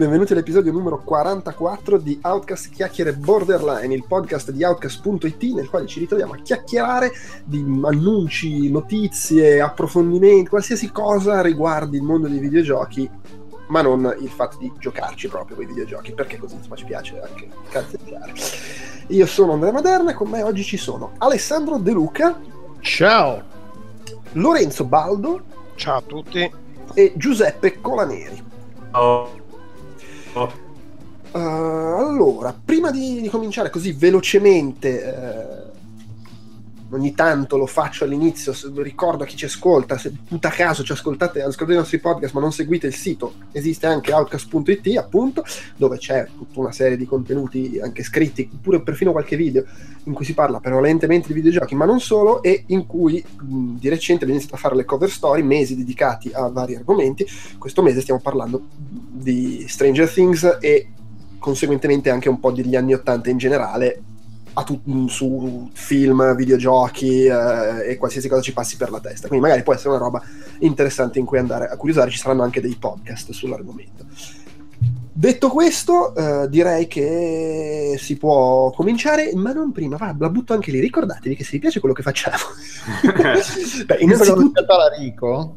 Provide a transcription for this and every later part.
benvenuti all'episodio numero 44 di Outcast Chiacchiere Borderline, il podcast di Outcast.it nel quale ci ritroviamo a chiacchierare di annunci, notizie, approfondimenti, qualsiasi cosa riguardi il mondo dei videogiochi, ma non il fatto di giocarci proprio con i videogiochi, perché così insomma ci piace anche cazzeggiare. Io sono Andrea Maderna e con me oggi ci sono Alessandro De Luca. Ciao! Lorenzo Baldo. Ciao a tutti! E Giuseppe Colaneri. Oh. Uh, allora, prima di, di, cominciare così velocemente, uh, ogni tanto lo faccio all'inizio, ricordo a chi ci ascolta, se puta caso ci ascoltate, ascoltate i nostri podcast ma non seguite il sito, esiste anche outcast.it appunto, dove c'è tutta una serie di contenuti anche scritti, oppure perfino qualche video in cui si parla prevalentemente di videogiochi, ma non solo, e in cui mh, di recente abbiamo iniziato a fare le cover story, mesi dedicati a vari argomenti, questo mese stiamo parlando di Stranger Things e conseguentemente anche un po' degli anni 80 in generale tu- su film, videogiochi eh, e qualsiasi cosa ci passi per la testa. Quindi magari può essere una roba interessante in cui andare a curiosare, ci saranno anche dei podcast sull'argomento. Detto questo, eh, direi che si può cominciare, ma non prima, va, la butto anche lì. Ricordatevi che se vi piace quello che facciamo, Beh, innanzitutto,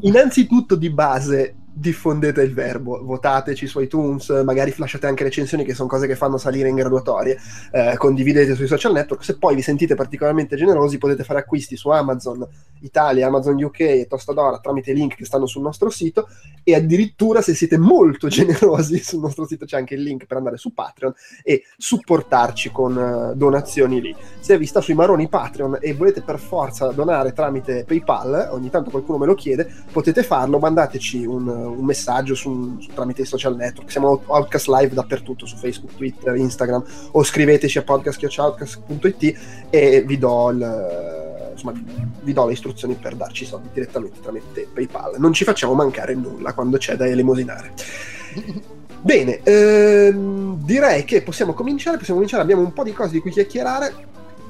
innanzitutto di base diffondete il verbo, votateci su iTunes, magari flasciate anche recensioni che sono cose che fanno salire in graduatorie, eh, condividete sui social network, se poi vi sentite particolarmente generosi potete fare acquisti su Amazon Italia, Amazon UK e Tostadora tramite i link che stanno sul nostro sito e addirittura se siete molto generosi sul nostro sito c'è anche il link per andare su Patreon e supportarci con uh, donazioni lì. Se vi sta sui maroni Patreon e volete per forza donare tramite PayPal, ogni tanto qualcuno me lo chiede, potete farlo, mandateci un un messaggio su, su, tramite i social network. Siamo Outcast Live dappertutto, su Facebook, Twitter, Instagram, o scriveteci a podcast.outcast.it e vi do, il, insomma, vi do le istruzioni per darci i soldi direttamente tramite PayPal. Non ci facciamo mancare nulla quando c'è da elemosinare. Bene, ehm, direi che possiamo cominciare, possiamo cominciare, abbiamo un po' di cose di cui chiacchierare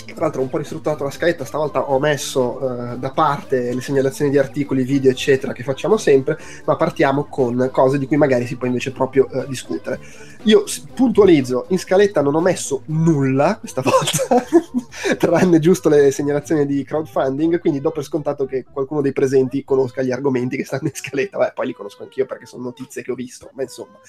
tra l'altro ho un po' ristrutturato la scaletta, stavolta ho messo uh, da parte le segnalazioni di articoli, video, eccetera, che facciamo sempre, ma partiamo con cose di cui magari si può invece proprio uh, discutere. Io puntualizzo, in scaletta non ho messo nulla questa volta, tranne giusto le segnalazioni di crowdfunding, quindi do per scontato che qualcuno dei presenti conosca gli argomenti che stanno in scaletta, Beh, poi li conosco anch'io perché sono notizie che ho visto, ma insomma.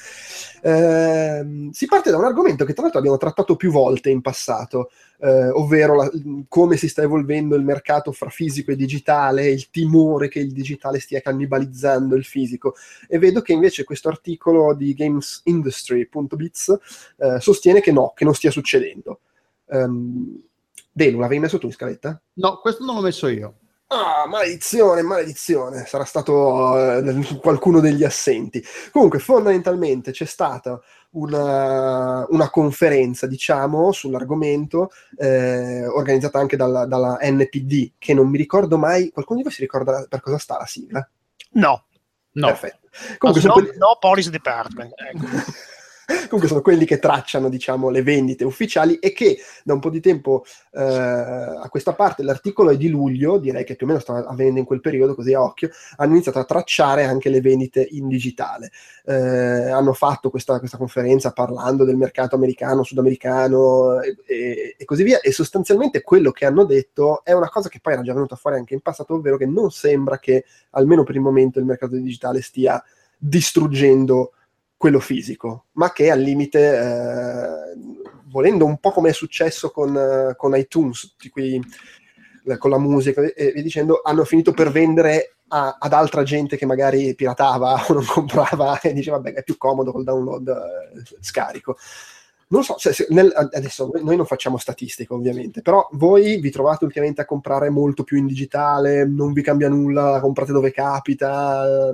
Ehm, si parte da un argomento che tra l'altro abbiamo trattato più volte in passato, eh, ovvero la, come si sta evolvendo il mercato fra fisico e digitale, il timore che il digitale stia cannibalizzando il fisico. E vedo che invece questo articolo di gamesindustry.biz eh, sostiene che no, che non stia succedendo. Um, Delu, l'avevi messo tu in scaletta? No, questo non l'ho messo io. Ah, maledizione, maledizione, sarà stato uh, qualcuno degli assenti. Comunque, fondamentalmente c'è stata una, una conferenza, diciamo, sull'argomento, eh, organizzata anche dalla, dalla, NPD, che non mi ricordo mai. Qualcuno di voi si ricorda per cosa sta la sigla? No. No. Perfetto. Comunque, no, quelli... no Police Department. Ecco. Comunque sono quelli che tracciano, diciamo, le vendite ufficiali e che da un po' di tempo eh, a questa parte, l'articolo è di luglio, direi che più o meno sta avvenendo in quel periodo, così a occhio, hanno iniziato a tracciare anche le vendite in digitale. Eh, hanno fatto questa, questa, conferenza parlando del mercato americano, sudamericano e, e, e, così via e sostanzialmente quello che hanno detto è una cosa che poi era già venuta fuori anche in passato, ovvero che non sembra che, almeno per il momento, il mercato digitale stia distruggendo quello fisico, ma che al limite, eh, volendo un po' come è successo con, uh, con iTunes, cui, con la musica e via dicendo, hanno finito per vendere a, ad altra gente che magari piratava o non comprava e diceva, vabbè, è più comodo col download eh, scarico. Non so, se, se, nel, adesso noi non facciamo statistica ovviamente, però voi vi trovate ultimamente a comprare molto più in digitale, non vi cambia nulla, comprate dove capita?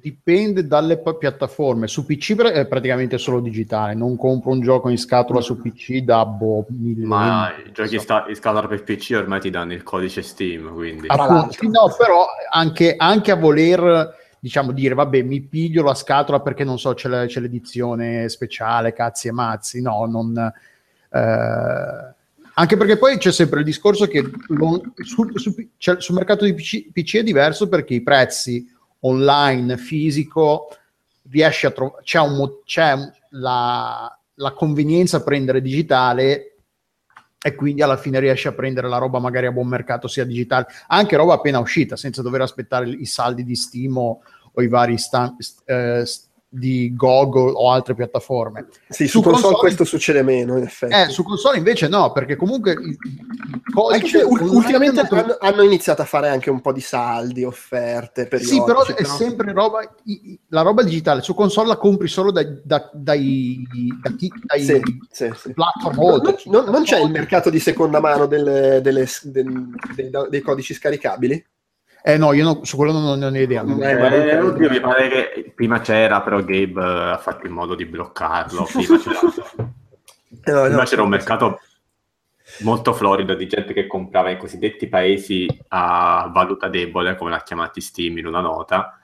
dipende dalle piattaforme. Su PC è praticamente solo digitale, non compro un gioco in scatola su PC da boh, mille Ma i giochi so. sta- in scatola per PC ormai ti danno il codice Steam, quindi... Appunto, no, però anche, anche, a voler diciamo dire vabbè mi piglio la scatola perché non so c'è, c'è l'edizione speciale, cazzi e mazzi, no, non... Eh, Anche perché poi c'è sempre il discorso che lo- sul, sul- sul mercato di PC, PC è diverso perché i prezzi online, fisico, riesci a trovare, c'è, un c'è la, la convenienza a prendere digitale e quindi alla fine riesci a prendere la roba magari a buon mercato sia digitale, anche roba appena uscita, senza dover aspettare i saldi di Steam o, i vari stan- eh, di Google o altre piattaforme. Sì, su, console, questo succede meno, in effetti. Eh, su console invece no, perché comunque il, codice online ultimamente hanno- hanno, hanno iniziato a fare anche un po' di saldi, offerte, periodici. Sì, però è però- sempre roba, la roba digitale su console la compri solo dai, da- dai, da chi- dai Sì, sì, sì. platform Non, holder. non- non c'è il mercato di seconda mano delle- delle- del- dei, dei codici scaricabili? Eh no, io no- su quello non, non ho idea. non- Eh, Eh, oddio, mi pare che prima c'era, però Gabe eh, ha fatto in modo di bloccarlo. Prima c'era, Eh, no, prima no. c'era un mercato molto florido di gente che comprava i cosiddetti paesi a valuta debole, come l'ha chiamati Steam in una nota,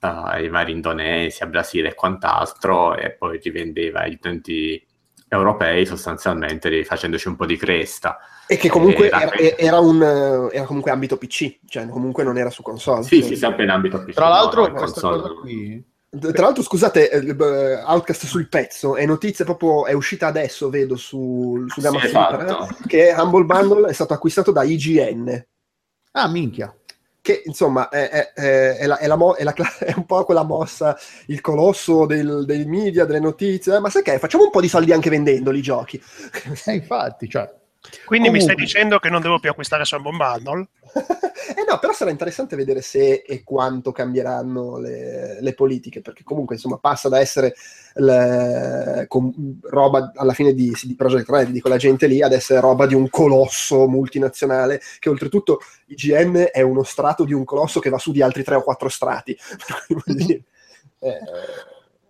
eh, i vari Indonesia, Brasile e quant'altro, e poi rivendeva agli utenti europei sostanzialmente facendoci un po' di cresta. E che comunque Eh, la- era, era un, eh, era comunque ambito PC, cioè comunque non era su console. Sì, Cioè, sì, sempre in ambito PC. Tra l'altro, no, questa console cosa qui... Tra l'altro, scusate, eh, Outcast sul pezzo, è notizia proprio, è uscita adesso, vedo, su, su Gamma Sì, Super, esatto. che Humble Bundle è stato acquistato da IGN, Ah, minchia. che insomma è, è- è- la- è la mo- è la cla- è un po' quella mossa, il colosso del- dei media, delle notizie, ma sai che facciamo un po' di soldi anche vendendoli i giochi. Eh, infatti, cioè, Quindi mi stai Comunque. dicendo che non devo più acquistare Humble Bundle? eh no, però sarà interessante vedere se e quanto cambieranno le, le politiche, perché comunque insomma passa da essere le- com- roba alla fine di, di Project Red, di quella gente lì, ad essere roba di un colosso multinazionale, che oltretutto IGN è uno strato di un colosso che va su di altri tre o quattro strati. Eh,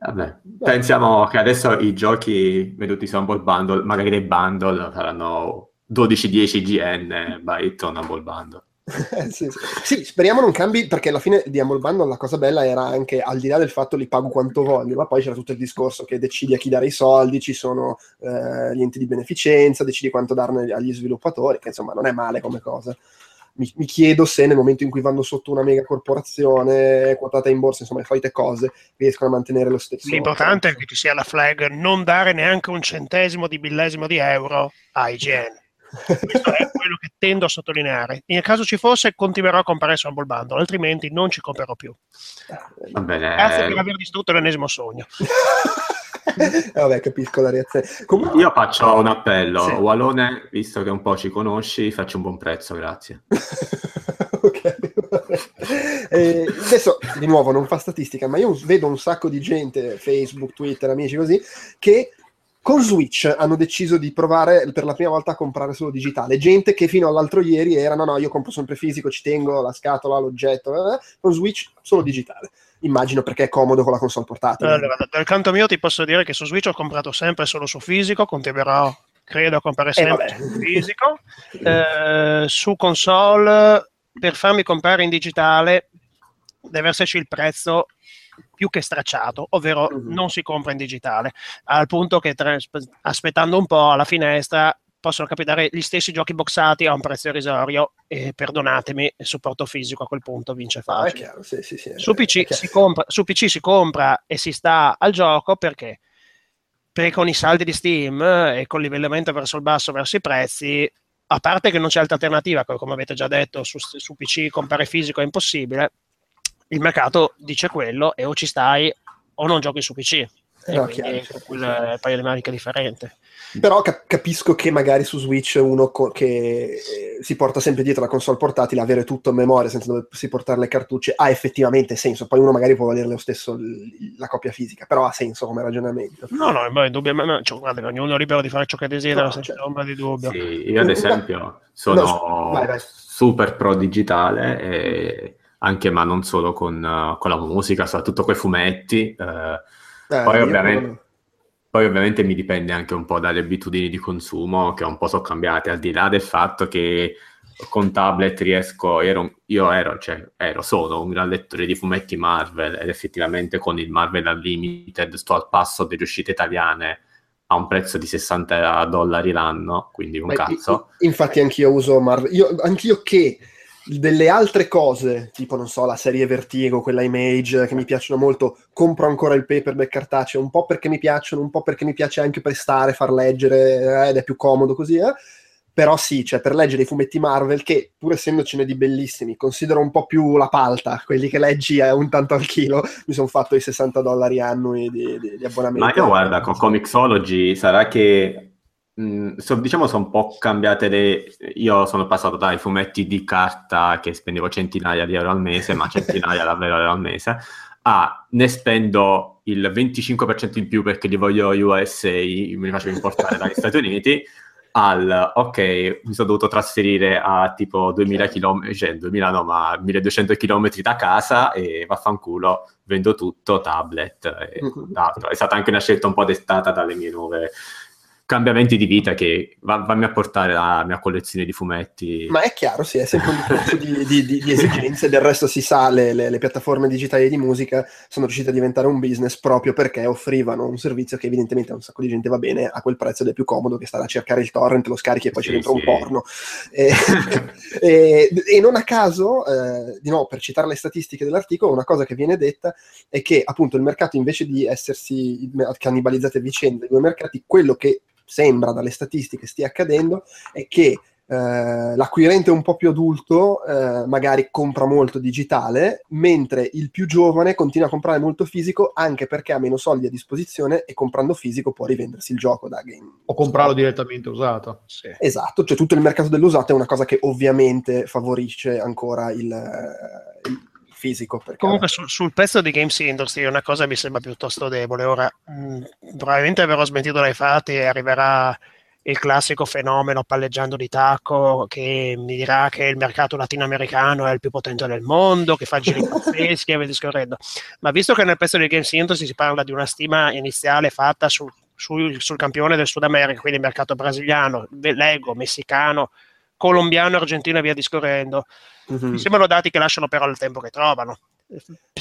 Vabbè, pensiamo che adesso i giochi venuti su Humble Bundle, magari dei bundle, saranno 12-10 GN byte on Humble Bundle. Sì, sì. Sì, speriamo non cambi perché alla fine di Humble Bundle la cosa bella era anche al di là del fatto li pago quanto voglio, ma poi c'era tutto il discorso che decidi a chi dare i soldi, ci sono eh, gli enti di beneficenza, decidi quanto darne agli sviluppatori, che insomma non è male come cosa. Mi, mi chiedo se nel momento in cui vanno sotto una mega corporazione quotata in borsa, insomma le solite cose, riescono a mantenere lo stesso. L'importante è che ci sia la flag, non dare neanche un centesimo di millesimo di euro a IGN. Questo è quello che tendo a sottolineare. Nel caso ci fosse, continuerò a comprare su Humble Bundle, altrimenti non ci comprerò più. Va bene. Grazie per aver distrutto l'ennesimo sogno. Eh, Vabbè, capisco la reazione. Comunque, Io faccio un appello. Sì. Walone, visto che un po' ci conosci, faccio un buon prezzo, grazie. ok. Eh, adesso di nuovo non fa statistica, ma io vedo un sacco di gente, Facebook, Twitter, amici così, che con Switch hanno deciso di provare per la prima volta a comprare solo digitale. Gente che fino all'altro ieri era no, no, io compro sempre fisico, ci tengo la scatola, l'oggetto, eh, con Switch solo digitale. Immagino perché è comodo con la console portatile. Allora, da- dal canto mio ti posso dire che su Switch ho comprato sempre solo su fisico, continuerò, credo, a comprare sempre vabbè. su fisico. Eh, su console, per farmi comprare in digitale, deve esserci il prezzo più che stracciato, ovvero Mhm. non si compra in digitale, al punto che tra- aspettando un po' alla finestra possono capitare gli stessi giochi boxati a un prezzo irrisorio e perdonatemi, il supporto fisico a quel punto vince facile. chiaro, sì, sì, sì, Su PC, compra, su PC si compra e si sta al gioco perché? Perché con i saldi di Steam e con il livellamento verso il basso, verso i prezzi, a parte che non c'è altra alternativa, co- come avete già detto, su, su PC comprare fisico è impossibile, il mercato dice quello e o ci stai o non giochi su PC. No, quindi chiaro, con quel sì. eh, paio di maniche differente. Però cap- capisco che magari su Switch uno co- che eh, si porta sempre dietro la console portatile, avere tutto in memoria senza doversi portare le cartucce ha effettivamente senso. Poi uno magari può volere lo stesso l- la copia fisica, però ha senso come ragionamento. No, no, ma indubbiamente, cioè, guarda, ognuno è libero di fare ciò che desidera, No, senza certo. ombra di dubbio. Sì, io ad No, esempio sono no, vai, vai. super pro digitale, e anche ma non solo con, uh, con la musica, soprattutto con i fumetti. eh, Eh, Poi io ovviamente- non- Poi ovviamente mi dipende anche un po' dalle abitudini di consumo che un po' sono cambiate, al di là del fatto che con tablet riesco, ero, io ero, cioè, ero, sono un gran lettore di fumetti Marvel ed effettivamente con il Marvel Unlimited sto al passo delle uscite italiane a un prezzo di 60 dollari l'anno, quindi un Beh, cazzo. Infatti anch'io uso Marvel. Io, anch'io che delle altre cose, tipo non so, la serie Vertigo, quella Image, che mi piacciono molto, compro ancora il paperback cartaceo, un po' perché mi piacciono, un po' perché mi piace anche prestare, far leggere, eh, ed è più comodo così, eh. Però sì, cioè per leggere i fumetti Marvel, che pur essendocene di bellissimi, considero un po' più la palta, quelli che leggi a un tanto al chilo, mi sono fatto i 60 dollari annui di, di, di abbonamento. Ma io guarda, con Comixology sarà che mh, so- diciamo sono un po' cambiate le... Io sono passato dai fumetti di carta che spendevo centinaia di euro al mese, ma centinaia davvero euro al mese, a ne spendo il 25% in più perché li voglio USA, me li faccio importare dagli Stati Uniti, al ok, mi sono dovuto trasferire a tipo 2000 km, cioè 2000 no, ma 1200 km da casa e vaffanculo, vendo tutto, tablet e Mhm. quant'altro. È stata anche una scelta un po' dettata dalle mie nuove cambiamenti di vita che va- vanno a portare la mia collezione di fumetti. Ma è chiaro, sì, è sempre un discorso di, di- di- di esigenze, del resto si sa, le, le- le piattaforme digitali di musica sono riuscite a diventare un business proprio perché offrivano un servizio che evidentemente a un sacco di gente va bene a quel prezzo ed è più comodo che stare a cercare il torrent, lo scarichi e poi Sì, c'è dentro sì. un porno. E, e- e non a caso, eh, di nuovo, per citare le statistiche dell'articolo, una cosa che viene detta è che appunto il mercato invece di essersi cannibalizzate a vicenda, i due mercati, quello che sembra dalle statistiche stia accadendo è che eh, l'acquirente un po' più adulto eh, magari compra molto digitale, mentre il più giovane continua a comprare molto fisico anche perché ha meno soldi a disposizione e comprando fisico può rivendersi il gioco da game. O comprarlo direttamente usato. Sì. Esatto, cioè tutto il mercato dell'usato è una cosa che ovviamente favorisce ancora il, eh, il fisico. Comunque sul, sul pezzo di Games Industry una cosa mi sembra piuttosto debole. Ora, mh, probabilmente verrò smentito dai fatti e arriverà il classico fenomeno palleggiando di tacco che mi dirà che il mercato latinoamericano è il più potente del mondo, che fa giri pazzeschi e via discorrendo. Ma visto che nel pezzo di Games Industry si parla di una stima iniziale fatta sul, sul- sul campione del Sud America, quindi il mercato brasiliano, leggo, messicano, colombiano, argentino e via discorrendo, Mhm. mi sembrano dati che lasciano però il tempo che trovano.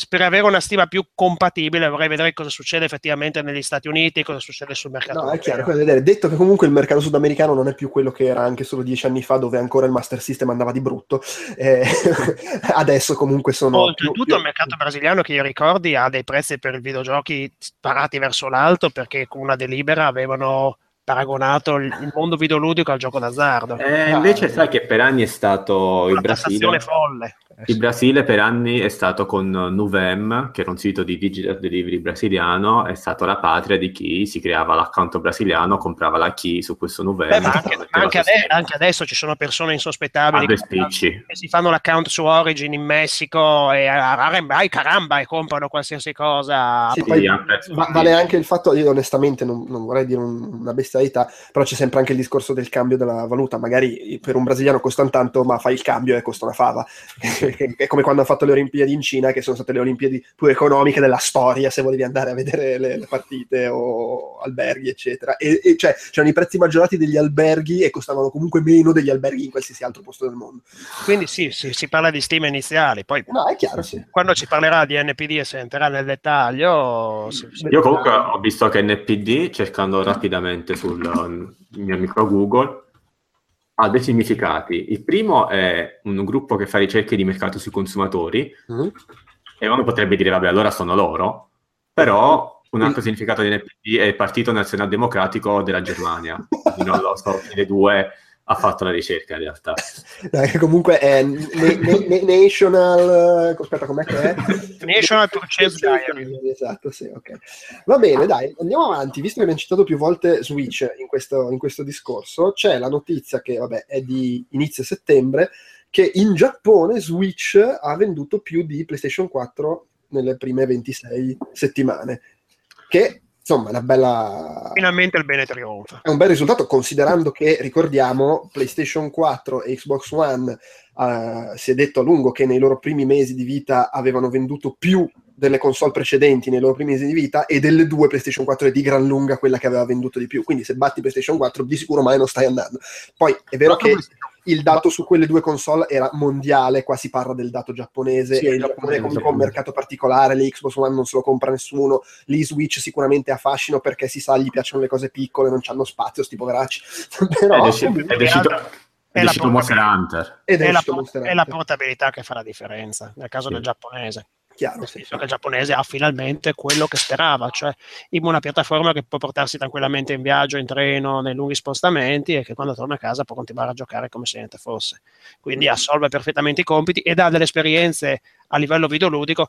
Per avere una stima più compatibile vorrei vedere cosa succede effettivamente negli Stati Uniti, cosa succede sul mercato. No, è chiaro, vedere. Detto che comunque il mercato sudamericano non è più quello che era anche solo dieci anni fa, dove ancora il Master System andava di brutto. eh, adesso comunque sono. Oltretutto più- il mercato brasiliano che io ricordi ha dei prezzi per i videogiochi sparati verso l'alto perché con una delibera avevano paragonato il mondo videoludico al gioco d'azzardo. Eh, invece sai che per anni è stato il Brasile. folle. Il Brasile per anni è stato con Nuvem, che era un sito di digital delivery brasiliano, è stato la patria di chi si creava l'account brasiliano, comprava la key su questo Nuvem. Beh, ma anche, anche ade- anche adesso ci sono persone insospettabili che, che si fanno l'account su Origin in Messico e ai caramba e comprano qualsiasi cosa. Sì, poi a un prezzo va- di- vale anche il fatto, io onestamente non, non vorrei dire un- una bestialità, però c'è sempre anche il discorso del cambio della valuta. Magari per un brasiliano costano tanto, ma fai il cambio e costa una fava. è come quando hanno fatto le Olimpiadi in Cina, che sono state le Olimpiadi più economiche della storia, se volevi andare a vedere le, le partite o alberghi, eccetera. E, e cioè, c'erano i prezzi maggiorati degli alberghi e costavano comunque meno degli alberghi in qualsiasi altro posto del mondo. Quindi sì, sì, si parla di stime iniziali, poi No, è chiaro, sì. quando ci parlerà di NPD e se entrerà nel dettaglio, si- si- Io comunque ho visto che NPD, cercando rapidamente sul mio amico Google, ha due significati. Il primo è un gruppo che fa ricerche di mercato sui consumatori Mhm. e uno potrebbe dire, vabbè, allora sono loro, però un altro significato di NPD è il Partito Nazionaldemocratico della Germania. Non lo so dei due ha fatto la ricerca in realtà. Dai, che comunque è ne- ne- ne- National. Aspetta, com'è che è? National Purchase Diary. Esatto, sì, ok. Va bene, dai, andiamo avanti. Visto che abbiamo citato più volte Switch in questo, in questo discorso, c'è la notizia che, vabbè, è di inizio settembre, che in Giappone Switch ha venduto più di PlayStation 4 nelle prime 26 settimane. Che, insomma, è una bella... finalmente il bene trionfa. È un bel risultato considerando che, ricordiamo, PlayStation 4 e Xbox One eh, si è detto a lungo che nei loro primi mesi di vita avevano venduto più delle console precedenti nei loro primi mesi di vita e delle due PlayStation 4 è di gran lunga quella che aveva venduto di più. Quindi se batti PlayStation 4 di sicuro mai non stai andando. Poi è vero che il dato su quelle due console era mondiale, qua si parla del dato giapponese Sì, e il giapponese, Giappone è comunque un mercato particolare, le Xbox One non se lo compra nessuno, lì Switch sicuramente ha fascino perché si sa gli piacciono le cose piccole, non hanno spazio sti poveracci. Però, ed è, usci- comunque- ed è uscito, È è la uscito Monster. Hunter. ed è È la, uscito Monster è la Hunter, portabilità che fa la differenza nel caso Sì. del giapponese. Chiaro, sì. che il giapponese ha finalmente quello che sperava, cioè in una piattaforma che può portarsi tranquillamente in viaggio, in treno, nei lunghi spostamenti e che quando torna a casa può continuare a giocare come se niente fosse. Quindi assolve perfettamente i compiti e dà delle esperienze a livello videoludico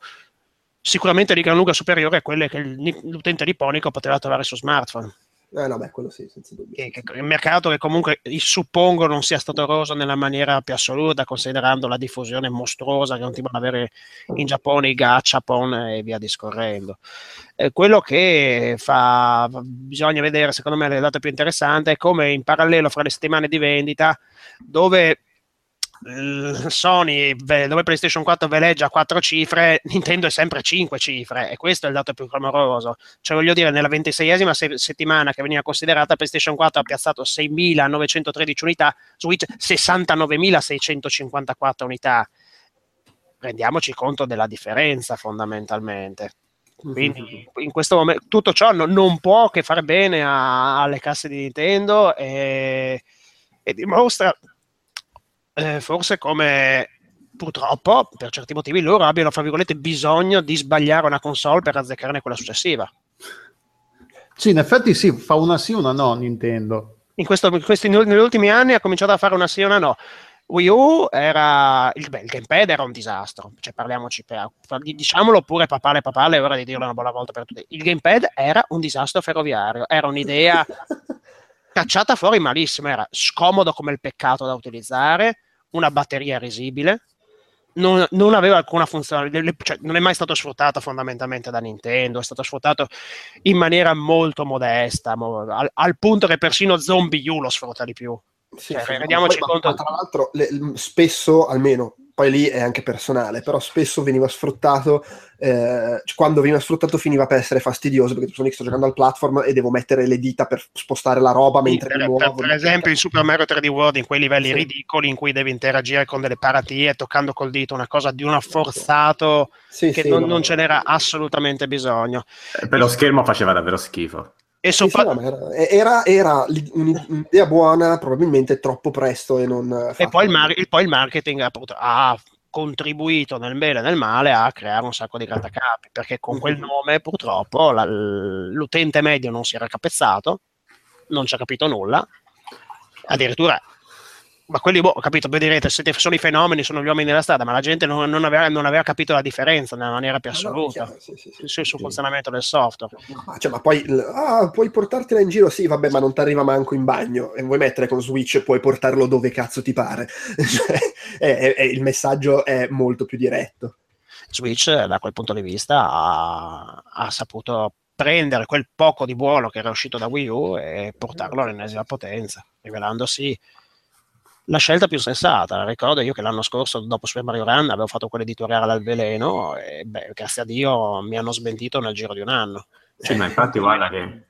sicuramente di gran lunga superiori a quelle che l'utente nipponico poteva trovare su smartphone. Eh, no, beh, quello sì, senza dubbio. Che, che il mercato che comunque suppongo non sia stato eroso nella maniera più assoluta, considerando la diffusione mostruosa che continuano ad avere in Giappone i gachapon e via discorrendo. Eh, quello che fa, bisogna vedere, secondo me, il dato più interessante è come in parallelo fra le settimane di vendita, dove Sony, ve- dove PlayStation 4 veleggia quattro cifre, Nintendo è sempre cinque cifre e questo è il dato più clamoroso. Cioè, voglio dire, nella 26esima se- settimana che veniva considerata, PlayStation 4 ha piazzato 6.913 unità, Switch 69.654 unità. Rendiamoci conto della differenza fondamentalmente. Quindi in questo momento tutto ciò no- non può che fare bene a- alle casse di Nintendo e, e dimostra eh, forse come purtroppo per certi motivi loro abbiano fra virgolette bisogno di sbagliare una console per azzeccarne quella successiva. Sì, in effetti sì, fa una sì, una no Nintendo. In questo, in questi, negli ultimi anni ha cominciato a fare una sì e una no. Wii U era il, beh, il gamepad era un disastro, cioè parliamoci per, diciamolo pure papale papale, è ora di dirlo una buona volta per tutti. Il gamepad era un disastro ferroviario, era un'idea cacciata fuori malissimo, era scomodo come il peccato da utilizzare, una batteria risibile, non, non aveva alcuna funzione, le- cioè, non è mai stato sfruttato fondamentalmente da Nintendo, è stato sfruttato in maniera molto modesta, mo- al, al punto che persino Zombie U lo sfrutta di più. Sì, Cioè, sì, rendiamoci poi- conto- ma tra l'altro, le- spesso, almeno, poi lì è anche personale, però spesso veniva sfruttato, eh, quando veniva sfruttato finiva per essere fastidioso, perché sono lì sto giocando al platform e devo mettere le dita per spostare la roba mentre per, mi muovo. per- per esempio in Super Mario 3D World in quei livelli Sì. ridicoli in cui devi interagire con delle paratie toccando col dito una cosa di uno forzato Sì, che sì, non, no, non no. ce n'era assolutamente bisogno Eh, Per lo schermo faceva davvero schifo. E Sì, sì, no, era, era- era un'idea buona, probabilmente troppo presto e non... eh, e poi il, mar- poi il marketing ha, put- ha contribuito nel bene e nel male a creare un sacco di grattacapi perché con quel nome purtroppo la- l'utente medio non si era capezzato non ci ha capito nulla. Addirittura ma quelli, boh, capito, voi direte, siete sono i fenomeni, sono gli uomini della strada, ma la gente non, non aveva, non aveva capito la differenza nella maniera più Ah, no, assoluta chiaro, sì, sì, sì. sul, sul funzionamento del software. Ma, cioè, ma poi, ah, puoi portartela in giro, sì, vabbè, ma non ti arriva manco in bagno. E vuoi mettere con Switch, puoi portarlo dove cazzo ti pare. Cioè, è- è- è- il messaggio è molto più diretto. Switch, da quel punto di vista, ha, ha saputo prendere quel poco di buono che era uscito da Wii U e portarlo all'ennesima potenza, rivelandosi la scelta più sensata. Ricordo io che l'anno scorso, dopo Super Mario Run, avevo fatto quell'editoriale al veleno e, beh, grazie a Dio mi hanno smentito nel giro di un anno. Sì, ma infatti guarda che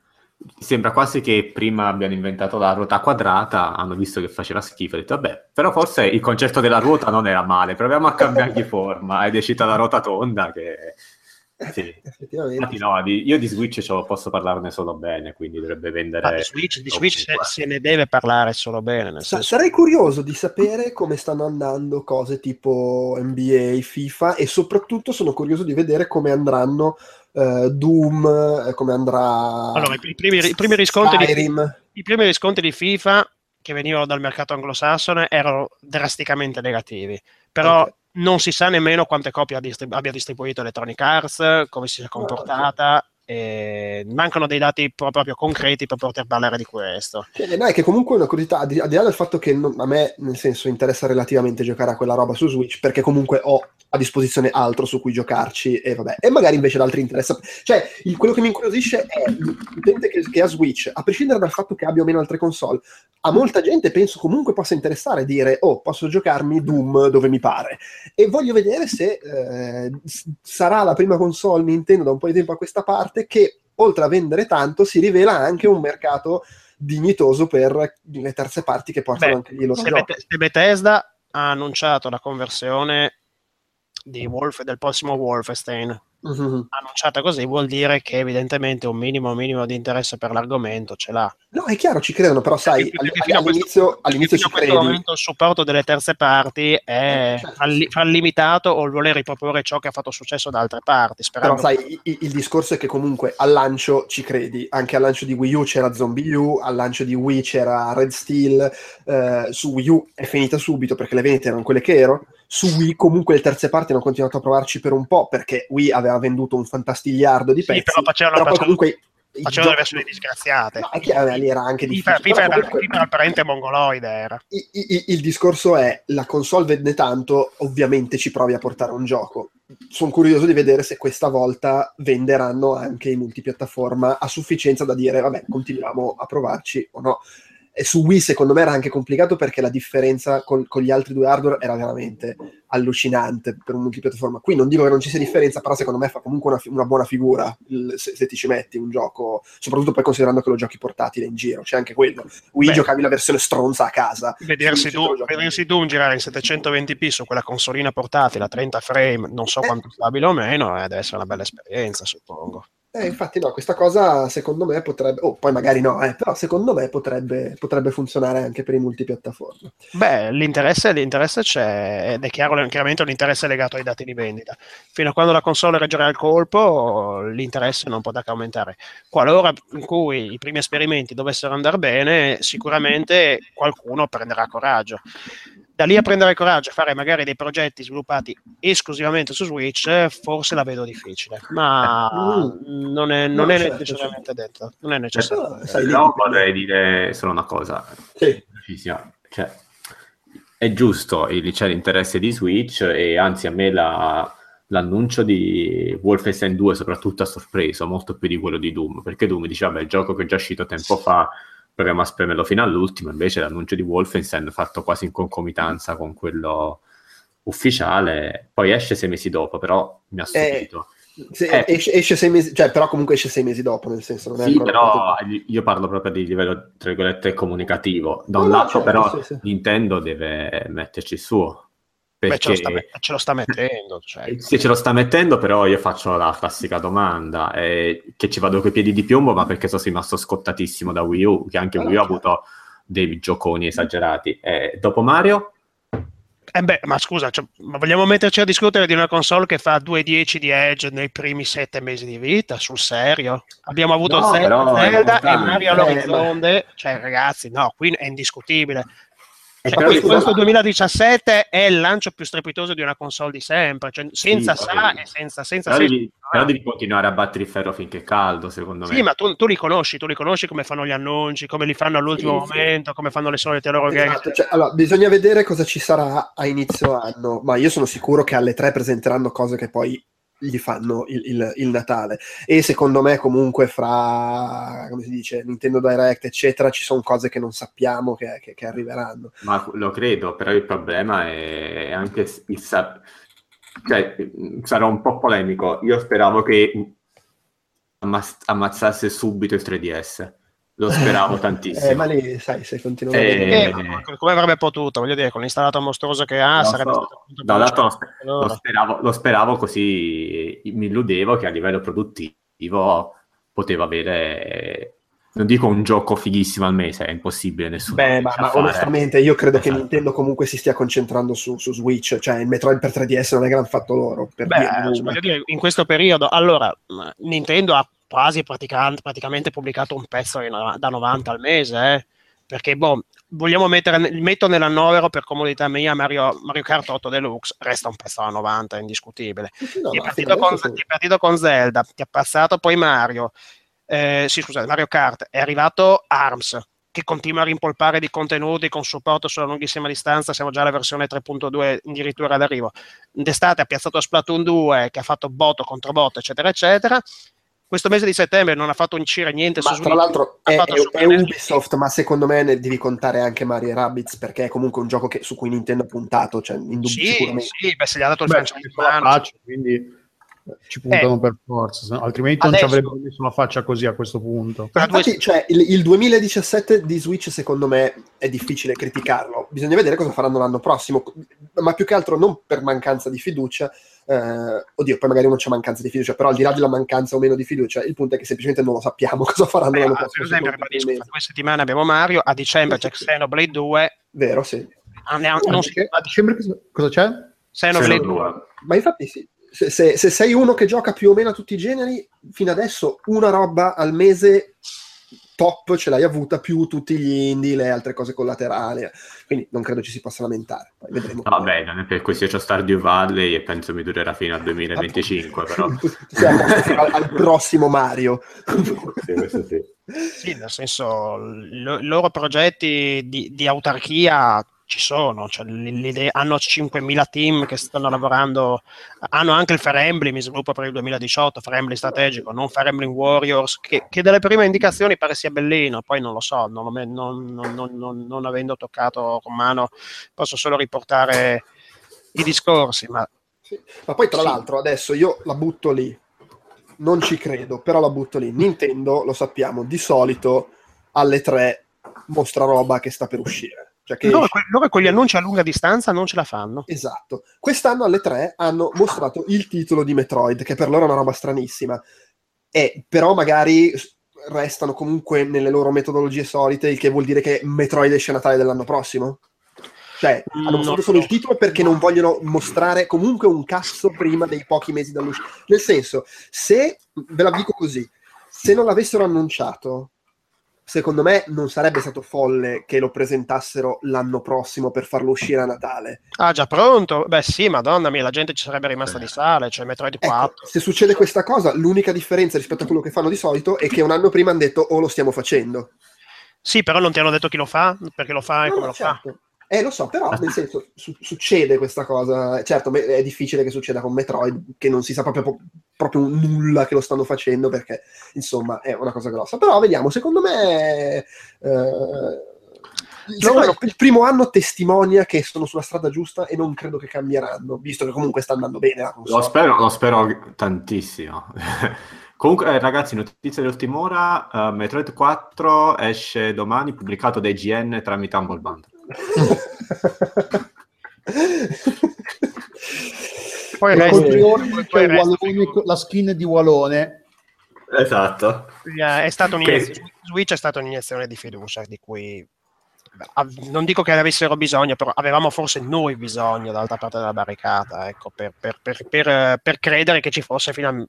sembra quasi che prima abbiano inventato la ruota quadrata, hanno visto che faceva schifo, e detto vabbè, però forse il concetto della ruota non era male, proviamo a cambiargli forma ed è uscita la ruota tonda che... Sì. Effettivamente. Infatti no, di- io di Switch posso parlarne solo bene, quindi dovrebbe vendere... Ma di Switch, di Switch se, se ne deve parlare solo bene. Nel Sa- senso, sarei curioso di sapere come stanno andando cose tipo NBA, FIFA e soprattutto sono curioso di vedere come andranno eh, Doom, eh, come andrà Allora, i primi- i primi riscontri di-. I primi riscontri di FIFA che venivano dal mercato anglosassone erano drasticamente negativi, però Ok. Non si sa nemmeno quante copie abbia distribuito Electronic Arts, come si sia comportata, e mancano dei dati pro- proprio concreti per poter parlare di questo. Eh, no, è che comunque è una curiosità, al di, là del fatto che non- a me, nel senso, interessa relativamente giocare a quella roba su Switch, perché comunque ho a disposizione altro su cui giocarci e vabbè, e magari invece ad altri interessa. Cioè, il- quello che mi incuriosisce è l'utente che, che ha Switch, a prescindere dal fatto che abbia o meno altre console, a molta gente penso comunque possa interessare dire, oh, posso giocarmi Doom dove mi pare. E voglio vedere se eh, sarà la prima console Nintendo da un po' di tempo a questa parte che, oltre a vendere tanto, si rivela anche un mercato dignitoso per le terze parti che portano Beh, anche lì lo. Bet- se Bethesda ha annunciato la conversione di Wolf, del prossimo Wolfenstein Mhm. annunciata così vuol dire che evidentemente un minimo minimo di interesse per l'argomento ce l'ha No, è chiaro, ci credono, però sai, Perché- all- perché questo- all'inizio, all'inizio ci credi. momento il supporto delle terze parti è Eh, certo. falli- fallimentato o il voler riproporre ciò che ha fatto successo da altre parti Però sperando sai, il, il discorso è che comunque al lancio ci credi, anche al lancio di Wii U c'era Zombie U, al lancio di Wii c'era Red Steel, eh, su Wii U è finita subito perché le vendite erano quelle che erano, su Wii comunque le terze parti hanno continuato a provarci per un po' perché Wii aveva venduto un fantastigliardo di Sì, pezzi, però facevano- però comunque... facevano le versioni disgraziate No, è chiaro, lì era anche difficile. FIFA era, comunque- FIFA era il parente mongoloide era I- i- il discorso è la console vende tanto, ovviamente ci provi a portare un gioco. Sono curioso di vedere se questa volta venderanno anche i multipiattaforma a sufficienza da dire vabbè, continuiamo a provarci o no. E su Wii secondo me era anche complicato perché la differenza col- con gli altri due hardware era veramente allucinante per un multipiattaforma. Qui non dico che non ci sia differenza, però secondo me fa comunque una, una buona figura il- se, se ti ci metti un gioco, soprattutto poi considerando che lo giochi portatile in giro, c'è anche quello. Wii Beh. giocavi la versione stronza a casa. vedersi, giochi. vedersi Doom girare in 720p su quella consolina portatile a 30 frame non so Eh. quanto stabile o meno eh, deve essere una bella esperienza suppongo Eh, infatti no, questa cosa secondo me potrebbe, oh, poi magari no, eh, però secondo me potrebbe, potrebbe funzionare anche per i multipiattaforma. Beh, l'interesse, l'interesse c'è ed è chiaro, chiaramente un interesse legato ai dati di vendita. Fino a quando la console reggerà il colpo, l'interesse non potrà che aumentare. Qualora in cui i primi esperimenti dovessero andare bene, sicuramente qualcuno prenderà coraggio. Da lì a prendere coraggio e fare magari dei progetti sviluppati esclusivamente su Switch, forse la vedo difficile, ma Mm. non è, non No, è certo, necessariamente detto. Non è necessario. Eh, sai, dipende. vorrei dire solo una cosa. Sì. Cioè, è giusto, il- c'è l'interesse di Switch e anzi a me la- l'annuncio di Wolfenstein 2 soprattutto ha sorpreso, molto più di quello di Doom, perché Doom diceva, beh, il gioco che è già uscito tempo fa, proviamo a spremerlo fino all'ultimo, invece l'annuncio di Wolfenstein fatto quasi in concomitanza con quello ufficiale, poi esce sei mesi dopo, però mi ha stupito. Se- Eh. esce, esce sei mesi, cioè, però comunque esce sei mesi dopo, nel senso, non è Sì, però io parlo proprio di livello, tra virgolette, comunicativo. Da un No, no, lato, certo, però, sì, sì. Nintendo deve metterci il suo. Beh, ce lo, sta, Perché ce lo sta mettendo. Cioè, se ce lo sta mettendo, però io faccio la classica domanda, eh, che ci vado coi piedi di piombo, ma perché sono rimasto scottatissimo da Wii U, che anche Ah, Wii U ha avuto dei gioconi esagerati. Eh, dopo Mario, Eh beh, ma scusa, cioè, ma vogliamo metterci a discutere di una console che fa 2.10 di Edge nei primi sette mesi di vita? Sul serio? Abbiamo avuto No, Zelda, Zelda e. Mario Eh, all'orizzonte. Cioè, ragazzi, no, qui è indiscutibile. Eh, Cioè, questo, scusa, questo 2017 è il lancio più strepitoso di una console di sempre, cioè, senza Sì, sa e senza, senza però, devi, però devi continuare a battere il ferro finché è caldo, secondo me. Sì, ma tu, tu li conosci, tu li conosci come fanno gli annunci, come li fanno all'ultimo Sì, sì. momento, come fanno le solite loro. Esatto, cioè, allora, bisogna vedere cosa ci sarà a inizio anno, ma io sono sicuro che alle tre presenteranno cose che poi gli fanno il, il- il Natale. E secondo me, comunque, fra come si dice, Nintendo Direct, eccetera, ci sono cose che non sappiamo che, che- che arriveranno. Ma lo credo, però il problema è anche il sa- cioè, sarò un po' polemico. Io speravo che ammaz- ammazzasse subito il 3DS. Lo speravo tantissimo. Eh, ma lì, sai, se continuano a Eh, vedere- Eh, come avrebbe potuto, voglio dire, con l'installato mostruoso che ha, Lo sarebbe so. stato Da un lato lo, speravo, lo speravo così mi illudevo che a livello produttivo poteva avere, non dico un gioco fighissimo al mese, è impossibile, nessuno Beh, ma, ma onestamente io credo che Esatto. Nintendo comunque si stia concentrando su, su Switch, cioè il Metroid per 3DS non è che l'hanno fatto loro. Per Beh, dire, in questo periodo, allora, Nintendo ha quasi pratica- praticamente pubblicato un pezzo da 90 al mese, eh, perché, boh, vogliamo mettere, metto nell'annovero per comodità mia Mario, Mario Kart 8 Deluxe, resta un pezzo da 90, indiscutibile. No, ti, è partito con, ti è partito con Zelda, ti è passato poi Mario, eh, sì scusate, Mario Kart, è arrivato ARMS, che continua a rimpolpare di contenuti con supporto sulla lunghissima distanza, siamo già alla versione 3.2 addirittura d'arrivo. D'estate ha piazzato Splatoon 2, che ha fatto botto contro botto, eccetera, eccetera. Questo mese di settembre non ha fatto uscire niente Ma su tra Switch. l'altro ha è, fatto è- è. Ubisoft, ma secondo me ne devi contare anche Mario e Rabbids perché è comunque un gioco che- su cui Nintendo ha puntato, cioè indub- Sì, sicuramente. sì, beh, se gli ha dato il franchise in faccia, quindi ci puntano Eh. per forza, altrimenti non Adesso- ci avrebbero messo la faccia così a questo punto. Infatti, cioè, il, il 2017 di Switch secondo me è difficile criticarlo. Bisogna vedere cosa faranno l'anno prossimo, ma più che altro non per mancanza di fiducia. Eh, oddio, poi magari uno c'è mancanza di fiducia, però al di là della mancanza o meno di fiducia, il punto è che semplicemente non lo sappiamo cosa faranno Beh, l'anno per esempio, ribadisco, tra due settimane abbiamo Mario, a dicembre c'è Xenoblade 2, Vero, sì. ah, ne- non si- a dicembre cosa- c'è? Xenoblade Se 2. non- Ma infatti sì. Se, se- se sei uno che gioca più o meno a tutti i generi, fino adesso una roba al mese top ce l'hai avuta, più tutti gli indie, le altre cose collaterali. Quindi non credo ci si possa lamentare. Poi vedremo. Vabbè, non è per questo c'ho Stardew Valley e penso mi durerà fino al 2025, però. Sì, al, al prossimo Mario. Sì, questo sì. Sì, nel senso, l- i loro progetti di, di autarchia ci sono, cioè, hanno 5.000 team che stanno lavorando, hanno anche il Fire Emblem in sviluppo per il 2018, Fire Emblem strategico, non Fire Emblem Warriors, che, che dalle prime indicazioni pare sia bellino, poi non lo so, non, lo non- non- non avendo toccato con mano posso solo riportare i discorsi, ma Sì. Ma poi tra Sì. l'altro adesso io la butto lì. Non ci credo, però la butto lì. Nintendo, lo sappiamo, di solito alle 3 mostra roba che sta per uscire. Cioè che loro, esce. loro con gli annunci a lunga distanza non ce la fanno. Esatto. Quest'anno alle 3 hanno mostrato il titolo di Metroid, che per loro è una roba stranissima. E però magari restano comunque nelle loro metodologie solite, il che vuol dire che Metroid esce a Natale dell'anno prossimo. Cioè, Mm, hanno mostrato no. solo il titolo perché non vogliono mostrare comunque un cazzo prima dei pochi mesi dall'uscita. Nel senso, se, ve la dico così, se non l'avessero annunciato, secondo me non sarebbe stato folle che lo presentassero l'anno prossimo per farlo uscire a Natale. Ah, già pronto? Beh, sì, madonna mia, la gente ci sarebbe rimasta di sale, cioè Metroid 4. Ecco, se succede questa cosa, l'unica differenza rispetto a quello che fanno di solito è che un anno prima hanno detto o lo stiamo facendo. Sì, però non ti hanno detto chi lo fa, perché lo fa e No, come no, lo fa. Eh, lo so, però nel senso su- succede questa cosa. Certo, è difficile che succeda con Metroid, che non si sa proprio, proprio nulla che lo stanno facendo, perché insomma è una cosa grossa. Però vediamo, secondo me. eh, secondo me il primo anno testimonia che sono sulla strada giusta e non credo che cambieranno, visto che comunque sta andando bene la console. Lo spero, lo spero tantissimo. Comunque, eh, ragazzi, notizia dell'ultima ora: eh, Metroid 4 esce domani, pubblicato da IGN tramite Humble Bundle. Poi Il resti- poi resti- Walone- la skin di Walone. Esatto. è stata Che- un'iniezione, Switch è stata un'iniezione di fiducia di cui non dico che avessero bisogno, però avevamo forse noi bisogno dall'altra parte della barricata, ecco, per, per- per- per, per credere che ci fosse, fino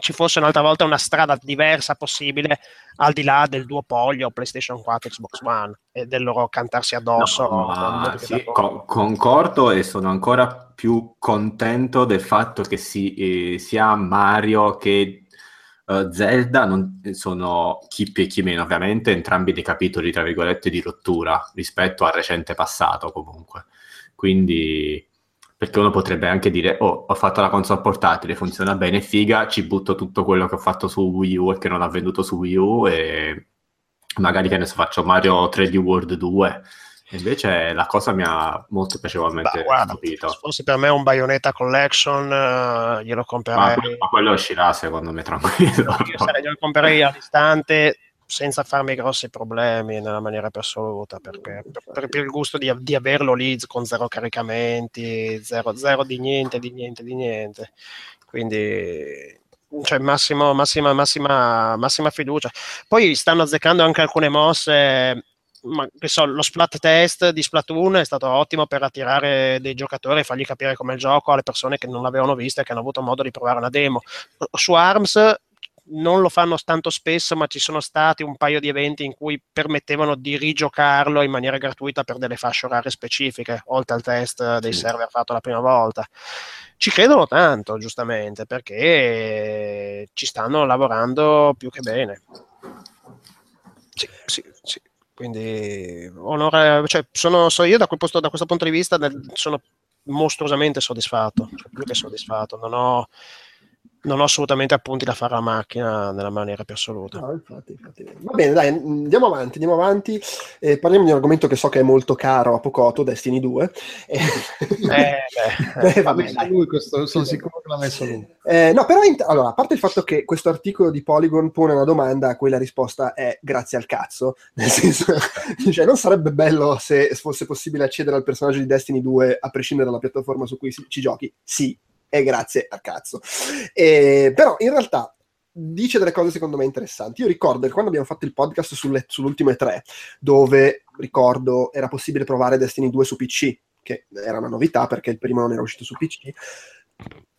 ci fosse un'altra volta una strada diversa possibile al di là del duopolio PlayStation 4 Xbox One e del loro cantarsi addosso. No, con sì, giocatori. co- concordo e sono ancora più contento del fatto che si- eh, sia Mario che eh, Zelda non, sono chi più e chi meno, ovviamente, entrambi dei capitoli, tra virgolette, di rottura rispetto al recente passato, comunque. Quindi, perché uno potrebbe anche dire, oh, ho fatto la console portatile, funziona bene, figa, ci butto tutto quello che ho fatto su Wii U e che non ha venduto su Wii U e magari che ne so, faccio Mario 3D World 2. Invece la cosa mi ha molto piacevolmente Bah, guarda, stupito. se fosse per me un Bayonetta Collection, eh, glielo Ma, comprerei. ma quello uscirà secondo me tranquillo. Io sarei- glielo comprerei all'istante senza farmi grossi problemi nella maniera più assoluta perché per, per- per il gusto di, di averlo lì con zero caricamenti, zero, zero di niente, di niente, di niente. Quindi cioè massimo, massima, massima, massima fiducia. Poi stanno azzeccando anche alcune mosse. Ma, so, lo splat test di Splatoon è stato ottimo per attirare dei giocatori e fargli capire come il gioco alle persone che non l'avevano visto e che hanno avuto modo di provare una demo. Su ARMS non lo fanno tanto spesso, ma ci sono stati un paio di eventi in cui permettevano di rigiocarlo in maniera gratuita per delle fasce orarie specifiche, oltre al test dei Sì. server fatto la prima volta. Ci credono tanto, giustamente, perché ci stanno lavorando più che bene. Sì, sì. Quindi onore, cioè, sono, so io da, posto- da questo punto di vista sono mostruosamente soddisfatto, cioè, più che soddisfatto. Non ho, non ho assolutamente appunti da fare a macchina nella maniera più assoluta. No, infatti, infatti. Va bene, dai, andiamo avanti, andiamo avanti. Eh, parliamo di un argomento che so che è molto caro a Pocoto, Destiny 2. Eh, beh, Eh, messo dai. lui questo, sono sicuro che l'ha messo lui. Eh, no, però, int- allora, a parte il fatto che questo articolo di Polygon pone una domanda a cui la risposta è grazie al cazzo, nel senso, cioè, non sarebbe bello se fosse possibile accedere al personaggio di Destiny 2 a prescindere dalla piattaforma su cui si- ci giochi? Sì, è grazie al cazzo. Eh, però, in realtà, dice delle cose secondo me interessanti. Io ricordo che quando abbiamo fatto il podcast sulle- sull'ultimo E3, dove, ricordo, era possibile provare Destiny 2 su PC, che era una novità perché il primo non era uscito su PC,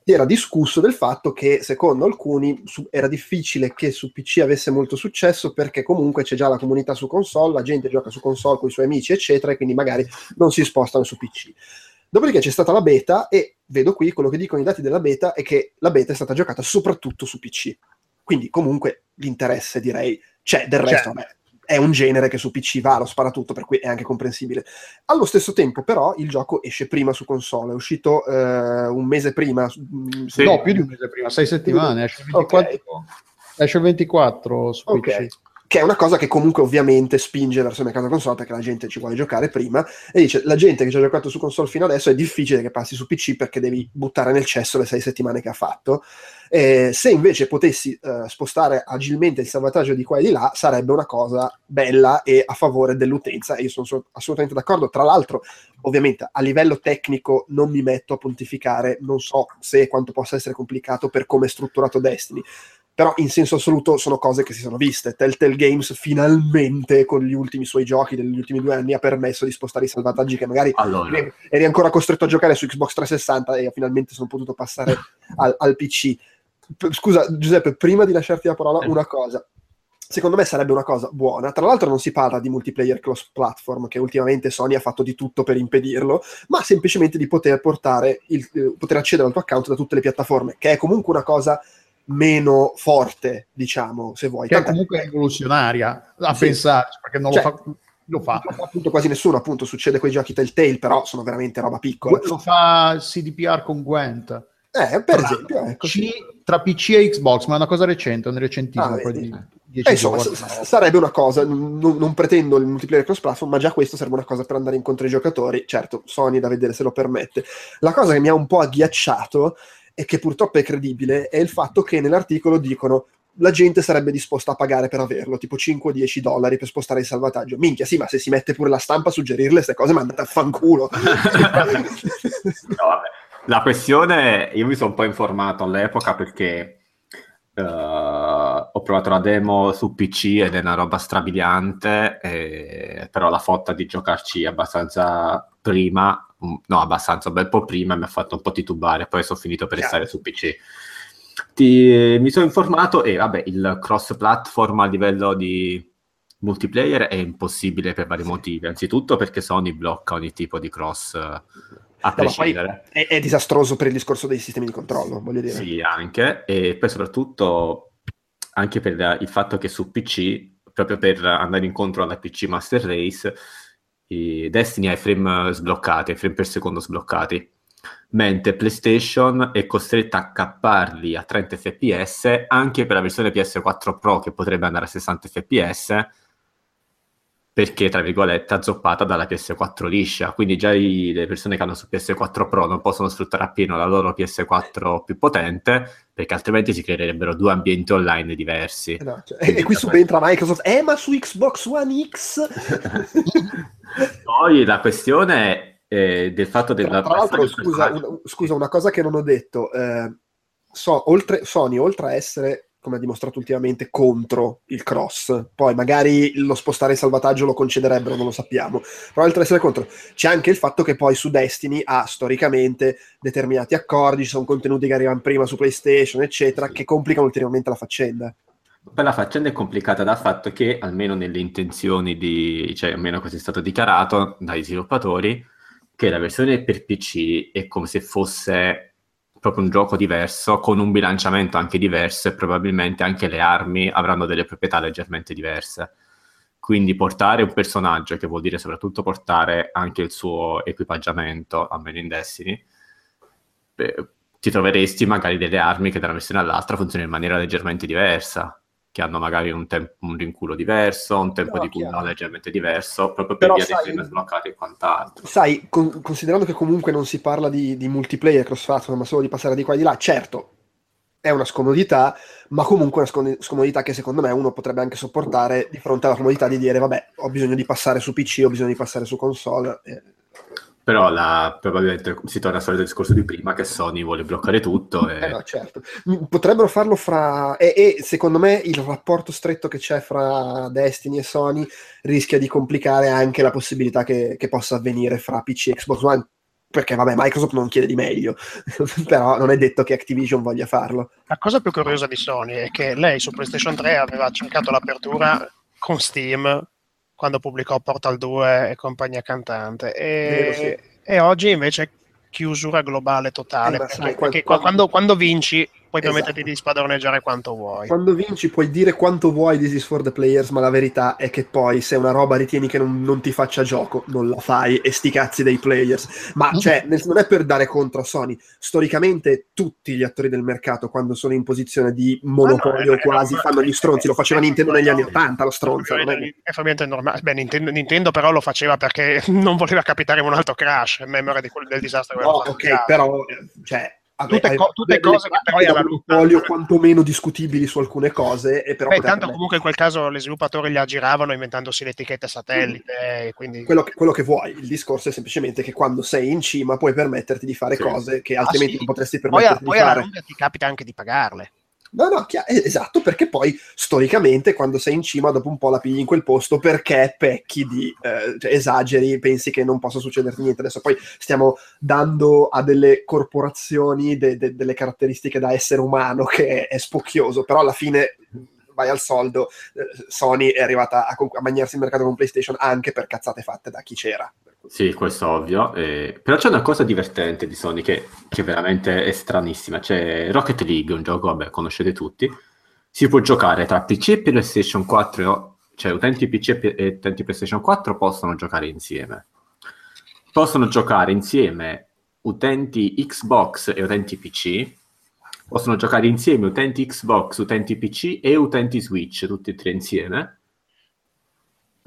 era discusso del fatto che secondo alcuni su- era difficile che su PC avesse molto successo perché comunque c'è già la comunità su console, la gente gioca su console con i suoi amici, eccetera, e quindi magari non si spostano su PC. Dopodiché c'è stata la beta e vedo qui quello che dicono i dati della beta è che la beta è stata giocata soprattutto su PC. Quindi comunque l'interesse direi c'è, del resto C'è. vabbè, è un genere che su PC va, lo spara tutto, per cui è anche comprensibile. Allo stesso tempo, però, il gioco esce prima su console, è uscito eh, un mese prima. mm, Sì. No, più di un mese prima, sei settimane, esce il 24, esce il 24 su Ok. PC. Che è una cosa che comunque ovviamente spinge verso il mercato console perché la gente ci vuole giocare prima e dice la gente che ci ha giocato su console fino adesso è difficile che passi su PC perché devi buttare nel cesso le sei settimane che ha fatto. Eh, se invece potessi eh, spostare agilmente il salvataggio di qua e di là sarebbe una cosa bella e a favore dell'utenza e io sono so- assolutamente d'accordo. Tra l'altro, ovviamente a livello tecnico non mi metto a pontificare, non so se quanto possa essere complicato per come è strutturato Destiny però in senso assoluto sono cose che si sono viste. Telltale Games finalmente con gli ultimi suoi giochi degli ultimi due anni ha permesso di spostare i salvataggi che magari Allora, eri- ancora costretto a giocare su Xbox 360 e finalmente sono potuto passare al, al PC. P- scusa Giuseppe, prima di lasciarti la parola Eh. una cosa. Secondo me sarebbe una cosa buona. Tra l'altro non si parla di multiplayer cross platform, che ultimamente Sony ha fatto di tutto per impedirlo, ma semplicemente di poter portare il, eh, poter accedere al tuo account da tutte le piattaforme, che è comunque una cosa meno forte, diciamo, se vuoi. Che è Tant'è- comunque rivoluzionaria a Sì. pensarci, perché non Cioè, lo fa, lo fa. appunto quasi nessuno, appunto, succede con i giochi Telltale, però sono veramente roba piccola. Lo fa CDPR con Gwent. Eh, per Tra- esempio, ecco. C- tra PC e Xbox, ma è una cosa recente, un recentissimo, Ah, di 10 Eh, insomma, giorni. s- sarebbe una cosa, non, non pretendo il multiplayer cross platform, ma già questo sarebbe una cosa per andare incontro ai giocatori. Certo, Sony da vedere se lo permette. La cosa che mi ha un po' agghiacciato e che purtroppo è credibile è il fatto che nell'articolo dicono la gente sarebbe disposta a pagare per averlo, tipo 5-10 dollari per spostare il salvataggio. Minchia, sì, ma se si mette pure la stampa a suggerirle queste cose, mandate a fanculo. No, vabbè. La questione, io mi sono un po' informato all'epoca perché eh, ho provato la demo su PC ed è una roba strabiliante, e- però la fotta di giocarci abbastanza prima, mm, no abbastanza, un bel po' prima, mi ha fatto un po' titubare, poi sono finito per restare su PC. Ti- mi sono informato e vabbè, il cross platform a livello di multiplayer è impossibile per vari motivi. Anzitutto perché Sony blocca ogni tipo di cross eh, a prescindere. è, è disastroso per il discorso dei sistemi di controllo, voglio dire. Sì, anche, e poi soprattutto anche per il fatto che su PC, proprio per andare incontro alla PC Master Race, Destiny ha i frame sbloccati, i frame per secondo sbloccati, mentre PlayStation è costretta a capparli a 30 fps anche per la versione PS4 Pro che potrebbe andare a 60 fps perché tra virgolette azzoppata dalla PS4 liscia. Quindi già i- le persone che hanno su PS4 Pro non possono sfruttare appieno la loro PS4 più potente perché altrimenti si creerebbero due ambienti online diversi. Eh no, cioè, e, e qui subentra Microsoft, eh ma su Xbox One X... poi la questione eh, del fatto del Tra, tra l'altro, scusa, una, scusa, una cosa che non ho detto, eh, so- oltre, Sony, oltre a essere, come ha dimostrato ultimamente, contro il cross, poi magari lo spostare il salvataggio lo concederebbero, non lo sappiamo, però oltre ad essere contro, c'è anche il fatto che poi su Destiny ha storicamente determinati accordi, ci sono contenuti che arrivano prima su PlayStation, eccetera, che complicano ulteriormente la faccenda. Poi la faccenda è complicata dal fatto che, almeno nelle intenzioni di, cioè almeno così è stato dichiarato dai sviluppatori, che la versione per PC è come se fosse proprio un gioco diverso, con un bilanciamento anche diverso e probabilmente anche le armi avranno delle proprietà leggermente diverse. Quindi portare un personaggio, che vuol dire soprattutto portare anche il suo equipaggiamento, almeno in Destiny, eh, ti ti troveresti magari delle armi che da una versione all'altra funzionano in maniera leggermente diversa, che hanno magari un, temp- un rinculo diverso, un tempo No, di chiaro. leggermente diverso, proprio per Però via dei sai- frame sbloccati e quant'altro. Sai, con- considerando che comunque non si parla di, di multiplayer cross-platform, ma solo di passare di qua e di là, certo, è una scomodità, ma comunque una scom- scomodità che secondo me uno potrebbe anche sopportare di fronte alla comodità di dire, vabbè, ho bisogno di passare su PC, ho bisogno di passare su console. eh, Però la- probabilmente si torna al solito discorso di prima che Sony vuole bloccare tutto e Eh no, certo. Mm, Potrebbero farlo fra... E, e secondo me il rapporto stretto che c'è fra Destiny e Sony rischia di complicare anche la possibilità che, che possa avvenire fra PC e Xbox One, perché vabbè, Microsoft non chiede di meglio, però non è detto che Activision voglia farlo. La cosa più curiosa di Sony è che lei su PlayStation 3 aveva cercato l'apertura con Steam quando pubblicò Portal 2 e compagnia cantante e, Vero, sì. e oggi invece chiusura globale totale Eh, perché, sai, perché quando, quando vinci puoi Esatto. permetterti di spadroneggiare quanto vuoi Quando vinci puoi dire quanto vuoi This is for the players, ma la verità è che poi se una roba ritieni che non, non ti faccia gioco, non la fai e sti cazzi dei players. Ma Mm. cioè, nel- non è per dare contro a Sony. Storicamente tutti gli attori del mercato, quando sono in posizione di monopolio Ah, no, eh, quasi, no, fanno gli stronzi. Lo faceva Nintendo negli anni no. 80, lo stronzo. è è ovviamente normale. Beh, Nintendo, Nintendo però lo faceva perché non voleva capitare in un altro crash, in memoria di quel- del disastro No, ok, però, eh, cioè... Tutte co- tutte delle cose che poi alla- monopolio quantomeno discutibili su alcune cose e però Beh, tanto comunque in quel caso gli sviluppatori li aggiravano inventandosi le etichette satellite, e quindi quello che, quello che vuoi. Il discorso è semplicemente che quando sei in cima puoi permetterti di fare Sì. cose che Ah, altrimenti sì. non potresti poi, a- permetterti poi di alla fare. lunga ti capita anche di pagarle. No, no, chia- eh, esatto, perché poi storicamente quando sei in cima dopo un po' la pigli in quel posto perché pecchi di eh, cioè, esageri, pensi che non possa succederti niente. Adesso poi stiamo dando a delle corporazioni de- de- delle caratteristiche da essere umano che è, è spocchioso, però alla fine vai al soldo, eh, Sony è arrivata a, con- a mangiarsi il mercato con PlayStation anche per cazzate fatte da chi c'era. Sì, questo è ovvio. eh, però c'è una cosa divertente di Sony che, che veramente è stranissima. C'è Rocket League, un gioco, vabbè, conoscete tutti. Si può giocare tra PC e PlayStation 4, cioè utenti PC e e utenti PlayStation 4 possono giocare insieme. Possono giocare insieme utenti Xbox e utenti PC. Possono giocare insieme utenti Xbox, utenti PC e utenti Switch, tutti e tre insieme.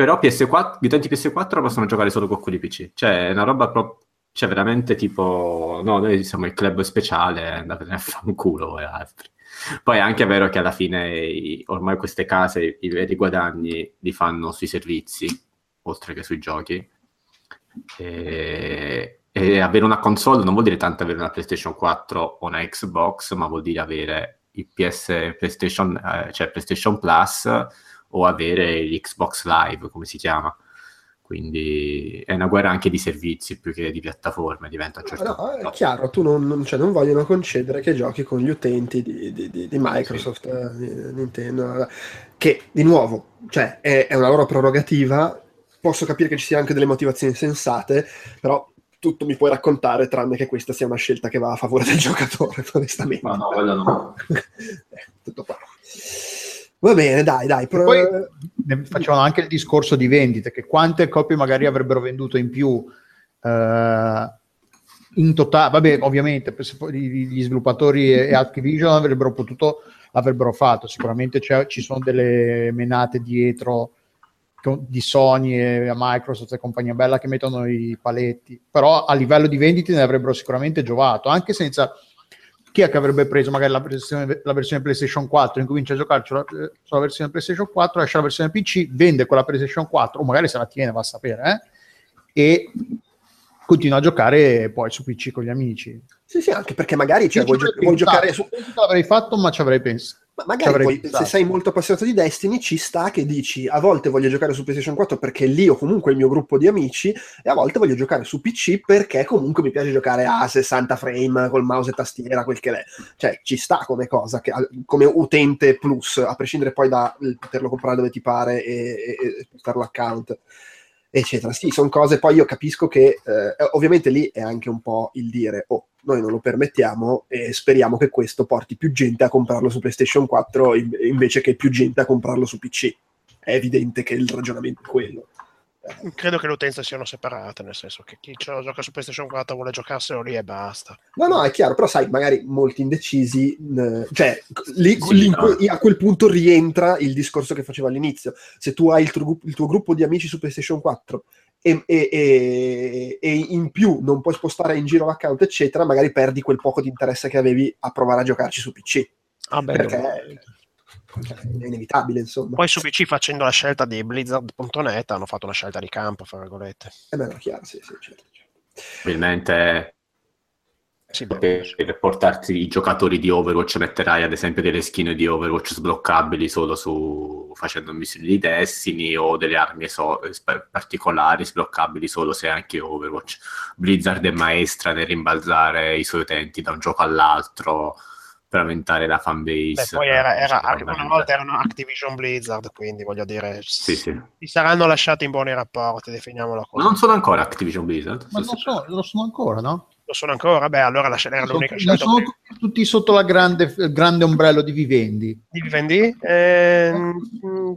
Però PS4, gli utenti PS4 possono giocare solo con quelli PC. Cioè, è una roba proprio. Cioè, veramente tipo. No, noi siamo il club speciale, andatene a fanculo voi altri. Poi è anche vero che alla fine ormai queste case i veri guadagni li fanno sui servizi, oltre che sui giochi. E, e avere una console non vuol dire tanto avere una PlayStation 4 o una Xbox, ma vuol dire avere il PS PlayStation, eh, cioè PlayStation Plus o avere l'Xbox Live, come si chiama. Quindi è una guerra anche di servizi più che di piattaforme, diventa un certo No, punto. è chiaro, tu non, non- cioè, non vogliono concedere che giochi con gli utenti di, di- di- di Microsoft, eh, di Nintendo, che di nuovo, cioè, è, è una loro prerogativa. Posso capire che ci siano anche delle motivazioni sensate, però tutto mi puoi raccontare tranne che questa sia una scelta che va a favore del giocatore, onestamente. Ma no, quello no. Eh, tutto qua. Va bene, dai, dai. Pro- poi facevano anche il discorso di vendite, che quante copie magari avrebbero venduto in più eh, in totale. Vabbè, ovviamente gli sviluppatori e Activision avrebbero potuto, l'avrebbero fatto. Sicuramente ci sono delle menate dietro di Sony e Microsoft e compagnia bella che mettono i paletti, però a livello di vendite ne avrebbero sicuramente giovato, anche senza chi è che avrebbe preso magari la versione, la versione PlayStation 4, incomincia a giocare sulla, eh, sulla versione PlayStation 4, esce la versione PC, vende quella PlayStation 4, o magari se la tiene, va a sapere, eh, e continua a giocare poi su PC con gli amici. Sì, sì, anche perché magari cioè, Io vuoi, gio- vuoi giocare su, l'avrei fatto, ma ci avrei pensato. Ma magari poi, se sei molto appassionato di Destiny, ci sta che dici a volte voglio giocare su PlayStation 4 perché lì ho comunque il mio gruppo di amici e a volte voglio giocare su PC perché comunque mi piace giocare a 60 frame col mouse e tastiera, quel che è. Cioè, ci sta come cosa, che- come utente plus, a prescindere poi da poterlo comprare dove ti pare e, e, e l'account eccetera. Sì, sono cose, poi io capisco che eh, ovviamente lì è anche un po' il dire, oh, noi non lo permettiamo e speriamo che questo porti più gente a comprarlo su PlayStation 4 in- invece che più gente a comprarlo su PC. È evidente che il ragionamento è quello. Credo che le utenze siano separate, nel senso che chi ce lo gioca su PlayStation 4 vuole giocarselo lì e basta. No, no, è chiaro, però sai, magari molti indecisi, eh, cioè lì, Sì, lì no. a quel punto rientra il discorso che facevo all'inizio. Se tu hai il tuo, gruppo- il tuo gruppo di amici su PlayStation 4 e, e- e- e in più non puoi spostare in giro l'account, eccetera, magari perdi quel poco di interesse che avevi a provare a giocarci su PC. Ah, beh, Perché cioè, è inevitabile, insomma. Poi su PC facendo la scelta di Blizzard.net hanno fatto una scelta di campo, fra virgolette. Eh beh, no, chiaro, sì, sì, certo. certo. Probabilmente Sì, per portarti i giocatori di Overwatch metterai ad esempio delle skin di Overwatch sbloccabili solo su facendo missioni di Destiny o delle armi so- particolari sbloccabili solo se anche Overwatch. Blizzard è maestra nel rimbalzare i suoi utenti da un gioco all'altro per aumentare la fanbase. Beh, poi era, era- Cioè, una volta erano Activision Blizzard, quindi voglio dire, Sì, sì. si saranno lasciati in buoni rapporti, definiamolo Ma così. non sono ancora Activision Blizzard. Ma lo, so, lo sono ancora, no? Lo sono ancora? Beh, allora la scel- era Sono, l'unica scelta. sono tutti, tutti sotto la grande, il grande ombrello di Vivendi. Di Vivendi? Eh,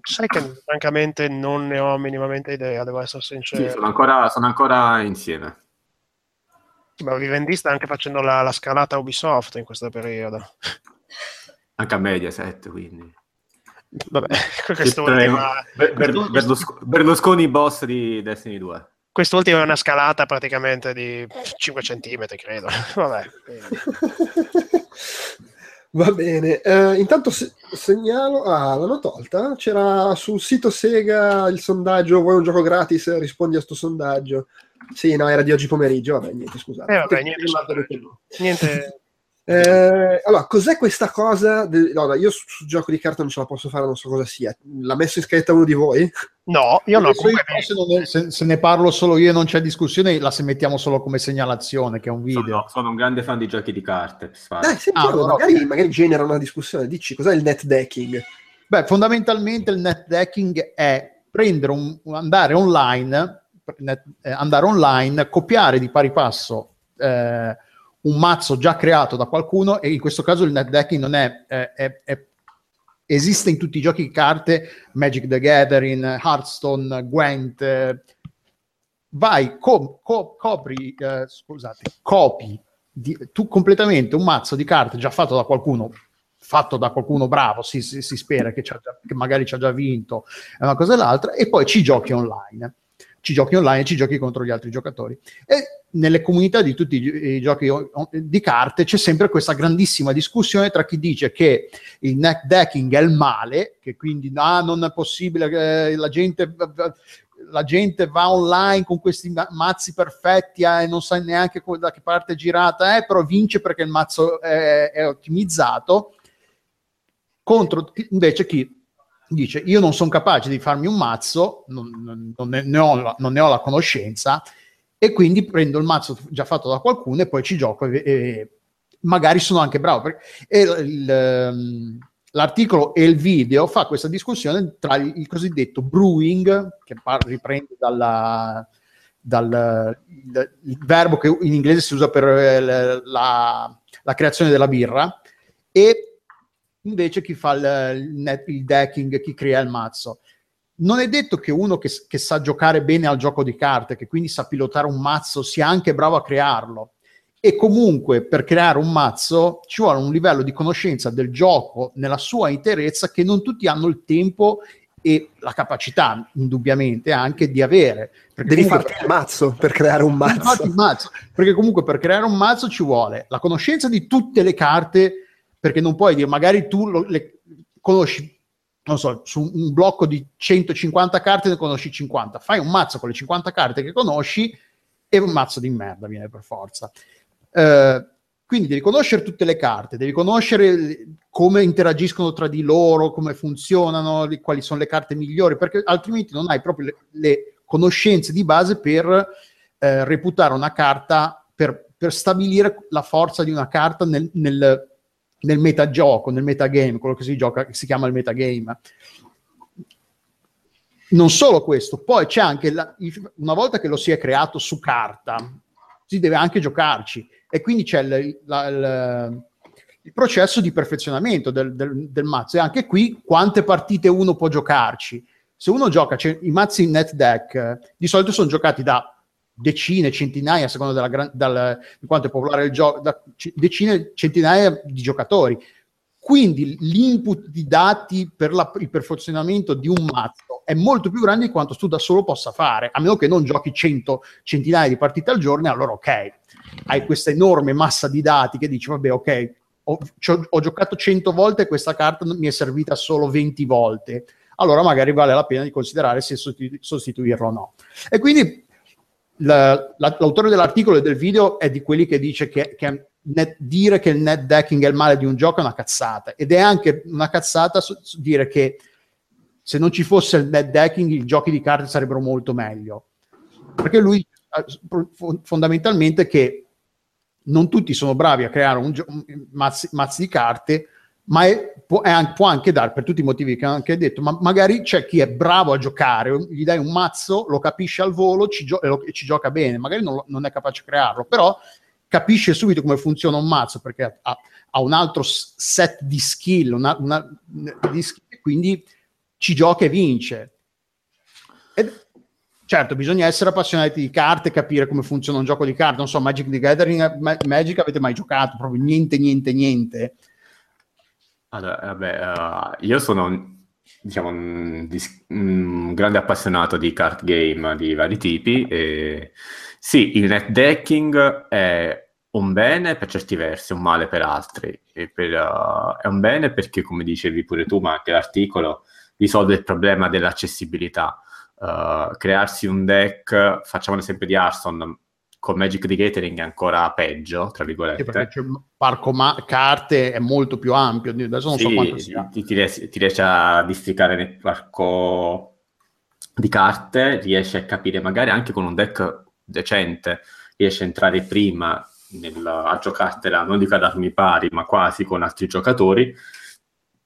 sai che francamente non ne ho minimamente idea, devo essere Sì, sincero. sono ancora, sono ancora insieme. Ma Vivendi sta anche facendo la, la scalata Ubisoft in questo periodo. Anche a Mediaset, quindi. Vabbè, quest'ultima, prego. Ber- Ber- Berlusco- Berlusconi boss di Destiny 2. quest'ultima è una scalata praticamente di 5 cm, credo. Vabbè. Va bene, eh, intanto se- segnalo, ah, l'hanno tolta, c'era sul sito Sega il sondaggio, vuoi un gioco gratis, rispondi a sto sondaggio. Sì, no, era di oggi pomeriggio, vabbè, niente, scusate. Eh, vabbè, niente, Niente, Eh, allora, cos'è questa cosa? de- no, no, io su, su gioco di carta non ce la posso fare, non so cosa sia. L'ha messo in scaletta uno di voi? no, io no, comunque se, non è- se- se ne parlo solo io e non c'è discussione, la se mettiamo solo come segnalazione, che è un video. Sono, sono un grande fan di giochi di carte. Dai, sentiamo, Ah, allora, magari, ok. magari genera una discussione. Dici, cos'è il net decking? Beh, fondamentalmente il net decking è prendere un, andare online, andare online, copiare di pari passo eh, un mazzo già creato da qualcuno e in questo caso il net decking non è, eh, è- è- esiste in tutti i giochi di carte, Magic the Gathering, Hearthstone, Gwent, eh, vai, co- co- copri, eh, scusate, copi di- tu completamente un mazzo di carte già fatto da qualcuno fatto da qualcuno bravo, si, si- si spera che, che magari ci ha già vinto, una cosa e l'altra, e poi ci giochi online. Ci giochi online ci giochi contro gli altri giocatori. E nelle comunità di tutti i, gi- i giochi di carte c'è sempre questa grandissima discussione tra chi dice che il net decking è il male, che quindi ah, non è possibile che la gente la gente va online con questi ma- mazzi perfetti eh, e non sa neanche da che parte è girata è, però vince perché il mazzo è, è ottimizzato. Contro invece chi dice io non sono capace di farmi un mazzo, non, non- ne, la, non ne ho la conoscenza e quindi prendo il mazzo già fatto da qualcuno e poi ci gioco e, e magari sono anche bravo. perché- e il- ehm, l'articolo e il video fa questa discussione tra il, cosiddetto brewing, che par- riprende dalla, dal il, verbo che in inglese si usa per eh, la- la creazione della birra, e invece chi fa il, il net- il decking, chi crea il mazzo. Non è detto che uno che, che sa giocare bene al gioco di carte, che quindi sa pilotare un mazzo, sia anche bravo a crearlo. E comunque per creare un mazzo ci vuole un livello di conoscenza del gioco nella sua interezza che non tutti hanno il tempo e la capacità, indubbiamente, anche di avere. Perché Devi farti il mazzo per creare un mazzo. Mazzo. Perché comunque per creare un mazzo ci vuole la conoscenza di tutte le carte, perché non puoi dire, magari tu lo- le conosci, non so, su un blocco di 150 carte ne conosci 50. Fai un mazzo con le 50 carte che conosci e un mazzo di merda viene per forza. Eh, quindi devi conoscere tutte le carte, devi conoscere come interagiscono tra di loro, come funzionano, li- quali sono le carte migliori, perché altrimenti non hai proprio le, le conoscenze di base per eh, reputare una carta, per, per stabilire la forza di una carta nel, nel, nel metagioco, nel metagame, quello che si gioca, che si chiama il metagame. Non solo questo, poi c'è anche la- una volta che lo si è creato su carta, si deve anche giocarci e quindi c'è il, la- il- il processo di perfezionamento del, del- del mazzo e anche qui quante partite uno può giocarci. se uno gioca, i mazzi in net deck di solito sono giocati da decine, centinaia, a seconda della gran, dal, di quanto è popolare il gioco, da decine, centinaia di giocatori. Quindi l'input di dati per la, il perfezionamento di un mazzo è molto più grande di quanto tu da solo possa fare, a meno che non giochi cento, centinaia di partite al giorno, allora ok, hai questa enorme massa di dati che dici, vabbè, ok, ho, ho giocato 100 volte e questa carta mi è servita solo 20 volte, allora magari vale la pena di considerare se sostituirlo o no. E quindi la, la, l'autore dell'articolo e del video è di quelli che dice che, che net, dire che il net decking è il male di un gioco è una cazzata. Ed è anche una cazzata su, su dire che se non ci fosse il net decking i giochi di carte sarebbero molto meglio. Perché lui eh, fondamentalmente che non tutti sono bravi a creare un gio- mazzi, mazzi di carte ma è, può, è, può, anche dare per tutti i motivi che ho anche detto, ma magari c'è chi è bravo a giocare, gli dai un mazzo, lo capisce al volo ci gio- e, lo, e ci gioca bene, magari non, non, è capace di crearlo, però capisce subito come funziona un mazzo perché ha, ha un altro set di skill, una, una, di skill, quindi ci gioca e vince. Ed, certo, bisogna essere appassionati di carte, capire come funziona un gioco di carte, non so, Magic the Gathering, Magic avete mai giocato? Proprio niente, niente, niente allora, vabbè, uh, io sono diciamo, un, un, grande appassionato di card game di vari tipi. E sì, il net decking è un bene per certi versi, un male per altri. Per, uh, è un bene perché, come dicevi pure tu, ma anche l'articolo, risolve il problema dell'accessibilità. Uh, crearsi un deck, facciamo l'esempio di Arson, con Magic the Gathering è ancora peggio, tra virgolette. Sì, perché c'è parco ma- carte è molto più ampio, adesso non sì, so quanto sia. Ti, ti, riesci, ti riesci a districare nel parco di carte, riesci a capire magari anche con un deck decente, riesci a entrare prima nel, a giocartela, non dico ad armi pari, ma quasi con altri giocatori.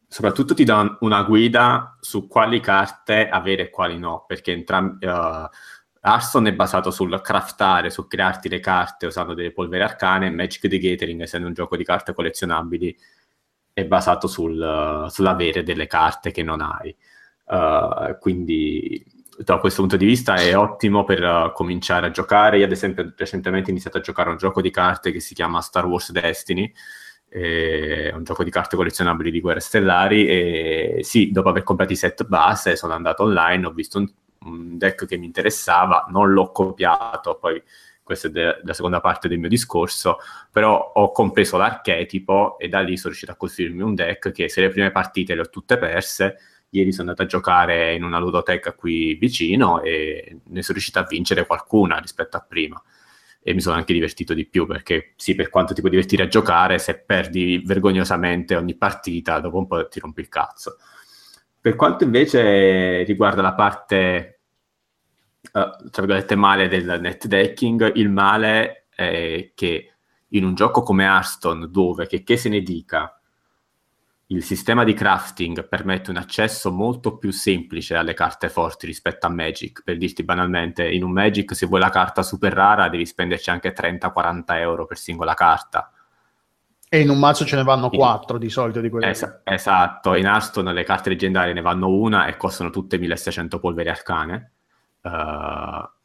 Soprattutto ti dà una guida su quali carte avere e quali no, perché entrambi... Uh, Hearthstone è basato sul craftare, su crearti le carte usando delle polveri arcane, Magic the Gathering, essendo un gioco di carte collezionabili, è basato sul, sull'avere delle carte che non hai. Uh, quindi da questo punto di vista è ottimo per uh, cominciare a giocare. Io ad esempio recentemente ho iniziato a giocare un gioco di carte che si chiama Star Wars Destiny, è un gioco di carte collezionabili di guerre stellari e sì, dopo aver comprato i set base sono andato online, ho visto un un deck che mi interessava, non l'ho copiato, poi questa è de- la seconda parte del mio discorso, però ho compreso l'archetipo e da lì sono riuscito a costruirmi un deck che se le prime partite le ho tutte perse, ieri sono andato a giocare in una ludoteca qui vicino e ne sono riuscito a vincere qualcuna rispetto a prima e mi sono anche divertito di più perché sì, per quanto ti puoi divertire a giocare, se perdi vergognosamente ogni partita, dopo un po' ti rompi il cazzo. Per quanto invece riguarda la parte uh, tra virgolette, male del net decking, il male è che in un gioco come Hearthstone, dove, che, che se ne dica, il sistema di crafting permette un accesso molto più semplice alle carte forti rispetto a Magic. Per dirti banalmente, in un Magic se vuoi la carta super rara devi spenderci anche 30-40 euro per singola carta. E in un mazzo ce ne vanno 4 di solito di quelle. Es- esatto, in Hearthstone le carte leggendarie ne vanno una e costano tutte 1600 polveri arcane. Uh,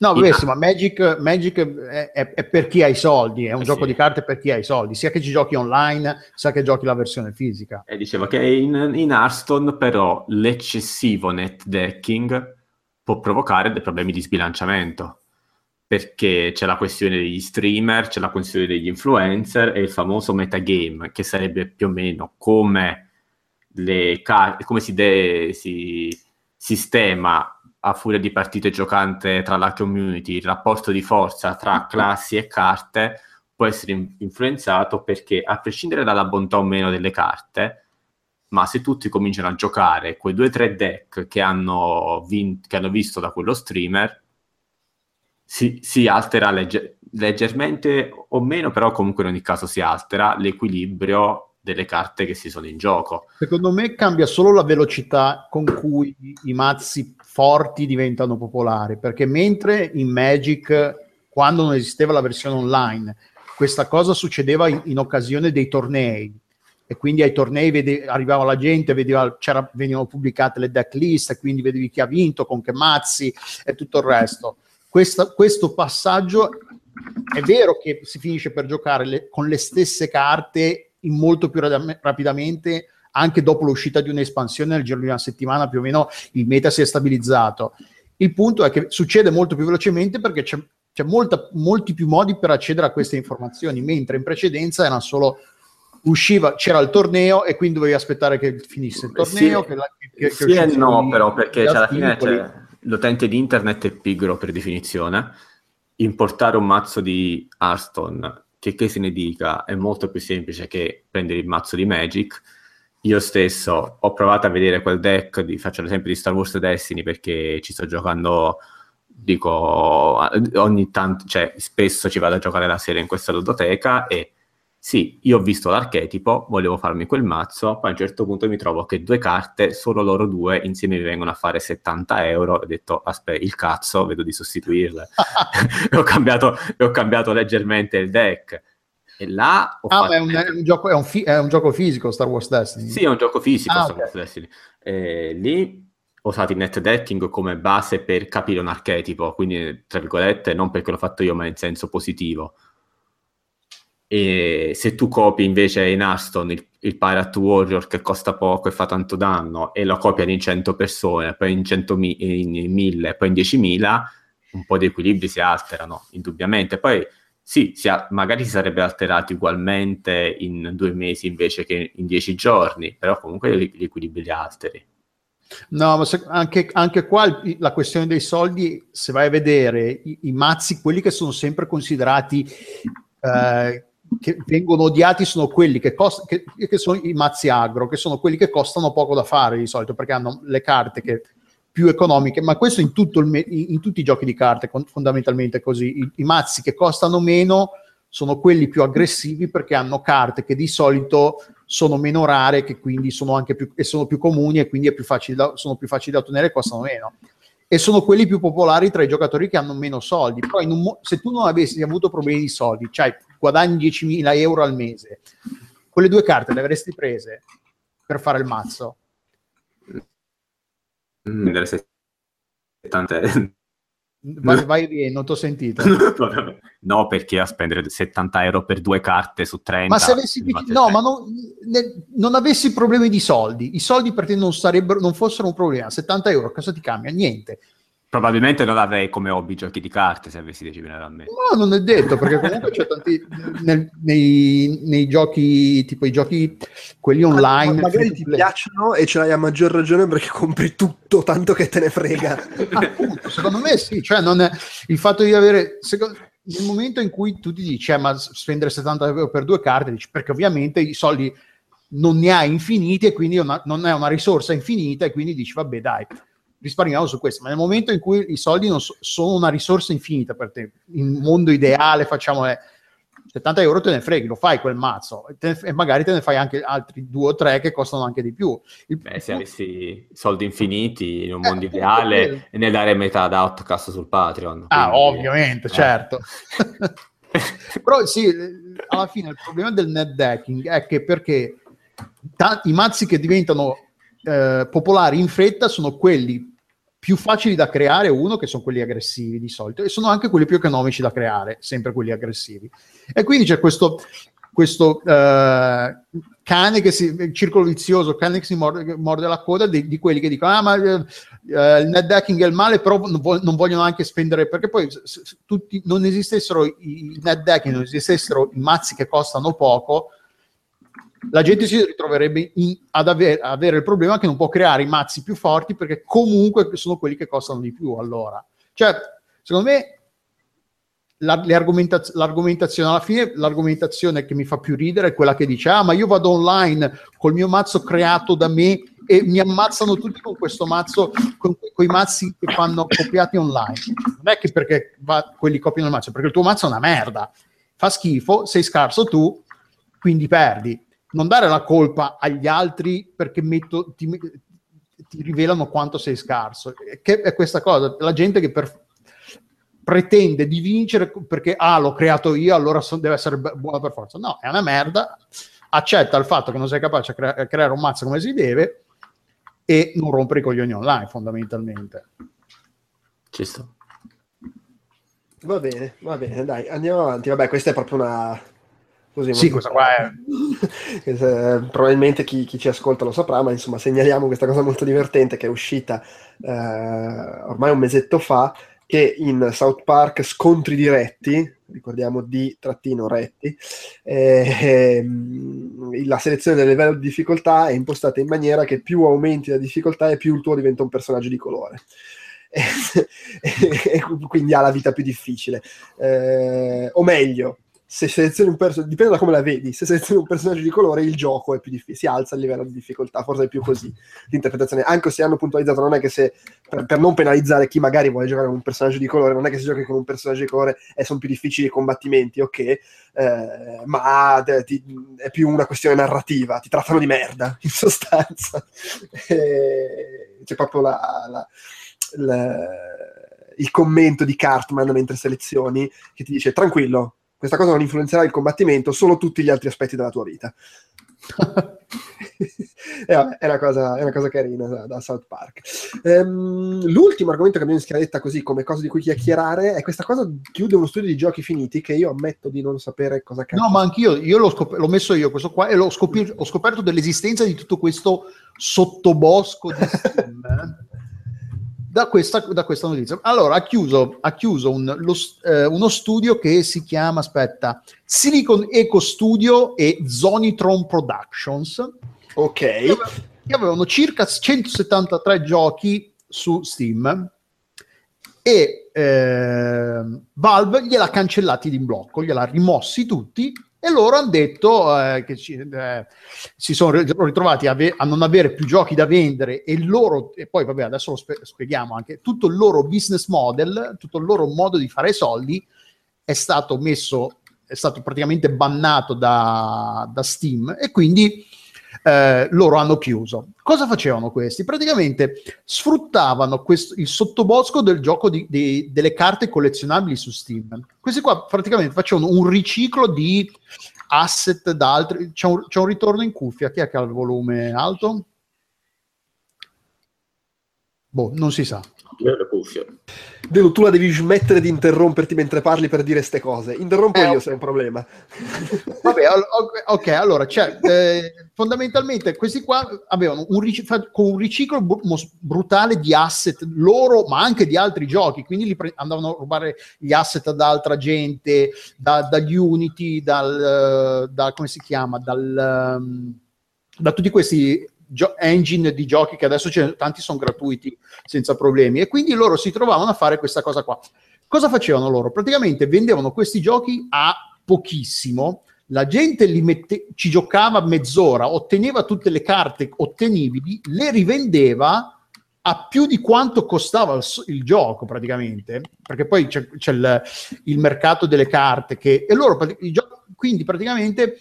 No, ma Magic, Magic è, è, è, per chi ha i soldi, è un eh gioco sì. di carte per chi ha i soldi, sia che ci giochi online, sia che giochi la versione fisica. E dicevo che in, in Hearthstone però l'eccessivo net decking può provocare dei problemi di sbilanciamento, perché c'è la questione degli streamer, c'è la questione degli influencer e il famoso metagame, che sarebbe più o meno come, le come si, de- si sistema a furia di partite giocante tra la community, il rapporto di forza tra classi e carte può essere influenzato perché a prescindere dalla bontà o meno delle carte, ma se tutti cominciano a giocare quei due o tre deck che hanno, vin- che hanno visto da quello streamer, si, si altera legge- leggermente o meno, però comunque in ogni caso si altera l'equilibrio delle carte che si sono in gioco. Secondo me cambia solo la velocità con cui i mazzi forti diventano popolari, perché mentre in Magic, quando non esisteva la versione online, questa cosa succedeva in, in occasione dei tornei, e quindi ai tornei vede, arrivava la gente, vedeva, venivano pubblicate le deck list, quindi vedevi chi ha vinto, con che mazzi e tutto il resto. Questa, questo passaggio è vero che si finisce per giocare le, con le stesse carte molto più rap- rapidamente anche dopo l'uscita di un'espansione nel giro di una settimana più o meno il meta si è stabilizzato. Il punto è che succede molto più velocemente perché c'è, c'è molta, molti più modi per accedere a queste informazioni, mentre in precedenza erano solo usciva, c'era il torneo e quindi dovevi aspettare che finisse il torneo. Sì, che la, che, sì che e no, però, perché alla fine l'utente di internet è pigro per definizione. Importare un mazzo di Hearthstone, che, che se ne dica, è molto più semplice che prendere il mazzo di Magic. Io stesso ho provato a vedere quel deck, di, faccio l'esempio di Star Wars Destiny perché ci sto giocando dico ogni tanto, cioè spesso ci vado a giocare la serie in questa ludoteca e sì, io ho visto l'archetipo, volevo farmi quel mazzo, poi a un certo punto mi trovo che due carte, solo loro due, insieme mi vengono a fare 70 euro. Ho detto, aspetta, il cazzo, vedo di sostituirle. e, ho cambiato, ho cambiato leggermente il deck. E là ho ah, fatto... è, un, è, un gioco, è, un fi- è, un gioco, fisico Star Wars Destiny? Sì, è un gioco fisico ah, Star okay. Wars Destiny. E lì ho usato il net decking come base per capire un archetipo, quindi tra virgolette non perché l'ho fatto io, ma in senso positivo e se tu copi invece in Aston il, il Pirate Warrior che costa poco e fa tanto danno e lo copiano in 100 persone, poi in, 100 mi- in 1000, poi in 10.000, un po' di equilibri si alterano, indubbiamente. Poi sì, si ha, magari si sarebbe alterato ugualmente in due mesi invece che in dieci giorni, però comunque gli equilibri li alteri. No, ma se, anche, anche, qua la questione dei soldi, se vai a vedere i, i mazzi, quelli che sono sempre considerati eh, che vengono odiati sono quelli che, cost- che, che, sono i mazzi agro, che sono quelli che costano poco da fare di solito perché hanno le carte che, più economiche, ma questo in, me- in, tutti i giochi di carte con- fondamentalmente così. I-, I, mazzi che costano meno sono quelli più aggressivi perché hanno carte che di solito sono meno rare che quindi sono anche più, e sono più comuni e quindi più da, sono più facili da ottenere e costano meno e sono quelli più popolari tra i giocatori che hanno meno soldi. Però mo- se tu non avessi avuto problemi di soldi, cioè guadagni 10.000 euro al mese, quelle due carte le avresti prese per fare il mazzo? Mm, 70 Vai, vai via, non ti ho sentito. no, perché a spendere 70 euro per due carte su 30. Ma se avessi, no, ma non, ne, non, avessi problemi di soldi, i soldi per te non, sarebbero, non fossero un problema. 70 euro, cosa ti cambia? Niente. Probabilmente non avrei come hobby giochi di carte se avessi 10.000 euro al mese. No, non è detto, perché comunque c'è tanti nel, nei, nei, giochi, tipo i giochi, quelli online. Ma magari ti piacciono e ce l'hai a maggior ragione perché compri tutto, tanto che te ne frega. Appunto, secondo me sì, cioè non è il fatto di avere... Secondo, nel momento in cui tu ti dici, eh, ma spendere 70 euro per due carte, dici, perché ovviamente i soldi non ne hai infiniti e quindi una, non è una risorsa infinita e quindi dici, vabbè dai, risparmiamo su questo, ma nel momento in cui i soldi non so, sono una risorsa infinita per te, in un mondo ideale facciamo eh, 70 euro te ne freghi, lo fai quel mazzo e, e, magari te ne fai anche altri due o tre che costano anche di più. Il... Beh, se avessi soldi infiniti in un mondo eh, ideale e ne dare metà ad Outcast sul Patreon. Ah, quindi... ovviamente, eh. certo. Però sì, alla fine il problema del net decking è che perché t- i mazzi che diventano eh, popolari in fretta sono quelli più facili da creare, uno, che sono quelli aggressivi di solito, e sono anche quelli più economici da creare, sempre quelli aggressivi. E quindi c'è questo, questo uh, cane che si, circolo vizioso, cane che si morde, morde la coda di, di, quelli che dicono, ah, ma uh, il net decking è il male, però non, vo- non vogliono anche spendere, perché poi se, se tutti, non esistessero i, i net decking, non esistessero i mazzi che costano poco, la gente si ritroverebbe in, ad aver, avere il problema che non può creare i mazzi più forti perché comunque sono quelli che costano di più allora. Cioè, secondo me la, argomentaz- l'argomentazione alla fine, l'argomentazione che mi fa più ridere è quella che dice ah ma io vado online col mio mazzo creato da me e mi ammazzano tutti con questo mazzo, con quei mazzi che fanno copiati online. Non è che perché va, quelli copiano il mazzo, perché il tuo mazzo è una merda, fa schifo, sei scarso tu, quindi perdi non dare la colpa agli altri perché metto, ti, ti, rivelano quanto sei scarso. Che è questa cosa, la gente che per, pretende di vincere perché ah, l'ho creato io, allora so, deve essere buono per forza. No, è una merda. accetta il fatto che non sei capace a, cre- a creare un mazzo come si deve e non rompere i coglioni online fondamentalmente. Ci sto. Va bene, va bene, dai, andiamo avanti. Vabbè, questa è proprio una... Così, Sì, questa qua è... Eh, probabilmente chi, chi ci ascolta lo saprà, ma insomma segnaliamo questa cosa molto divertente che è uscita eh, ormai un mesetto fa, che in South Park scontri diretti, ricordiamo di trattino retti, eh, la selezione del livello di difficoltà è impostata in maniera che più aumenti la difficoltà e più il tuo diventa un personaggio di colore. e quindi ha la vita più difficile. Eh, o meglio, se selezioni un personaggio, dipende da come la vedi, se selezioni un personaggio di colore il gioco è più difficile, si alza il livello di difficoltà, forse è più così l'interpretazione, anche se hanno puntualizzato, non è che se, per, per non penalizzare chi magari vuole giocare con un personaggio di colore, non è che se giochi con un personaggio di colore e sono più difficili i combattimenti, ok, eh, ma te, ti, è più una questione narrativa, ti trattano di merda, in sostanza. C'è proprio la, la, la il commento di Cartman mentre selezioni che ti dice tranquillo, questa cosa non influenzerà il combattimento, solo tutti gli altri aspetti della tua vita. eh, vabbè, è, una cosa, è, una cosa, carina da, da South Park. Um, l'ultimo argomento che abbiamo in scaletta così come cosa di cui chiacchierare è questa cosa chiude uno studio di giochi finiti che io ammetto di non sapere cosa cazzo. No, ma anch'io io l'ho, scop- l'ho messo io questo qua e l'ho scop- ho scoperto dell'esistenza di tutto questo sottobosco di Steam. Da questa, da questa notizia. Allora, ha chiuso, ha chiuso un, lo, eh, uno studio che si chiama, aspetta, Silicon Eco Studio e Zonitron Productions. Ok. Che, che avevano circa 173 giochi su Steam e eh, Valve gliel'ha cancellati in blocco, gliel'ha rimossi tutti e loro hanno detto eh, che ci, eh, si sono ritrovati a, ve- a, non avere più giochi da vendere e loro, e poi vabbè adesso lo spe- spieghiamo anche, tutto il loro business model, tutto il loro modo di fare soldi è stato messo, è stato praticamente bannato da, da Steam e quindi eh, loro hanno chiuso. Cosa facevano questi? Praticamente sfruttavano questo, il sottobosco del gioco di, di, delle carte collezionabili su Steam. Questi qua praticamente facevano un riciclo di asset da altri. C'è un, c'è un ritorno in cuffia. Chi è che ha il volume alto? Boh, non si sa. Io le cuffie. Delu, tu la devi smettere di interromperti mentre parli per dire queste cose. Interrompo eh, io se è un problema. Vabbè, ok, allora, cioè, eh, fondamentalmente questi qua avevano un, ric- con un riciclo br- brutale di asset loro, ma anche di altri giochi, quindi li pre- andavano a rubare gli asset da altra gente, da, dagli Unity, dal, uh, da, come si chiama, dal, um, da tutti questi gio- engine di giochi che adesso tanti sono gratuiti senza problemi e quindi loro si trovavano a fare questa cosa qua. Cosa facevano loro? Praticamente vendevano questi giochi a pochissimo, la gente li mette- ci giocava mezz'ora, otteneva tutte le carte ottenibili, le rivendeva a più di quanto costava il, il gioco praticamente, perché poi c'è, c'è il, il, mercato delle carte che, e loro gio- quindi praticamente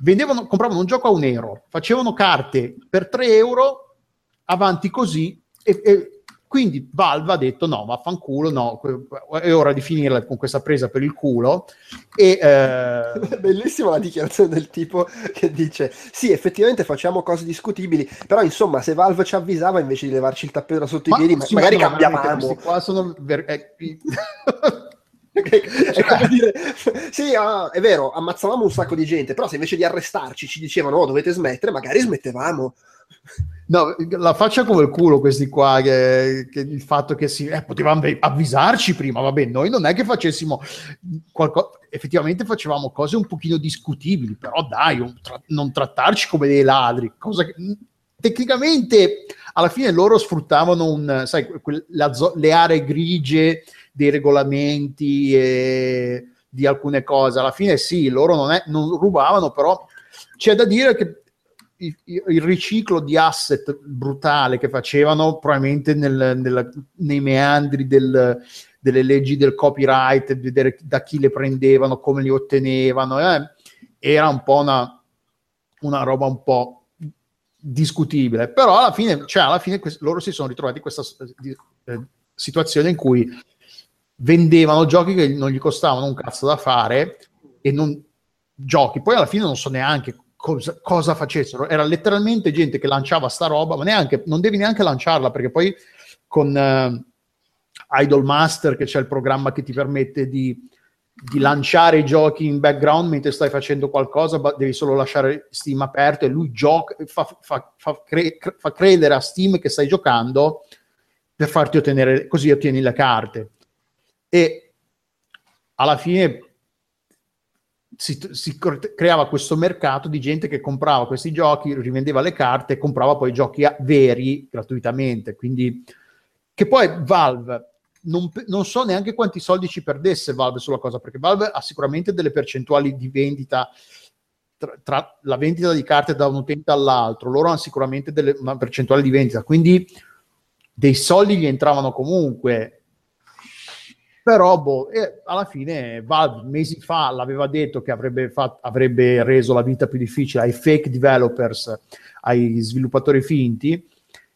vendevano, compravano un gioco a un euro, facevano carte per 3 euro, avanti così, e, e quindi Valve ha detto no, vaffanculo, no, è ora di finirla con questa presa per il culo. E, eh... Bellissima la dichiarazione del tipo che dice sì, effettivamente facciamo cose discutibili, però insomma se Valve ci avvisava invece di levarci il tappeto da sotto ma, i piedi, sì, magari no, cambiavamo. Qua sono ver- eh, è come dire, sì, ah, è vero, ammazzavamo un sacco di gente, però se invece di arrestarci ci dicevano oh, dovete smettere, magari smettevamo. No, la faccia come il culo questi qua, che, che il fatto che si eh, potevamo avvisarci prima, vabbè, noi non è che facessimo qualcosa, effettivamente facevamo cose un pochino discutibili, però dai, tra- non trattarci come dei ladri, cosa che tecnicamente alla fine loro sfruttavano un, sai, la, le aree grigie dei regolamenti e di alcune cose. Alla fine sì, loro non, è, non rubavano, però c'è da dire che il, il, riciclo di asset brutale che facevano probabilmente nel, nel, nei meandri del, delle leggi del copyright, vedere da chi le prendevano, come li ottenevano, eh, era un po' una, una roba un po' discutibile, però alla fine, cioè alla fine loro si sono ritrovati in questa eh, situazione in cui vendevano giochi che non gli costavano un cazzo da fare e non giochi. Poi alla fine non so neanche cosa, cosa facessero. Era letteralmente gente che lanciava sta roba, ma neanche, non devi neanche lanciarla perché poi con eh, Idol Master, che c'è il programma che ti permette di, di, lanciare i giochi in background mentre stai facendo qualcosa, devi solo lasciare Steam aperto e lui gioca, fa, fa, fa, cre- fa credere a Steam che stai giocando per farti ottenere, così ottieni le carte. E alla fine si, si, creava questo mercato di gente che comprava questi giochi, rivendeva le carte e comprava poi giochi veri gratuitamente. Quindi, che poi Valve non, non, so neanche quanti soldi ci perdesse Valve sulla cosa, perché Valve ha sicuramente delle percentuali di vendita tra, tra la vendita di carte da un utente all'altro, loro hanno sicuramente delle, una percentuale di vendita, quindi dei soldi gli entravano comunque però boh, alla fine Valve mesi fa l'aveva detto che avrebbe, fatto, avrebbe, reso la vita più difficile ai fake developers, ai sviluppatori finti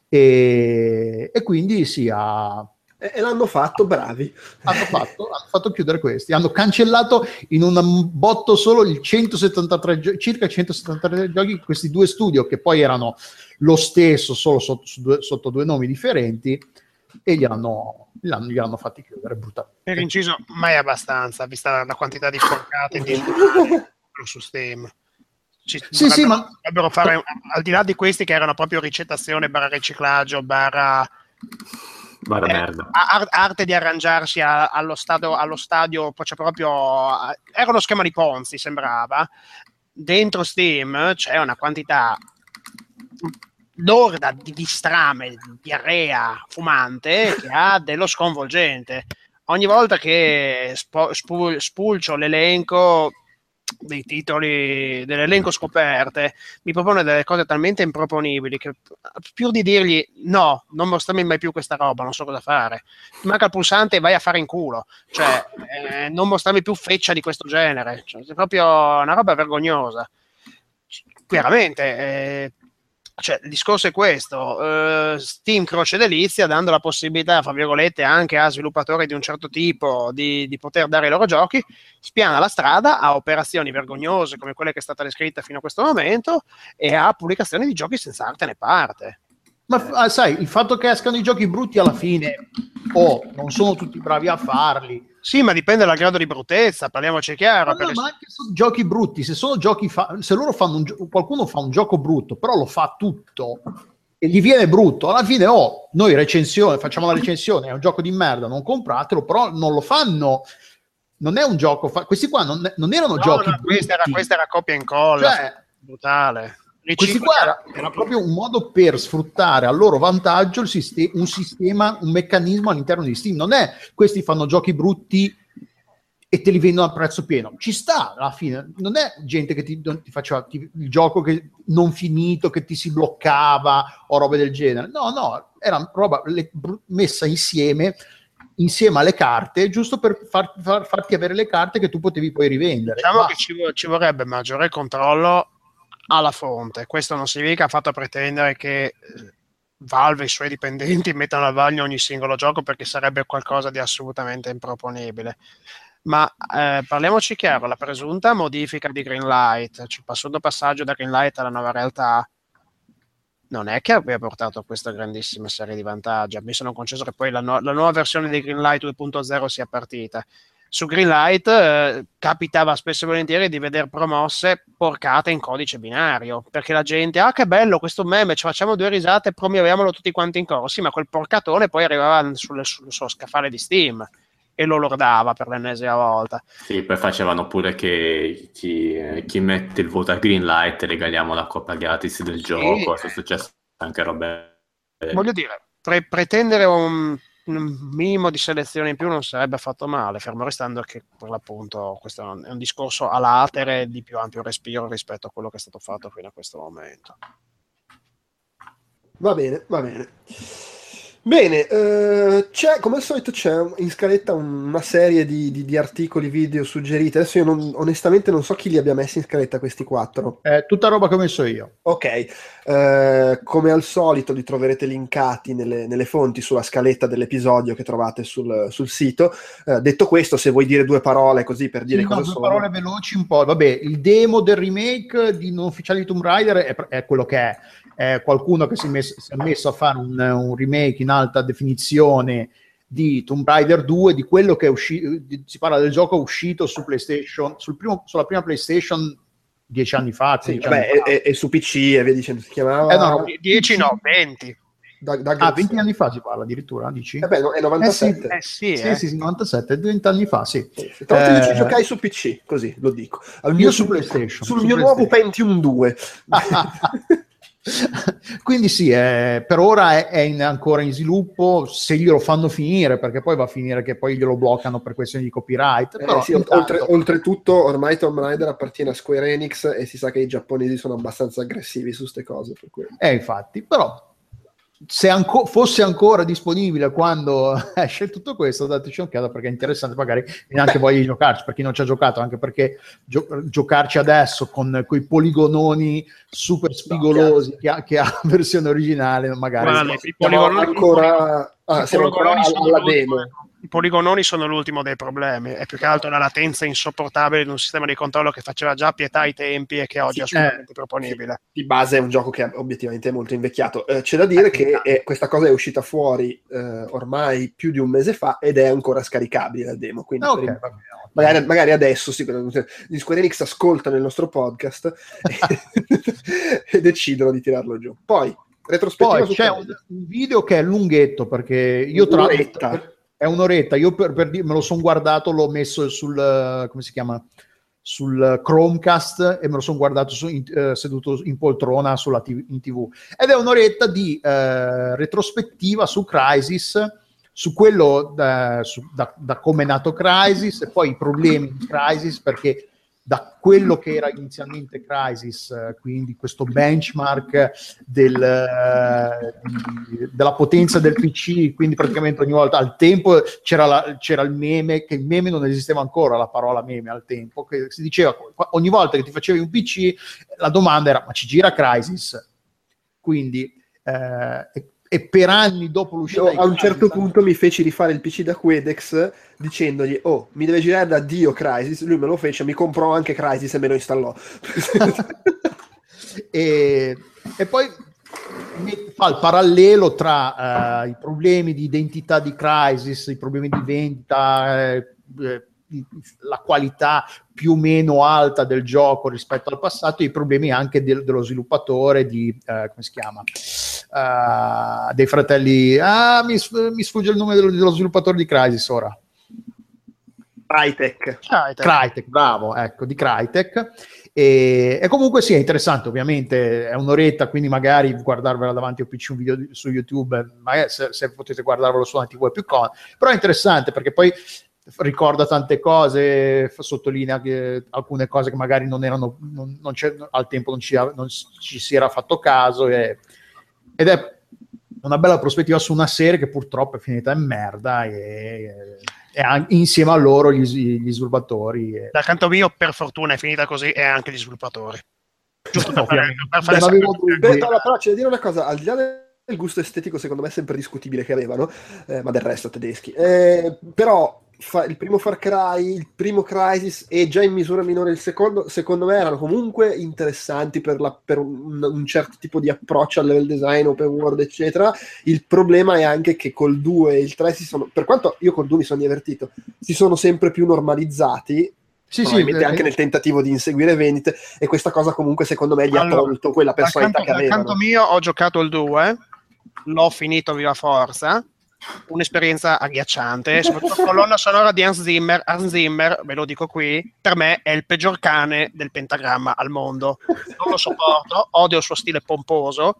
e, e quindi sì, ha, e l'hanno fatto, bravi. Hanno fatto, hanno fatto, chiudere questi. Hanno cancellato in un botto solo il 173 circa 173 giochi questi due studio che poi erano lo stesso, solo sotto, sotto due nomi differenti e li hanno, li hanno, li hanno fatti chiudere brutalmente. Per inciso, mai abbastanza, vista la quantità di porcate di su Steam. Ci sì, sì, ma... fare, al di là di questi che erano proprio ricettazione, barra riciclaggio, barra... Barra eh, merda. Ar- arte di arrangiarsi a, allo, stadio, allo stadio, cioè proprio... Era uno schema di Ponzi, sembrava. Dentro Steam c'è una quantità lorda di, di strame, di diarrea fumante che ha dello sconvolgente. Ogni volta che spo, spul, spulcio l'elenco dei titoli dell'elenco scoperte mi propone delle cose talmente improponibili che più di dirgli no, non mostrami mai più questa roba, non so cosa fare. Ti manca il pulsante e vai a fare in culo, cioè eh, non mostrarmi più feccia di questo genere, cioè, è proprio una roba vergognosa. Chiaramente, eh, cioè, il discorso è questo: uh, Steam croce delizia, dando la possibilità, fra virgolette, anche a sviluppatori di un certo tipo di, di, poter dare i loro giochi, spiana la strada a operazioni vergognose come quelle che è stata descritta fino a questo momento e a pubblicazioni di giochi senza arte né parte. Ma ah, sai, il fatto che escano i giochi brutti alla fine, o oh, non sono tutti bravi a farli, sì, ma dipende dal grado di bruttezza, parliamoci chiaro. No, perché... ma anche su giochi brutti, se sono giochi fa... se loro fanno un gio... qualcuno fa un gioco brutto, però lo fa tutto e gli viene brutto, alla fine oh, noi recensione, facciamo la recensione, è un gioco di merda, non compratelo, però non lo fanno non è un gioco, fa... questi qua non, non erano no, giochi no, questa, era, questa era copia e incolla, cioè, brutale. Questi qua era, era, proprio un modo per sfruttare a loro vantaggio sistema, un sistema, un meccanismo all'interno di Steam. Non è questi fanno giochi brutti e te li vendono a prezzo pieno. Ci sta alla fine, non è gente che ti, ti faceva ti, il gioco che, non finito, che ti si bloccava o robe del genere. No, no, era roba le, messa insieme insieme alle carte, giusto per far, far, farti avere le carte che tu potevi poi rivendere. Diciamo Ma... che ci, ci vorrebbe maggiore controllo alla fonte. Questo non significa affatto pretendere che eh, Valve e i suoi dipendenti mettano a vaglio ogni singolo gioco perché sarebbe qualcosa di assolutamente improponibile. Ma eh, parliamoci chiaro, la presunta modifica di Greenlight, cioè il passato passaggio da Greenlight alla nuova realtà, non è che abbia portato a questa grandissima serie di vantaggi. Mi sono concesso che poi la, nu- la nuova versione di Greenlight 2.0 sia partita su Greenlight eh, capitava spesso e volentieri di vedere promosse porcate in codice binario perché la gente, ah che bello questo meme, ci facciamo due risate e promuoviamolo tutti quanti in coro. Sì, ma quel porcatone poi arrivava sul, sul suo scaffale di Steam e lo lordava per l'ennesima volta. Sì, poi facevano pure che chi, chi mette il voto a Greenlight regaliamo la coppa gratis del sì. gioco, è successo anche robe. Voglio dire, pre- pretendere un un minimo di selezione in più non sarebbe affatto male, fermo restando che per l'appunto questo è un discorso a latere di più ampio respiro rispetto a quello che è stato fatto fino a questo momento. Va bene, va bene. Bene, eh, c'è, come al solito c'è in scaletta una serie di, di- di articoli video suggeriti. Adesso io non- onestamente non so chi li abbia messi in scaletta questi quattro. È tutta roba che ho messo io. Ok, eh, come al solito li troverete linkati nelle, nelle fonti sulla scaletta dell'episodio che trovate sul, sul sito. Eh, detto questo, se vuoi dire due parole così per dire Sì, no, cosa due sono. parole veloci un po'. Vabbè, il demo del remake di non ufficiale di Tomb Raider è, è quello che è. È qualcuno che si è, messo, si è messo a fare un, un remake in alta definizione di Tomb Raider 2, di quello che è uscito, si parla del gioco uscito su PlayStation, sul primo, sulla prima PlayStation dieci anni fa. Sì, 15 vabbè, anni fa. e, e- su PC e via dicendo, si chiamava... Eh, no, no, 10 no, 20. Da- da- Ah, 20 anni fa si parla addirittura, dici? Eh beh, no, è Eh sì, 97. Eh sì, eh. sì, sì, 97, 20 anni fa, sì. Tra l'altro io ci Eh, giocai su PC, così lo dico. Al Io mio- su PlayStation, Sul su mio nuovo PlayStation. Pentium 2. Quindi sì, eh, per ora è, è in- ancora in sviluppo, se glielo fanno finire, perché poi va a finire che poi glielo bloccano per questioni di copyright. Eh, però sì, intanto- oltre- oltretutto, ormai Tomb Raider appartiene a Square Enix e si sa che i giapponesi sono abbastanza aggressivi su queste cose. Cui. Eh, infatti, però se anco- fosse ancora disponibile quando esce tutto questo, dateci un'occhiata perché è interessante, magari viene anche voglia di giocarci, per chi non ci ha giocato, anche perché gio- giocarci adesso con quei poligononi super spigolosi che ha, che ha versione originale, magari... I Siamo poligononi- ancora, ah, siamo ancora alla demo. I poligononi sono l'ultimo dei problemi, è più che altro la latenza insopportabile di un sistema di controllo che faceva già pietà ai tempi e che oggi Sì, è assolutamente proponibile. Di base è un gioco che è obiettivamente molto invecchiato. Eh, c'è da dire che è- questa cosa è uscita fuori eh, ormai più di un mese fa ed è ancora scaricabile la demo. Quindi Ah, ok, per. Magari, magari adesso sì, gli Square Enix ascoltano il nostro podcast e, e decidono di tirarlo giù. Poi, retrospettiva Poi su c'è un, un video che è lunghetto perché io tra Un'oretta. È un'oretta, io per, per me lo sono guardato, l'ho messo sul come si chiama? sul Chromecast e me lo sono guardato su- in- eh, seduto in poltrona TV, in TV ed è un'oretta di eh, retrospettiva su Crisis su quello da, su- da- da come è nato Crisis e poi i problemi di Crisis perché da quello che era inizialmente Crisis, eh, quindi questo benchmark del, eh, della potenza del PC, quindi praticamente ogni volta al tempo c'era, la- c'era il meme, che il meme non esisteva ancora la parola meme al tempo, che si diceva ogni volta che ti facevi un PC la domanda era ma ci gira Crisis? Quindi eh, e, per anni dopo l'uscita di a un Crysis, certo punto mi feci rifare il PC da Quedex dicendogli oh mi deve girare da Dio Crisis lui me lo fece mi comprò anche Crisis e me lo installò. E, e poi fa il parallelo tra eh, i problemi di identità di Crisis, i problemi di vendita, eh, eh, la qualità più o meno alta del gioco rispetto al passato e i problemi anche del- dello sviluppatore di, eh, come si chiama, Eh, dei fratelli, ah mi, sf- mi sfugge il nome dello, dello sviluppatore di Crisis ora. Crytek te- Crytek, bravo, ecco, di Crytek. E, e comunque sì, è interessante, ovviamente è un'oretta, quindi magari guardarvela davanti a un PC, un video di- su YouTube, magari se, se potete guardarvelo su una TV è più comodo, però è interessante perché poi ricorda tante cose, sottolinea che alcune cose che magari non erano, non, non c'è- al tempo non ci, non ci si era fatto caso e- ed è una bella prospettiva su una serie che purtroppo è finita in merda e, e an- insieme a loro gli, gli sviluppatori e- Dal canto mio, per fortuna, è finita così e anche gli sviluppatori. Giusto per fare, per fare. Beh, però c'è da dire una cosa, al di là del gusto estetico secondo me sempre discutibile che avevano, eh, ma del resto tedeschi, eh, però fa- il primo Far Cry, il primo Crisis e già in misura minore il secondo, secondo me erano comunque interessanti per, la- per un, un certo tipo di approccio al level design, open world, eccetera. Il problema è anche che col 2 e il 3 si sono, per quanto io col 2 mi sono divertito, si sono sempre più normalizzati Sì, sì, probabilmente eh, anche nel tentativo di inseguire vendite e questa cosa comunque secondo me gli ha Allora, tolto quella personalità canto, che avevano. canto mio ho giocato il 2, l'ho finito viva forza, un'esperienza agghiacciante, soprattutto colonna sonora di Hans Zimmer. Hans Zimmer, ve lo dico qui, per me è il peggior cane del pentagramma al mondo. Non lo sopporto, odio il suo stile pomposo,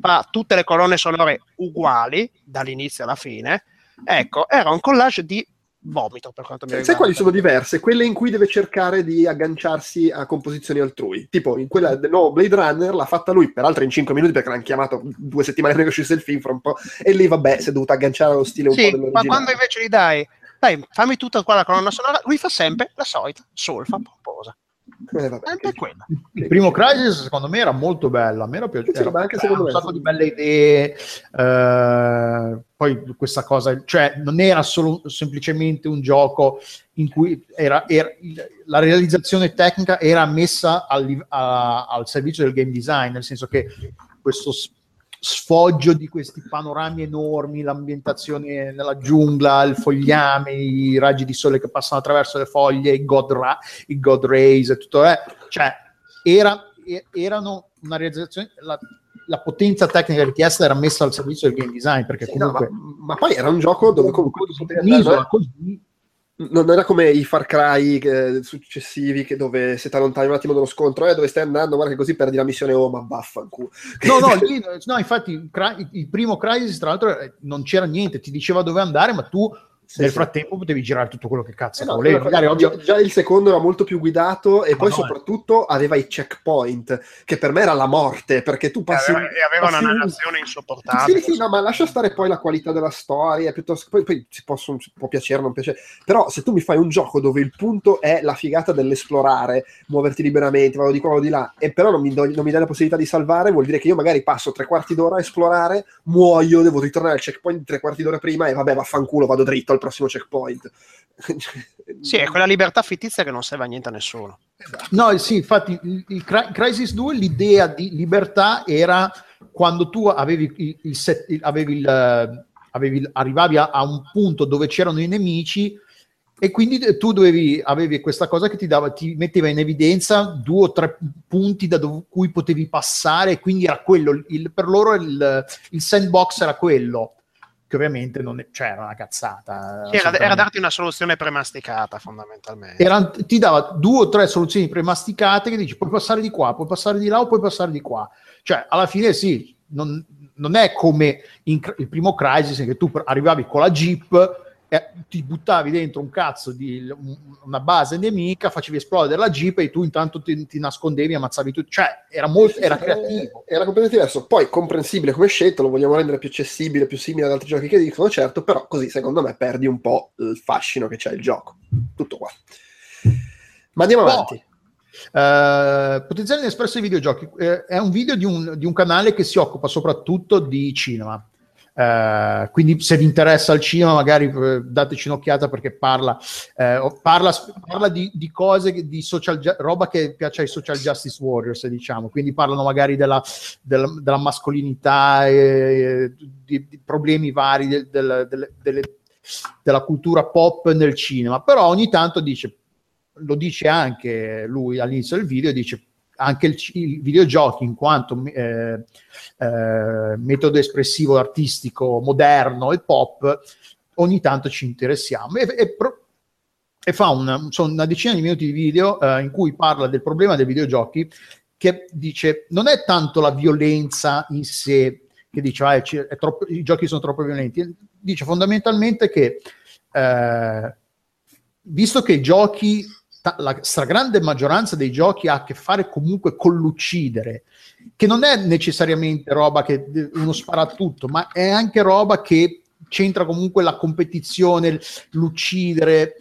fa tutte le colonne sonore uguali dall'inizio alla fine. Ecco, era un collage di vomito per quanto mi Sai riguarda. quali sono diverse? Quelle in cui deve cercare di agganciarsi a composizioni altrui. Tipo, in quella del nuovo Blade Runner l'ha fatta lui, peraltro in 5 minuti perché l'hanno chiamato due settimane prima che uscisse il film fra un po'. E lì, vabbè, si è dovuto agganciare allo stile un Sì, po' ma dell'originale. quando invece gli dai, dai, fammi tutta qua la colonna sonora, lui fa sempre la solita solfa pomposa. Eh, vabbè. Sempre quella. Il primo Crisis secondo me era molto bello, a me era piaciuto. Sì, ma anche secondo un me. sacco di belle idee, eh, poi questa cosa, cioè non era solo semplicemente un gioco in cui era, era- la realizzazione tecnica era messa al, a- al servizio del game design, nel senso che questo sfoggio di questi panorami enormi, l'ambientazione nella giungla, il fogliame, i raggi di sole che passano attraverso le foglie, i God, ra- i God Rays e tutto, eh, cioè era, erano una realizzazione, la, la potenza tecnica richiesta era messa al servizio del game design, perché Sì, no, comunque ma, ma poi era un gioco dove comunque tu potevi andare- così non era come i Far Cry eh, successivi che dove se ti allontani un attimo dallo scontro eh, dove stai andando guarda che così perdi la missione oh ma vaffanculo. No, no, lì- no, infatti il, il primo Crisis, tra l'altro, eh, non c'era niente, ti diceva dove andare, ma tu Sì, nel sì. frattempo potevi girare tutto quello che cazzo Eh no, volevi. Magari ovvio, già, già il secondo era molto più guidato e poi Madonna. soprattutto aveva i checkpoint che per me era la morte perché tu E passi aveva, e aveva una passi un- narrazione insopportabile. Sì, sì, no, ma lascia stare poi la qualità della storia, piuttosto poi, poi si possono- si può piacere o non piacere, però se tu mi fai un gioco dove il punto è la figata dell'esplorare, muoverti liberamente, vado di qua, vado di là, e però non mi, do- non mi dai la possibilità di salvare, vuol dire che io magari passo tre quarti d'ora a esplorare, muoio, devo ritornare al checkpoint tre quarti d'ora prima e vabbè, vaffanculo, vado dritto al prossimo checkpoint. Sì, è quella libertà fittizia che non serve a niente a nessuno. No, sì, infatti il, Crisis 2 l'idea di libertà era quando tu avevi il, il set- avevi il, avevi il- arrivavi a, a un punto dove c'erano i nemici e quindi tu dovevi, avevi questa cosa che ti, dava, ti metteva in evidenza due o tre punti da dov- cui potevi passare e quindi era quello, il- per loro il, il sandbox era quello che ovviamente non è, cioè era una cazzata. Era, era darti una soluzione premasticata, fondamentalmente. Era- ti dava due o tre soluzioni premasticate che dici puoi passare di qua, puoi passare di là o puoi passare di qua. Cioè, alla fine sì, non, non è come in il primo Crisis che tu arrivavi con la Jeep e ti buttavi dentro un cazzo di un- una base nemica, facevi esplodere la Jeep e tu intanto ti, ti nascondevi ammazzavi tutti. Cioè, era molto era creativo. Era completamente diverso. Poi comprensibile come scelta, lo vogliamo rendere più accessibile, più simile ad altri giochi che dicono, certo, però così secondo me perdi un po' il fascino che c'è il gioco. Tutto qua. Ma andiamo No. avanti. Eh, potenziale inespresso dei videogiochi Eh, è un video di un, di un canale che si occupa soprattutto di cinema. Eh, quindi se vi interessa il cinema magari eh, dateci un'occhiata perché parla, o- parla, parla di, di cose di social roba che piace ai social justice warriors diciamo. Quindi parlano magari della, della, della mascolinità eh, di, di problemi vari del- del- delle- delle- della cultura pop nel cinema. Però ogni tanto dice lo dice anche lui all'inizio del video, dice anche il, ci- i videogiochi in quanto eh, eh, metodo espressivo artistico moderno e pop, ogni tanto ci interessiamo. E, e e fa una, una decina di minuti di video eh, in cui parla del problema dei videogiochi che dice non è tanto la violenza in sé che dice "Ah, troppo- i giochi sono troppo violenti dice fondamentalmente che eh, visto che i giochi ta- la stragrande maggioranza dei giochi ha a che fare comunque con l'uccidere che non è necessariamente roba che eh, uno spara tutto ma è anche roba che c'entra comunque la competizione l'uccidere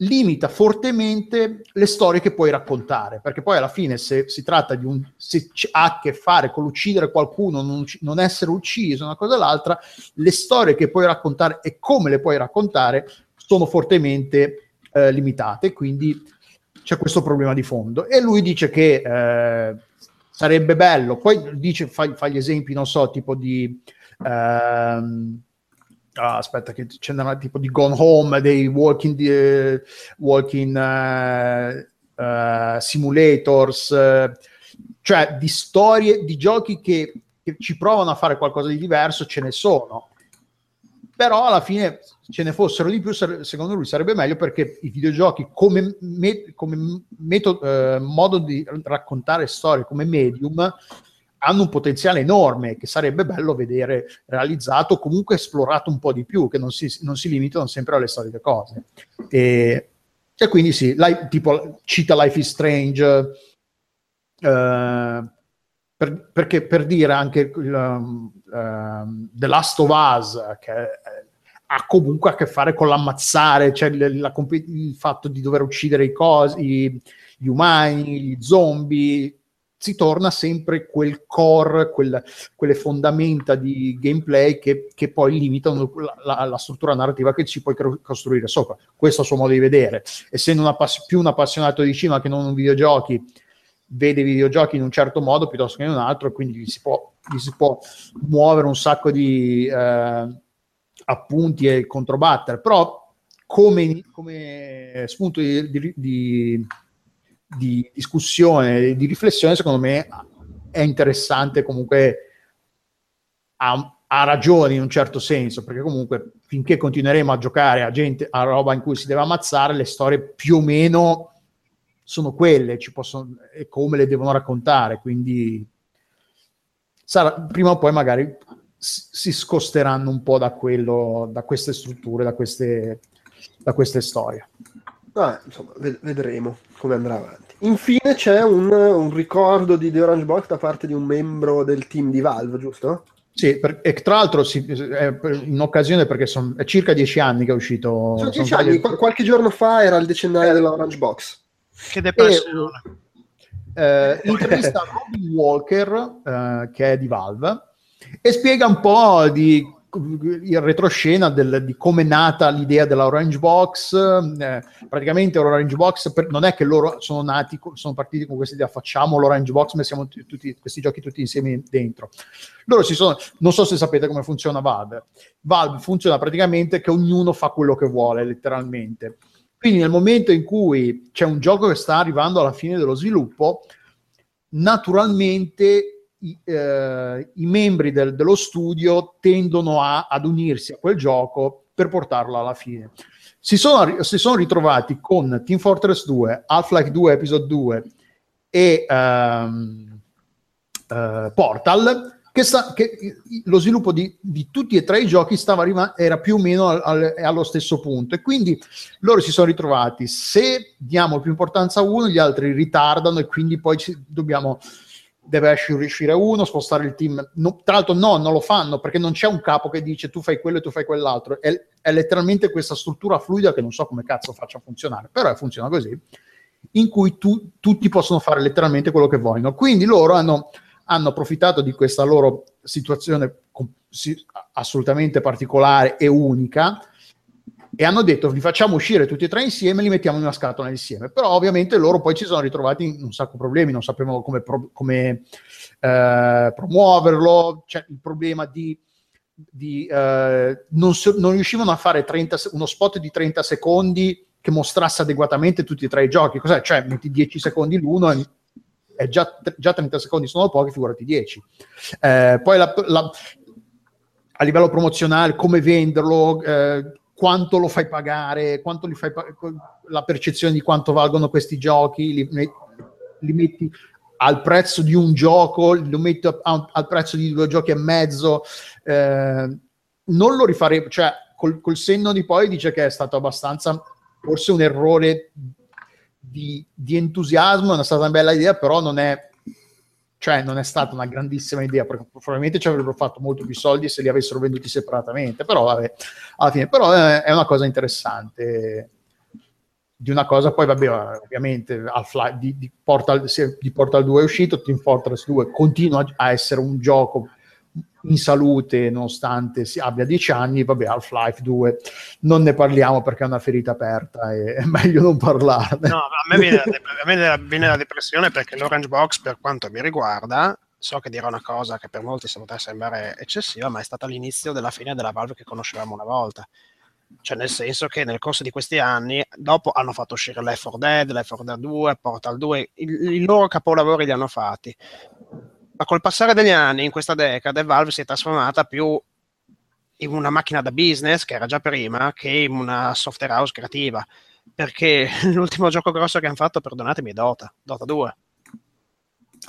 limita fortemente le storie che puoi raccontare, perché poi alla fine se si tratta di un se ha a che fare con l'uccidere qualcuno, non, non essere ucciso, una cosa o l'altra, le storie che puoi raccontare e come le puoi raccontare sono fortemente eh, limitate, quindi c'è questo problema di fondo. E lui dice che eh, sarebbe bello, poi dice, fa, fa gli esempi, non so, tipo di... ehm, ah, aspetta, che c'è una tipo di Gone Home, dei walking, eh, walking eh, eh, simulators, eh, cioè di storie, di giochi che, che ci provano a fare qualcosa di diverso, ce ne sono. Però alla fine ce ne fossero di più, secondo lui sarebbe meglio perché i videogiochi come, me- come metodo, eh, modo di raccontare storie, come medium, hanno un potenziale enorme che sarebbe bello vedere realizzato, comunque esplorato un po' di più, che non si, non si limitano sempre alle solite cose. E, e quindi sì, like, tipo cita Life is Strange, eh, per, perché per dire anche um, uh, The Last of Us, che ha comunque a che fare con l'ammazzare, cioè la, il fatto di dover uccidere i cosi, gli umani, gli zombie, si torna sempre quel core, quel, quelle fondamenta di gameplay che, che poi limitano la, la, la, struttura narrativa che ci puoi costruire sopra. Questo è il suo modo di vedere. Essendo una pass- più un appassionato di cinema che non un videogiochi, vede i videogiochi in un certo modo piuttosto che in un altro, quindi gli si può, gli si può muovere un sacco di eh, appunti e controbattere. Però come, come spunto di, di, di di discussione, di riflessione, secondo me è interessante comunque ha, ha, ragione in un certo senso, perché comunque finché continueremo a giocare a, gente, a roba in cui si deve ammazzare, le storie più o meno sono quelle, ci possono, e come le devono raccontare, quindi sarà, prima o poi magari si scosteranno un po' da, quello, da queste strutture, da queste, da queste storie. Ah, insomma, vedremo come andrà avanti. Infine c'è un, un, ricordo di The Orange Box da parte di un membro del team di Valve, giusto? Sì, per, e tra l'altro sì, in occasione perché son, è circa dieci anni che è uscito. Sono dieci anni, qual- qualche giorno fa era il decennale dell'Orange Box. Che depressione. Eh, intervista Robin Walker, eh, che è di Valve, e spiega un po' di il retroscena del, di come è nata l'idea della Orange Box. Eh, praticamente l'Orange Box per, non è che loro sono nati, sono partiti con questa idea, facciamo l'Orange Box, mettiamo t- tutti, questi giochi tutti insieme dentro. Loro si sono, non so se sapete come funziona Valve. Valve funziona praticamente che ognuno fa quello che vuole, letteralmente. Quindi nel momento in cui c'è un gioco che sta arrivando alla fine dello sviluppo, naturalmente i, eh, i membri del, dello studio tendono a, ad unirsi a quel gioco per portarlo alla fine. Si sono, si sono ritrovati con Team Fortress 2, Half-Life 2 Episode 2 e um, uh, Portal, che, sta, che, lo sviluppo di, di, tutti e tre i giochi arriva, era più o meno al, al, allo stesso punto e quindi loro si sono ritrovati se diamo più importanza a uno gli altri ritardano e quindi poi ci, dobbiamo deve riuscire uno, spostare il team. No, tra l'altro, no, non lo fanno perché non c'è un capo che dice tu fai quello e tu fai quell'altro. È, è letteralmente questa struttura fluida che non so come cazzo faccia funzionare, però funziona così, in cui tu, tutti possono fare letteralmente quello che vogliono. Quindi loro hanno, hanno approfittato di questa loro situazione assolutamente particolare e unica e hanno detto vi facciamo uscire tutti e tre insieme e li mettiamo in una scatola insieme. Però ovviamente loro poi ci sono ritrovati in un sacco di problemi, non sapevano come, pro- come eh, promuoverlo, c'è il problema di, di eh, non, so- non, riuscivano a fare 30, uno spot di 30 secondi che mostrasse adeguatamente tutti e tre i giochi. Cos'è? Cioè metti 10 secondi l'uno e è già, già 30 secondi sono pochi, figurati 10. Eh, poi la, la, a livello promozionale, come venderlo, eh, quanto lo fai pagare, quanto li fai pa- la percezione di quanto valgono questi giochi, li, li metti al prezzo di un gioco, lo metti a, al prezzo di due giochi e mezzo, eh, non lo rifarei, cioè col, col, senno di poi dice che è stato abbastanza, forse un errore di, di entusiasmo, è stata una bella idea, però non è cioè non è stata una grandissima idea perché probabilmente ci avrebbero fatto molto più soldi se li avessero venduti separatamente però vabbè, alla fine però è, è una cosa interessante. Di una cosa poi vabbè ovviamente di, di, Portal, di Portal 2 è uscito Team Fortress 2 continua a essere un gioco in salute nonostante si abbia 10 anni, vabbè Half-Life 2 non ne parliamo perché è una ferita aperta e è meglio non parlarne. No, a me viene, a me viene la depressione perché l'Orange Box per quanto mi riguarda so che dirò una cosa che per molti potrà sembrare eccessiva, ma è stata l'inizio della fine della Valve che conoscevamo una volta. Cioè, nel senso che nel corso di questi anni, dopo hanno fatto uscire Left 4 Dead, Left 4 Dead 2, Portal 2, i, i loro capolavori li hanno fatti ma col passare degli anni, in questa decade, Valve si è trasformata più in una macchina da business, che era già prima, che in una software house creativa. Perché l'ultimo gioco grosso che hanno fatto, perdonatemi, è Dota, Dota 2.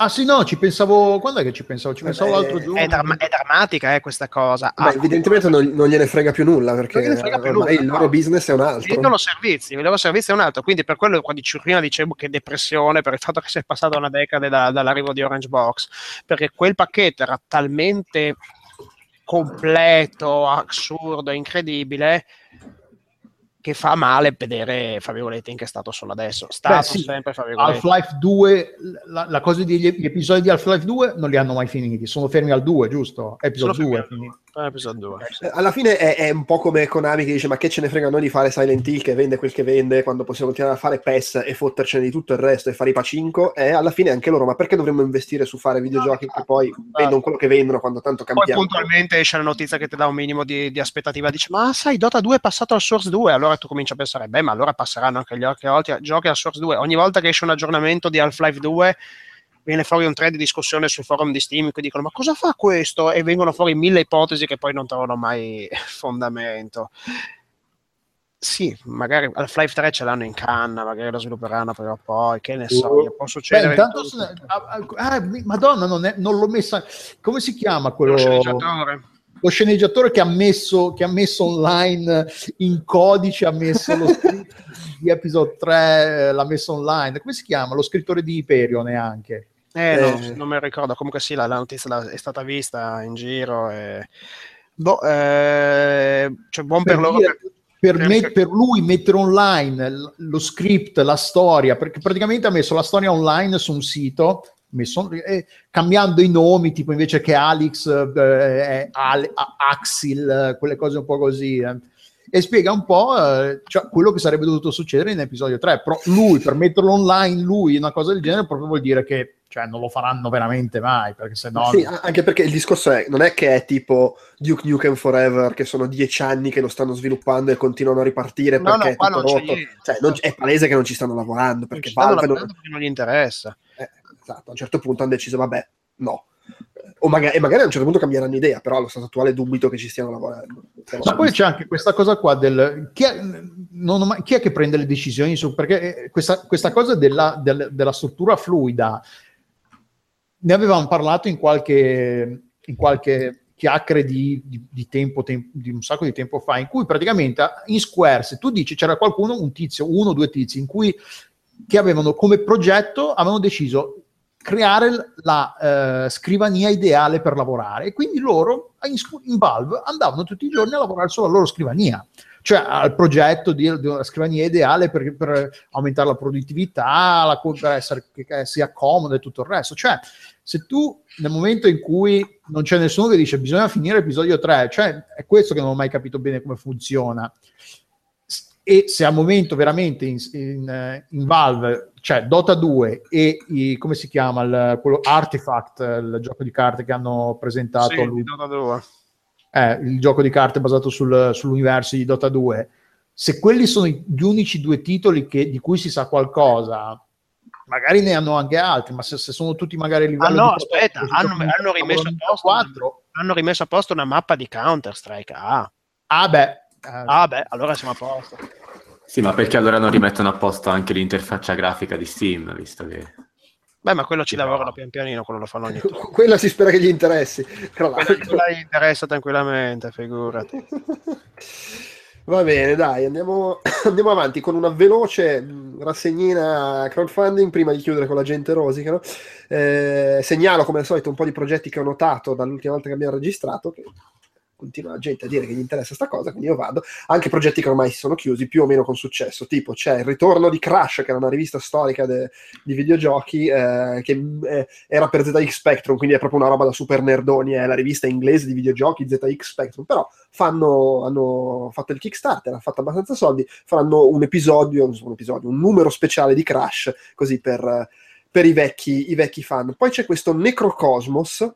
Ah sì, no, ci pensavo... Quando è che ci pensavo? Ci pensavo Vabbè, l'altro giorno. È, dramma- è drammatica eh, questa cosa. Ma Ah, evidentemente non, non gliene frega più nulla perché Non gliene frega più ormai nulla, il no. loro business è un altro. Vendono servizi, il loro servizio è un altro, quindi per quello quando dicevo- prima dicevo che depressione per il fatto che si è passata una decade da- dall'arrivo di Orange Box, perché quel pacchetto era talmente completo, assurdo, incredibile che fa male vedere, fra virgolette, in che stato sono adesso. Stato Beh, sì. sempre, fra virgolette. Half-Life 2, la, la cosa degli gli episodi di Half-Life 2 non li hanno mai finiti, sono fermi al 2, giusto? Episodio Sono 2. fermi al quindi. Eh, episodio due, sì. Alla fine è, è un po' come Konami che dice ma che ce ne frega noi di fare Silent Hill che vende quel che vende quando possiamo continuare a fare PES e fottercene di tutto il resto e fare i pacinco e alla fine anche loro ma perché dovremmo investire su fare videogiochi che poi vendono quello che vendono quando tanto Poi cambiamo puntualmente esce la notizia che ti dà un minimo di, di aspettativa, dice ma sai Dota 2 è passato al Source 2, allora tu cominci a pensare, beh ma allora passeranno anche gli altri giochi al Source 2, ogni volta che esce un aggiornamento di Half-Life 2 viene fuori un thread di discussione sul forum di Steam che dicono ma cosa fa questo? E vengono fuori mille ipotesi che poi non trovano mai fondamento. Sì, magari Half-Life 3 ce l'hanno in canna, magari lo svilupperanno prima o poi, che ne so, io, può Beh, succedere. di intanto, ne- ah, ah, Madonna, non, è- non l'ho messa. Come si chiama quello? Lo sceneggiatore. Lo sceneggiatore che ha messo, che ha messo online in codice, ha messo lo script di episodio 3, eh, l'ha messo online. Come si chiama? Lo scrittore di Hyperion neanche. Eh, Eh. no, non me lo ricordo. Comunque sì, la, la notizia è stata vista in giro. E... Boh, eh, cioè, buon per, Per, loro. dire- per me- per lui mettere online lo script, la storia, perché praticamente ha messo la storia online su un sito, messo- eh, cambiando i nomi, tipo invece che Alex, eh, è Ale- A- Axel, eh, quelle cose un po' così. eh. E spiega un po' eh, cioè, quello che sarebbe dovuto succedere in episodio 3. Però lui, per metterlo online, lui, una cosa del genere, proprio vuol dire che cioè, non lo faranno veramente mai, perché se no... Sì, anche perché il discorso è, non è che è tipo Duke Nukem Forever, che sono dieci anni che lo stanno sviluppando e continuano a ripartire No, no, perché qua è tutto non rotto. Cioè, non- è palese che non ci stanno lavorando, Non perché stanno Valve non- lavorando perché non gli interessa. eh, esatto, a un certo punto hanno deciso, vabbè, no. O magari, e magari a un certo punto cambieranno idea, però allo stato attuale dubito che ci stiano lavorando. Ma poi c'è anche questa cosa qua del chi è, mai- chi è che prende le decisioni su perché eh, questa, questa cosa della, del- della struttura fluida ne avevamo parlato in qualche, in qualche chiacchiere di, di- di tempo, tem- di un sacco di tempo fa, in cui praticamente in Square, se tu dici c'era qualcuno, un tizio, uno o due tizi, in cui che avevano come progetto, avevano deciso creare la eh, scrivania ideale per lavorare. E quindi loro in, in Valve andavano tutti i giorni a lavorare sulla loro scrivania. Cioè al progetto di, di una scrivania ideale per, per aumentare la produttività la, per essere che, sia comoda e tutto il resto. Cioè se tu nel momento in cui non c'è nessuno che dice bisogna finire l'episodio 3 cioè è questo che non ho mai capito bene come funziona e se al momento veramente in, in, eh, in Valve c'è Dota 2 e i- come si chiama il, quello Artifact, il gioco di carte che hanno presentato Sì, lui- di Dota 2. eh, il gioco di carte basato sul- sull'universo di Dota 2 se quelli sono gli unici due titoli che- di cui si sa qualcosa magari ne hanno anche altri ma se, se sono tutti magari a livello Ah, no, aspetta, hanno- hanno rimesso posto- 4 Hanno rimesso a posto una mappa di Counter Strike. Ah, ah beh eh, ah beh, allora siamo a posto. Sì, ma perché allora non rimettono a posto anche l'interfaccia grafica di Steam, visto che... Beh, ma quello ci No. lavorano pian pianino, quello lo fanno ogni tanto. Quella si spera che gli interessi. Tra Quella, l'altro. quella gli interessa tranquillamente, figurati. Va bene, dai, andiamo, andiamo avanti con una veloce rassegnina crowdfunding prima di chiudere con la gente rosica. no? Eh, segnalo come al solito un po' di progetti che ho notato dall'ultima volta che abbiamo registrato, che continua la gente a dire che gli interessa sta cosa, quindi io vado. Anche progetti che ormai si sono chiusi più o meno con successo, tipo c'è il ritorno di Crash, che era una rivista storica de- di videogiochi, eh, che eh, era per ZX Spectrum, quindi è proprio una roba da super nerdoni, è la rivista inglese di videogiochi ZX Spectrum, però fanno, hanno fatto il Kickstarter, hanno fatto abbastanza soldi, faranno un episodio, un episodio, un numero speciale di Crash, così per, per i, vecchi, i vecchi fan. Poi c'è questo Necrocosmos,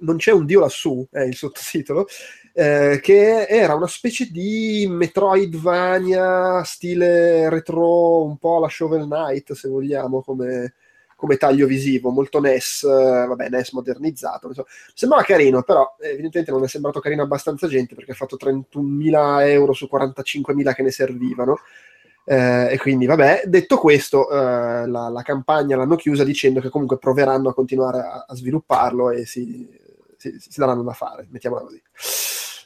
non c'è un dio lassù, è il sottotitolo, eh, che era una specie di Metroidvania stile retro, un po' alla Shovel Knight, se vogliamo, come, come taglio visivo, molto NES, eh, vabbè, NES modernizzato. so. Sembrava carino, però evidentemente non è sembrato carino abbastanza gente perché ha fatto 31.000 euro su 45.000 che ne servivano. Eh, e quindi, vabbè, detto questo, eh, la, la, campagna l'hanno chiusa dicendo che comunque proveranno a continuare a, a svilupparlo e si, si, si, daranno da fare, mettiamola così.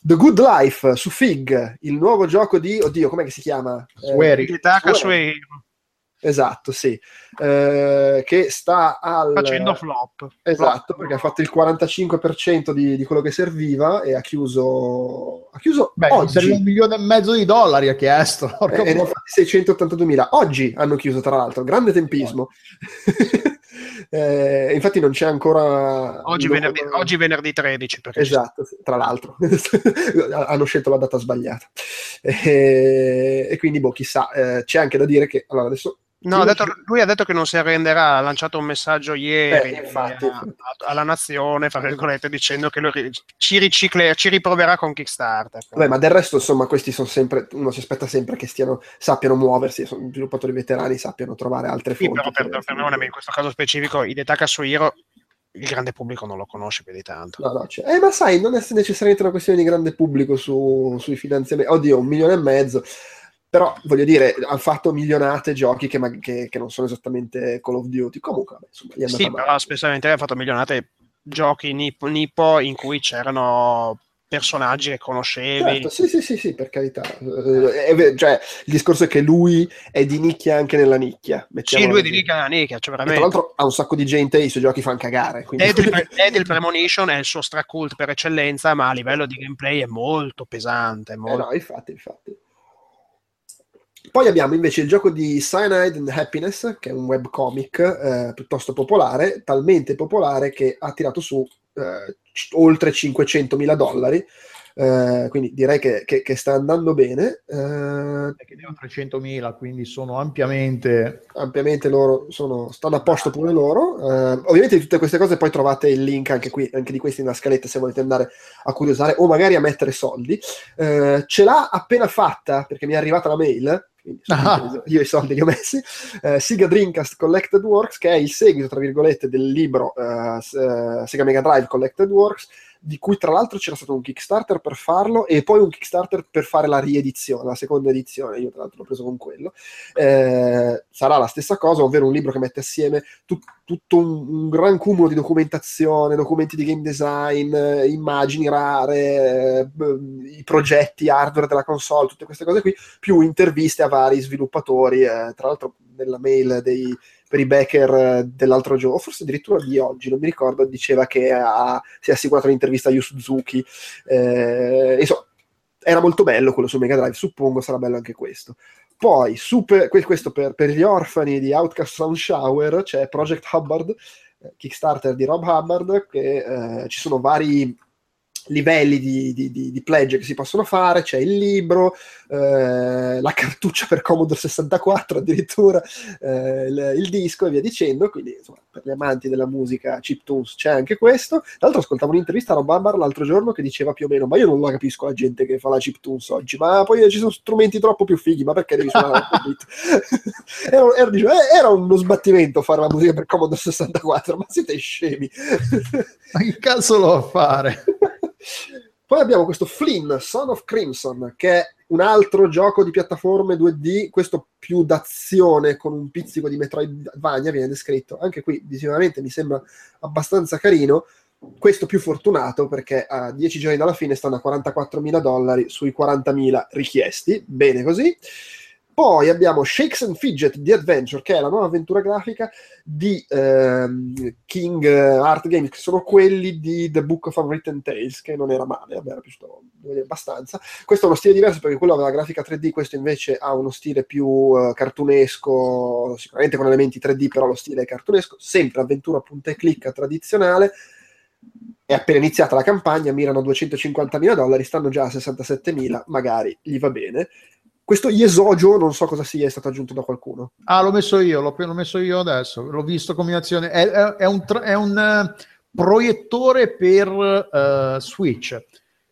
The Good Life su Fig, il nuovo gioco di, oddio, com'è che si chiama? Swery. Eh, Esatto, sì. Eh, che sta al... Facendo flop. Esatto, flop. perché ha fatto il 45% di, di, quello che serviva e ha chiuso... Ha chiuso Beh, oggi. un milione e mezzo di dollari ha chiesto. E, e ne ha fatti 682.000. Oggi hanno chiuso, tra l'altro. Grande tempismo. eh, infatti non c'è ancora... Oggi, venerdì, oggi venerdì 13. Esatto, tra l'altro. hanno scelto la data sbagliata. E, e quindi, boh, chissà. Eh, c'è anche da dire che... Allora, adesso No, ha detto, lui ha detto che non si arrenderà, ha lanciato un messaggio ieri eh, a, alla nazione, fra virgolette, dicendo che ci, ricicle, ci riproverà con Kickstarter. Beh, ma del resto, insomma, questi sono sempre, uno si aspetta sempre che stiano, sappiano muoversi, sono sviluppatori veterani, sappiano trovare altre sì, fonti. Però per, per, per in questo caso specifico, Hidetaka Suiro il grande pubblico non lo conosce più di tanto. No, no, cioè, eh, ma sai, non è necessariamente una questione di grande pubblico su, sui finanziamenti. Oddio, un milione e mezzo però voglio dire, hanno fatto milionate giochi che, che, che, non sono esattamente Call of Duty. Comunque, vabbè, insomma, gli sì, però spessamente hanno fatto milionate giochi Nippo, Nippo in cui c'erano personaggi che conoscevi. Certo, sì, sì, sì, sì, per carità. Eh, cioè, il discorso è che lui è di nicchia anche nella nicchia. Sì, lui è di nicchia nella nicchia, cioè veramente. tra l'altro ha un sacco di gente e i suoi giochi fanno cagare. Quindi... Dead, Dead Premonition è il suo stracult per eccellenza, ma a livello di gameplay è molto pesante. Molto... Eh no, infatti, infatti. Poi abbiamo invece il gioco di Cyanide and Happiness, che è un webcomic eh, piuttosto popolare, talmente popolare che ha tirato su eh, c- oltre 500.000 dollari. Eh, quindi direi che, che, che, sta andando bene. Eh, che ne ho 300.000, quindi sono ampiamente... Ampiamente loro sono, stanno a posto pure loro. Eh, ovviamente di tutte queste cose poi trovate il link anche qui, anche di questi nella scaletta se volete andare a curiosare o magari a mettere soldi. Eh, ce l'ha appena fatta perché mi è arrivata la mail ah. io i soldi li ho messi, uh, Sega Dreamcast Collected Works, che è il seguito, tra virgolette, del libro uh, Sega Mega Drive Collected Works, di cui tra l'altro c'era stato un Kickstarter per farlo e poi un Kickstarter per fare la riedizione, la seconda edizione, io tra l'altro l'ho preso con quello. Eh, sarà la stessa cosa, ovvero un libro che mette assieme tu, tutto un, un, gran cumulo di documentazione, documenti di game design, eh, immagini rare, eh, i progetti hardware della console, tutte queste cose qui, più interviste a vari sviluppatori, eh, tra l'altro nella mail dei per i backer eh, dell'altro giorno, forse addirittura di oggi, non mi ricordo, diceva che ha, si è assicurato un'intervista a Yu Suzuki. Eh, insomma, era molto bello quello su Mega Drive, suppongo sarà bello anche questo. Poi, super, questo per, per, gli orfani di Outcast Sound Shower, c'è Project Hubbard, eh, Kickstarter di Rob Hubbard, che eh, ci sono vari livelli di, di, di, di, pledge che si possono fare, c'è il libro, eh, la cartuccia per Commodore 64 addirittura, eh, il, il, disco e via dicendo, quindi insomma, per gli amanti della musica chiptunes c'è anche questo. Tra l'altro ascoltavo un'intervista a Rob Ambar l'altro giorno che diceva più o meno, ma io non lo capisco la gente che fa la chiptunes oggi, ma poi ci sono strumenti troppo più fighi, ma perché devi suonare la era, era, diceva, eh, era uno sbattimento fare la musica per Commodore 64, ma siete scemi. ma che cazzo lo fa fare? Poi abbiamo questo Flynn, Son of Crimson, che è un altro gioco di piattaforme 2D, questo più d'azione con un pizzico di Metroidvania, viene descritto. Anche qui visivamente mi sembra abbastanza carino. Questo più fortunato perché a 10 giorni dalla fine stanno a 44.000 dollari sui 40.000 richiesti. Bene così. Poi abbiamo Shakes and Fidget di Adventure, che è la nuova avventura grafica di ehm, King eh, Art Games, che sono quelli di The Book of Unwritten Tales, che non era male, vabbè, era piaciuto abbastanza. Questo è uno stile diverso perché quello aveva grafica 3D, questo invece ha uno stile più uh, cartunesco, sicuramente con elementi 3D, però lo stile è cartunesco, sempre avventura punta e clicca tradizionale. È appena iniziata la campagna, mirano 250.000 dollari, stanno già a 67.000, magari gli va bene. Questo Yesogio non so cosa sia, è stato aggiunto da qualcuno. Ah, l'ho messo io, l'ho, l'ho messo io adesso, l'ho visto combinazione. È, è, è un, è un uh, proiettore per uh, Switch.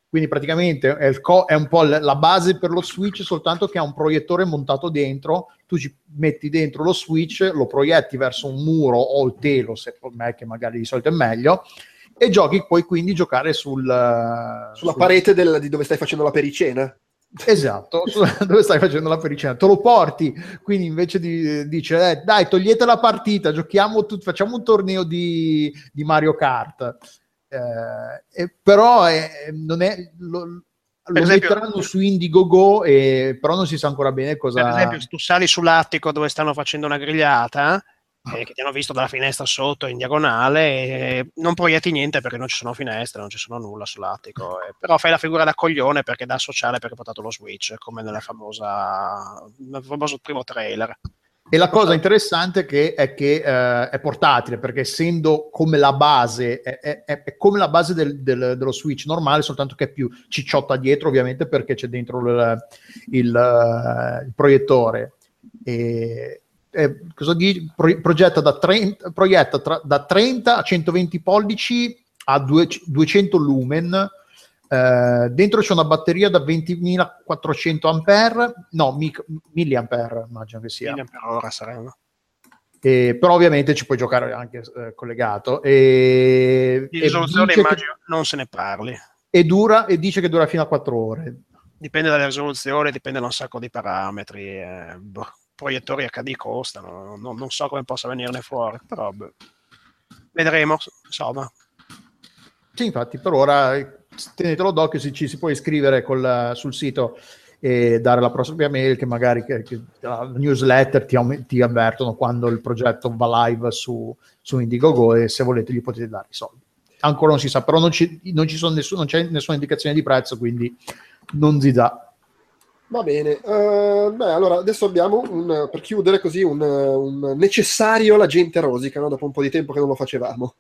Quindi praticamente è, co- è, un po' la base per lo Switch, soltanto che ha un proiettore montato dentro. Tu ci metti dentro lo Switch, lo proietti verso un muro o il telo, se per me che magari di solito è meglio, e giochi, puoi quindi giocare sul, sulla sul... parete del, di dove stai facendo la pericena. Esatto, dove stai facendo la pericena? Te lo porti, quindi invece di dice eh, dai togliete la partita, giochiamo tut- facciamo un torneo di, di Mario Kart. Eh, però è, non è, lo, lo esempio, metteranno su Indiegogo, e, però non si sa ancora bene cosa... Per esempio, se tu sali sull'attico dove stanno facendo una grigliata, eh, che ti hanno visto dalla finestra sotto in diagonale e non proietti niente perché non ci sono finestre, non ci sono nulla sull'attico. Eh, però fai la figura da coglione perché da sociale perché hai portato lo Switch, come famosa, nel famoso primo trailer. E la cosa interessante che è che eh, è portatile perché essendo come la base, è, è, è come la base del, del, dello Switch normale, soltanto che è più cicciotta dietro, ovviamente perché c'è dentro il, il, il proiettore. E, eh, cosa dici? Pro, progetta, da 30, proietta tra, da 30 a 120 pollici a due, 200 lumen. Eh, dentro c'è una batteria da 20.400 ampere, no, mic, milliampere immagino che sia. Milliampere ora saranno. E, però ovviamente ci puoi giocare anche eh, collegato. E, Di risoluzione immagino che, non se ne parli. E, dura, e dice che dura fino a 4 ore. Dipende dalle risoluzioni, dipende da un sacco di parametri. Eh, boh proiettori HD costano, non, non, so come possa venirne fuori, però beh, vedremo, insomma. Sì, infatti, per ora tenetelo d'occhio, se ci si può iscrivere col, sul sito e dare la propria mail che magari che, che la newsletter ti, ti, avvertono quando il progetto va live su, su Indiegogo e se volete gli potete dare i soldi. Ancora non si sa, però non, ci, non, ci nessun, non c'è nessuna indicazione di prezzo, quindi non si dà. Va bene, uh, beh, allora adesso abbiamo un, per chiudere così un, un necessario la gente rosica, no? dopo un po' di tempo che non lo facevamo.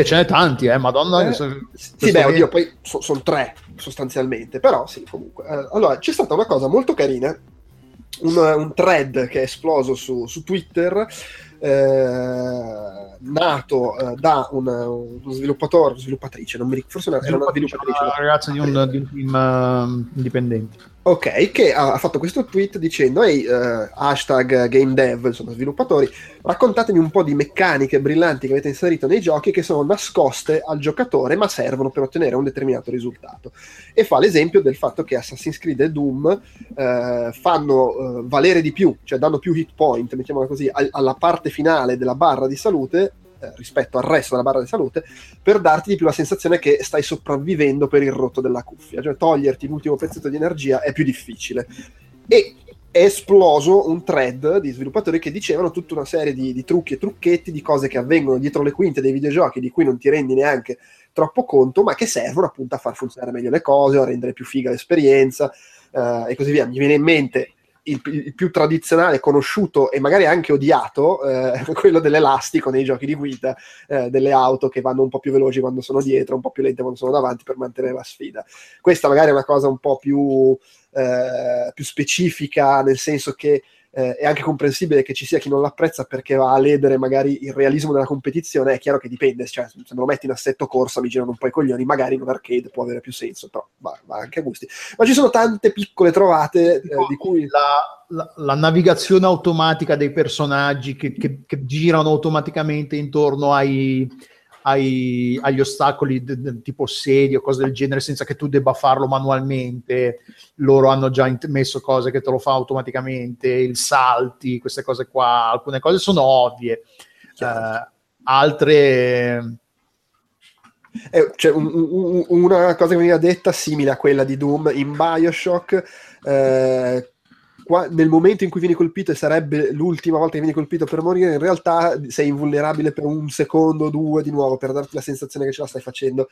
Che ce n'è tanti, eh, madonna. Eh, so, sì, beh, oddio, poi so, sono tre sostanzialmente, però sì, comunque. Eh, allora, c'è stata una cosa molto carina, un, un thread che è esploso su, su Twitter, eh, nato eh, da uno sviluppatore, sviluppatrice, non mi ricordo, forse una, era una sviluppatrice. Una ragazza di un, di un team uh, indipendente. Ok, che ha, fatto questo tweet dicendo: Ehi, uh, hashtag game dev, insomma, sviluppatori, raccontatemi un po' di meccaniche brillanti che avete inserito nei giochi che sono nascoste al giocatore ma servono per ottenere un determinato risultato. E fa l'esempio del fatto che Assassin's Creed e Doom uh, fanno uh, valere di più, cioè danno più hit point, mettiamola così, a- alla parte finale della barra di salute eh, rispetto al resto della barra di salute per darti di più la sensazione che stai sopravvivendo per il rotto della cuffia, cioè toglierti l'ultimo pezzetto di energia è più difficile. E è esploso un thread di sviluppatori che dicevano tutta una serie di, di, trucchi e trucchetti di cose che avvengono dietro le quinte dei videogiochi di cui non ti rendi neanche troppo conto, ma che servono appunto a far funzionare meglio le cose, a rendere più figa l'esperienza uh, e così via. Mi viene in mente il, il, più tradizionale, conosciuto e magari anche odiato, eh, quello dell'elastico nei giochi di guida, eh, delle auto che vanno un po' più veloci quando sono dietro, un po' più lente quando sono davanti per mantenere la sfida. Questa magari è una cosa un po' più, eh, più specifica, nel senso che eh, è anche comprensibile che ci sia chi non l'apprezza perché va a ledere magari il realismo della competizione, è chiaro che dipende, cioè, se me lo metti in assetto corsa mi girano un po' i coglioni, magari in un arcade può avere più senso, però va, va anche a gusti. Ma ci sono tante piccole trovate eh, di cui... La, la, la, navigazione automatica dei personaggi che, che, che girano automaticamente intorno ai ai, agli ostacoli d- d- tipo sedi o cose del genere senza che tu debba farlo manualmente. Loro hanno già int- messo cose che te lo fa automaticamente, il salti, queste cose qua. Alcune cose sono ovvie, uh, altre. Eh, cioè, un, un, una cosa che veniva detta simile a quella di Doom in Bioshock eh, qua, nel momento in cui vieni colpito e sarebbe l'ultima volta che vieni colpito per morire, in realtà sei invulnerabile per un secondo o due di nuovo per darti la sensazione che ce la stai facendo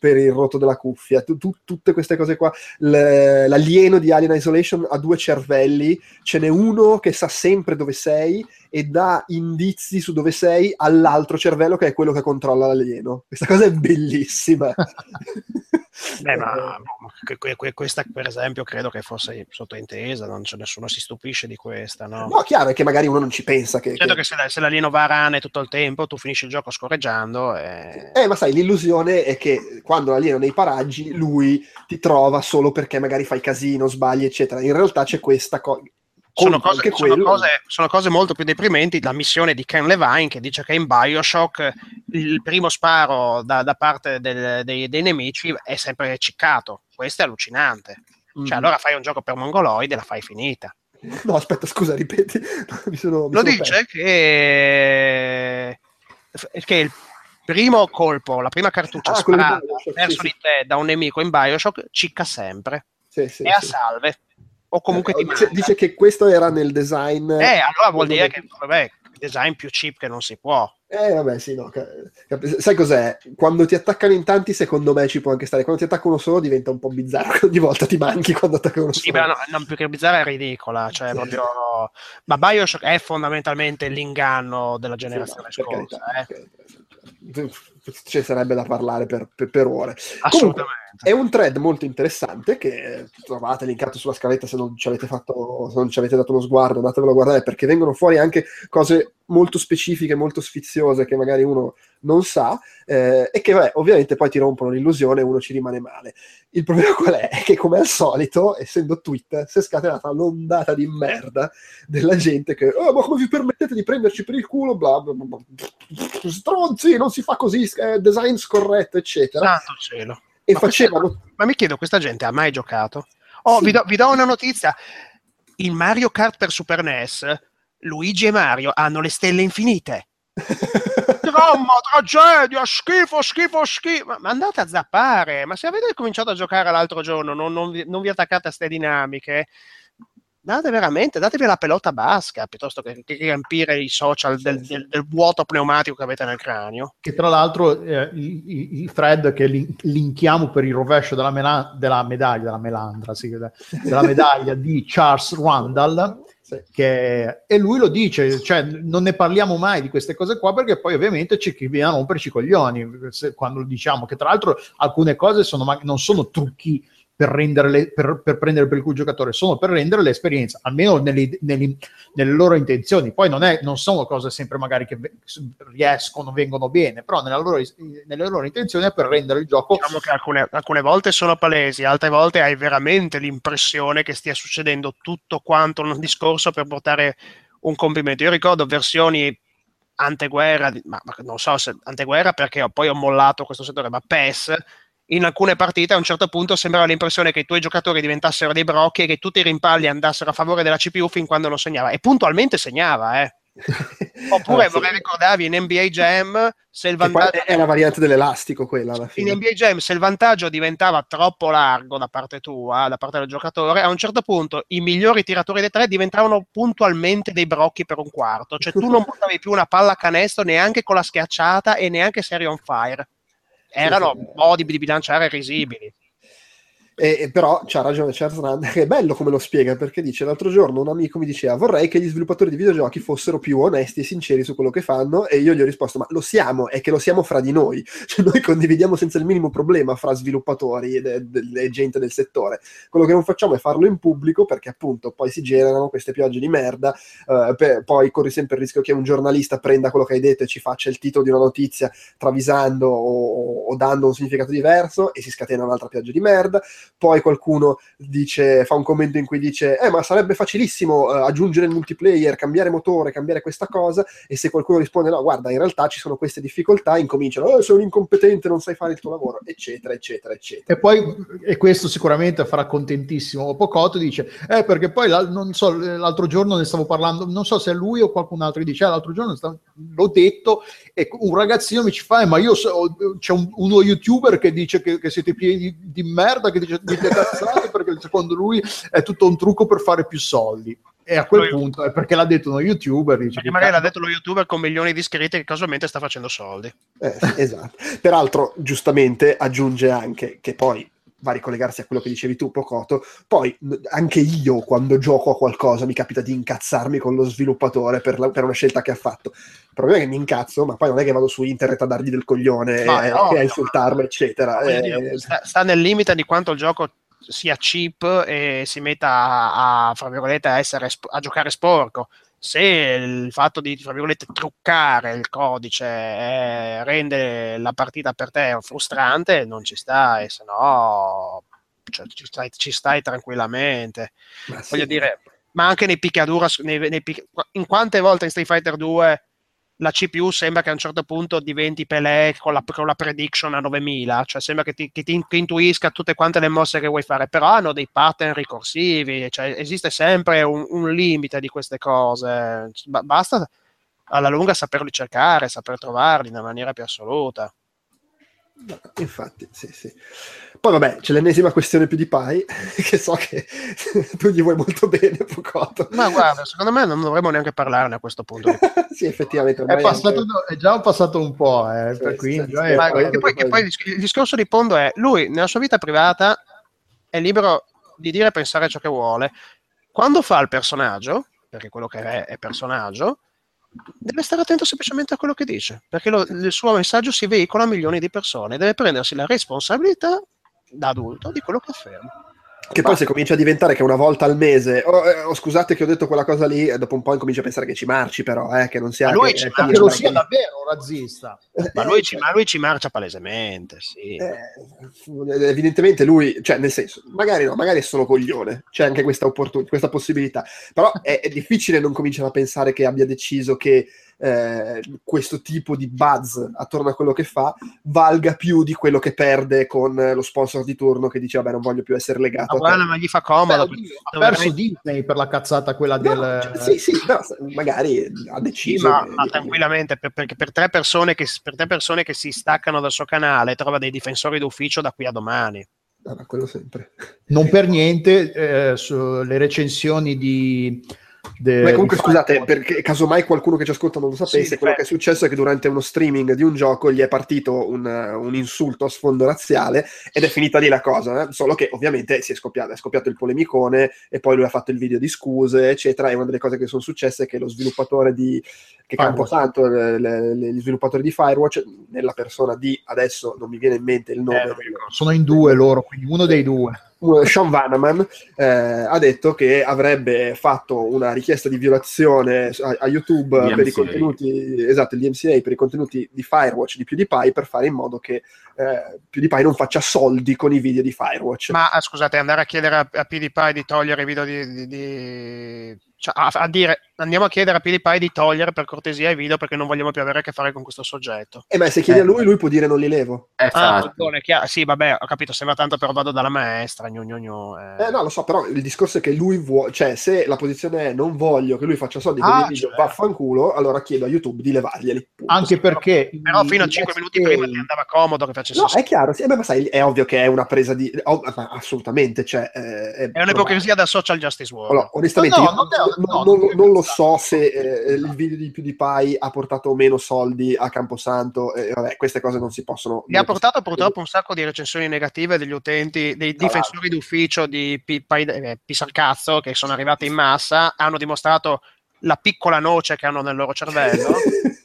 per il rotto della cuffia, tu, tu, tutte queste cose qua. L- l'alieno di Alien Isolation ha due cervelli, ce n'è uno che sa sempre dove sei e dà indizi su dove sei all'altro cervello che è quello che controlla l'alieno. Questa cosa è bellissima. Beh, ma Eh, que- questa per esempio credo che fosse sottointesa, non c'è nessuno si stupisce di questa, no? no, chiaro è che magari uno non ci pensa che, Certo che- che se, la- se l'alieno va a rane tutto il tempo, tu finisci il gioco scorreggiando e... Eh, ma sai, l'illusione è che quando l'alieno è nei paraggi, lui ti trova solo perché magari fai casino, sbagli, eccetera. In realtà c'è questa cosa. Sono cose, sono, cose, sono cose molto più deprimenti. La missione di Ken Levine che dice che in Bioshock il primo sparo da, da parte del- dei, dei nemici è sempre ciccato. Questo è allucinante. Cioè, allora fai un gioco per mongoloide e la fai finita. No, aspetta, scusa, ripeti. mi sono, mi Lo dice che, che il primo colpo, la prima cartuccia Ah, sparata verso sì, di te da un nemico in Bioshock cicca sempre. Sì, sì, è a salve. O comunque ti Eh, dice, dice che questo era nel design. Eh, allora vuol dire che vabbè, design più cheap che non si può. Eh, vabbè, sì, no. cap- Sai cos'è? Quando ti attaccano in tanti, secondo me ci può anche stare. Quando ti attacca uno solo, diventa un po' bizzarro. Ogni volta ti manchi quando attacca uno Sì, solo. beh, no, non più che bizzarra è ridicola, cioè Sì. proprio... Ma Bioshock è fondamentalmente l'inganno della Sì, no, generazione scorsa, carità, eh. Ci sarebbe da parlare per, per- per ore. Comunque, assolutamente. è un thread molto interessante che trovate linkato sulla scaletta se non ci avete fatto, se non ci avete dato uno sguardo, andatevelo a guardare perché vengono fuori anche cose molto specifiche, molto sfiziose che magari uno non sa eh, e che vabbè, ovviamente poi ti rompono l'illusione e uno ci rimane male. Il problema qual è? È che come al solito, essendo Twitter, si è scatenata l'ondata di merda della gente che "Oh, ma come vi permettete di prenderci per il culo, bla bla bla, bla. stronzi, non si fa così, eh, design scorretto, eccetera. Santo cielo. e Ma questa- facevano Ma mi chiedo, questa gente ha mai giocato? Oh, Sì. vi, do, vi do una notizia. In Mario Kart per Super NES, Luigi e Mario hanno le stelle infinite. Dramma, tragedia, schifo, schifo, schifo. Ma, ma andate a zappare. Ma se avete cominciato a giocare l'altro giorno, non, non vi, non vi attaccate a ste dinamiche. Date veramente, datevi la pelota basca piuttosto che, che riempire i social del, del- del vuoto pneumatico che avete nel cranio. che tra l'altro eh, il, il- il thread che lin- linkiamo per il rovescio della, mela- della medaglia, della melandra, sì, della medaglia di Charles Randall, Che, e lui lo dice, cioè non ne parliamo mai di queste cose qua perché poi ovviamente chi viene a romperci i coglioni se- quando diciamo, che tra l'altro alcune cose sono, non sono trucchi per, rendere le- per, per prendere per il culo il giocatore, sono per rendere l'esperienza, almeno nelle, nelle- nelle loro intenzioni. Poi non, è, non sono cose sempre magari che riescono, vengono bene, però loro, nelle loro intenzioni è per rendere il gioco Diciamo che alcune, alcune volte sono palesi, altre volte hai veramente l'impressione che stia succedendo tutto quanto un discorso per portare un compimento. Io ricordo versioni anteguerra, ma non so se anteguerra perché ho- poi ho mollato questo settore, ma PES in alcune partite a un certo punto sembrava l'impressione che i tuoi giocatori diventassero dei brocchi e che tutti i rimpalli andassero a favore della CPU fin quando non segnava. E puntualmente segnava, eh. Oppure Ah, sì. vorrei ricordarvi in NBA Jam se il vantaggio è la variante dell'elastico quella alla in fine. NBA Jam se il vantaggio diventava troppo largo da parte tua, da parte del giocatore, a un certo punto i migliori tiratori dei tre diventavano puntualmente dei brocchi per un quarto, cioè tu non buttavi più una palla a canestro neanche con la schiacciata e neanche se eri on fire. Erano modi di bilanciare risibili. E, però c'ha ragione Charles Rand, che è bello come lo spiega, perché dice l'altro giorno un amico mi diceva vorrei che gli sviluppatori di videogiochi fossero più onesti e sinceri su quello che fanno e io gli ho risposto ma lo siamo, è che lo siamo fra di noi, cioè noi condividiamo senza il minimo problema fra sviluppatori e, e gente del settore, quello che non facciamo è farlo in pubblico perché appunto poi si generano queste piogge di merda, eh, per- poi corri sempre il rischio che un giornalista prenda quello che hai detto e ci faccia il titolo di una notizia travisando o, o dando un significato diverso e si scatena un'altra pioggia di merda poi qualcuno dice, fa un commento in cui dice eh ma sarebbe facilissimo eh, aggiungere il multiplayer, cambiare motore, cambiare questa cosa? E se qualcuno risponde no guarda in realtà ci sono queste difficoltà incominciano eh, sei un incompetente non sai fare il tuo lavoro eccetera eccetera eccetera. E poi, e questo sicuramente farà contentissimo Pocotto, dice, eh perché poi non so, l'altro giorno ne stavo parlando, non so se è lui o qualcun altro, dice, "Eh, l'altro giorno stavo- l'ho detto e un ragazzino mi ci fa, "Eh, ma io so- c'è un- uno youtuber che dice che, che siete pieni di merda, che dice dite cazzate perché secondo lui è tutto un trucco per fare più soldi. E a quel Lui- punto è perché l'ha detto uno youtuber. Dice, Perché magari l'ha detto lo youtuber con milioni di iscritti che casualmente sta facendo soldi. Eh, esatto peraltro giustamente aggiunge anche che poi va a ricollegarsi a quello che dicevi tu, Pocoto. Poi anche io, quando gioco a qualcosa, mi capita di incazzarmi con lo sviluppatore per, la- per una scelta che ha fatto. Il problema è che mi incazzo, ma poi non è che vado su internet a dargli del coglione e, no, e a no, insultarlo, eccetera. Voglio Eh, sta, sta nel limite di quanto il gioco sia cheap e si metta a, a, fra virgolette, a, essere, a giocare sporco. Se il fatto di, fra virgolette, truccare il codice eh, rende la partita per te frustrante, non ci stai, se no cioè, ci, stai, ci stai tranquillamente. ma sì. Voglio dire, ma anche nei picchiaduro, nei, nei pic- in quante volte in Street Fighter 2 la CPU sembra che a un certo punto diventi Pelé con la, con la prediction a 9000, cioè sembra che ti, che ti intuisca tutte quante le mosse che vuoi fare, però hanno dei pattern ricorsivi, cioè esiste sempre un, un limite di queste cose, Ba- basta alla lunga saperli cercare, saper trovarli in maniera più assoluta. Infatti, sì, sì. Poi vabbè, c'è l'ennesima questione più di Pai, che so che tu gli vuoi molto bene, Pocoto. Ma guarda, secondo me non dovremmo neanche parlarne a questo punto. sì, effettivamente. È, passato, anche- è già passato un po', eh, Sì, quindi, sì, eh, sì. Ma poi- che poi, che poi il dis- il discorso di fondo è lui nella sua vita privata è libero di dire e pensare ciò che vuole. Quando fa il personaggio, perché quello che è è personaggio, deve stare attento semplicemente a quello che dice, perché lo- il suo messaggio si veicola a milioni di persone, deve prendersi la responsabilità da adulto di quello che afferma. Che poi se comincia a diventare che una volta al mese, oh, eh, oh, scusate che ho detto quella cosa lì, e dopo un po' incomincia a pensare che ci marci però, eh, che non sia... Ma lui che- ci eh, marcia, che comincia sia davvero un razzista. Ma lui, ci, ma lui ci marcia palesemente, sì. Eh, evidentemente lui, cioè nel senso, magari no, magari è solo coglione, c'è anche questa, opportun- questa possibilità, però è, è difficile non cominciare a pensare che abbia deciso che eh, questo tipo di buzz attorno a quello che fa valga più di quello che perde con eh, lo sponsor di turno che dice vabbè non voglio più essere legato Ma guarda, ma gli fa Beh, comodo. oddio, ha perso Disney per la cazzata quella No, del... cioè, sì, sì, però magari ha Sì, deciso. ma, ma tranquillamente, per- perché per tre, persone che, per tre persone che si staccano dal suo canale trova dei difensori d'ufficio da qui a domani. Ah, ma quello sempre. Non per niente, eh, sulle recensioni di... de- Beh, comunque scusate, perché casomai qualcuno che ci ascolta non lo sapesse, Sì, quello che è successo è che durante uno streaming di un gioco gli è partito un, un insulto a sfondo razziale ed è finita lì la cosa, eh? solo che ovviamente si è scoppiato, è scoppiato il polemicone e poi lui ha fatto il video di scuse, eccetera, e una delle cose che sono successe è che lo sviluppatore di che le- le- gli sviluppatori di Firewatch, nella persona di, adesso non mi viene in mente il nome, Eh. Sono in due loro, quindi uno dei due. Uh, Sean Vanaman eh, ha detto che avrebbe fatto una richiesta di violazione a, a YouTube DMCA. per i contenuti, esatto, il DMCA per i contenuti di Firewatch di PewDiePie per fare in modo che eh, PewDiePie non faccia soldi con i video di Firewatch. Ma ah, scusate, andare a chiedere a, a PewDiePie di togliere i video di... di- di- cioè, a, a dire andiamo a chiedere a PewDiePie di togliere per cortesia i video perché non vogliamo più avere a che fare con questo soggetto. Eh, ma se chiedi Eh. a lui, lui può dire non li levo. Ah, Esatto. ragione, chiaro. sì, vabbè, ho capito, sembra tanto però vado dalla maestra, gnu, gnu, gnu, eh. Eh, no, lo so, però il discorso è che lui vuole, cioè se la posizione è non voglio che lui faccia soldi con Ah, i video, certo. vaffanculo, allora chiedo a YouTube di levarglieli. punto. Anche perché... Però i- fino a i 5 let's minuti prima play- ti andava comodo che facesse No, è chiaro, sì, eh, beh, ma sai, è ovvio che è una presa di... ov- assolutamente, cioè... eh, È un'ipocrisia da social justice warrior. Allora, onestamente, No, io no, no, non, no, non- non lo so se eh, il video di PewDiePie ha portato meno soldi a Camposanto. E vabbè, queste cose non si possono. Mi ha portato purtroppo un sacco di recensioni negative degli utenti, dei difensori d'ufficio di Pi- Pai- eh, Pisarcazzo che sono arrivati in massa, hanno dimostrato la piccola noce che hanno nel loro cervello.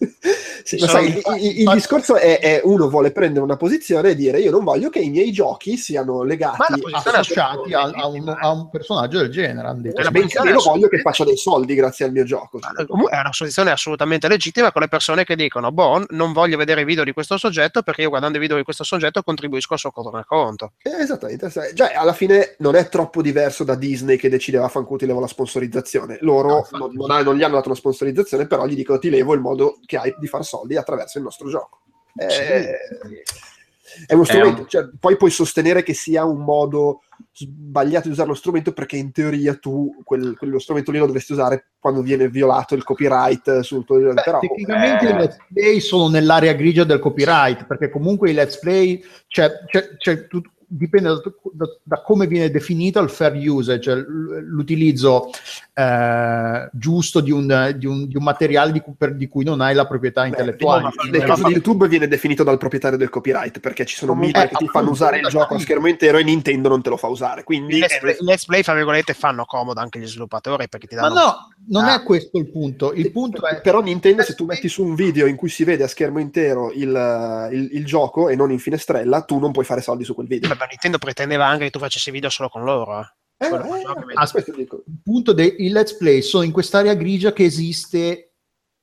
Sì, sai, il, il- il discorso è, è uno vuole prendere una posizione e dire io non voglio che i miei giochi siano legati la associati a, a un, a un personaggio del genere. hanno detto. È la benché posizione meno voglio che faccia dei soldi grazie al mio gioco. Ma, eh, comunque è una posizione assolutamente legittima con le persone che dicono: Boh, non voglio vedere i video di questo soggetto perché io guardando i video di questo soggetto contribuisco al suo tornaconto. Eh, esattamente. Già, alla fine non è troppo diverso da Disney che decide vaffanculo ti levo la sponsorizzazione. Loro No, infatti. non, non ha- non gli hanno dato una sponsorizzazione, però gli dicono ti levo il modo che hai di far soldi attraverso il nostro gioco. Eh, È uno strumento, un- cioè, poi puoi sostenere che sia un modo sbagliato di usare lo strumento perché in teoria tu quel- quello strumento lì lo dovresti usare quando viene violato il copyright sul tuo Beh, però tecnicamente eh. i let's play sono nell'area grigia del copyright perché comunque i let's play c'è, c'è- c'è tut- dipende da, da, da, come viene definito il fair usage, cioè l'utilizzo eh, giusto di un, di, un, di un, materiale di cui, per, di cui, non hai la proprietà Beh, intellettuale. nel caso di YouTube viene definito dal proprietario del copyright, perché ci sono media eh, che ti fanno usare il gioco a schermo intero e Nintendo non te lo fa usare. Quindi let's, play, let's play, fra virgolette, fanno comodo anche gli sviluppatori perché ti danno... Ma no, non ah. è questo il punto. Il punto è... Però Nintendo, se tu metti su un video in cui si vede a schermo intero il, il, il gioco e non in finestrella, tu non puoi fare soldi su quel video. Beh, Nintendo pretendeva anche che tu facessi video solo con loro. Eh. Eh, eh, aspetta, dico. Il punto dei let's play sono in quest'area grigia che esiste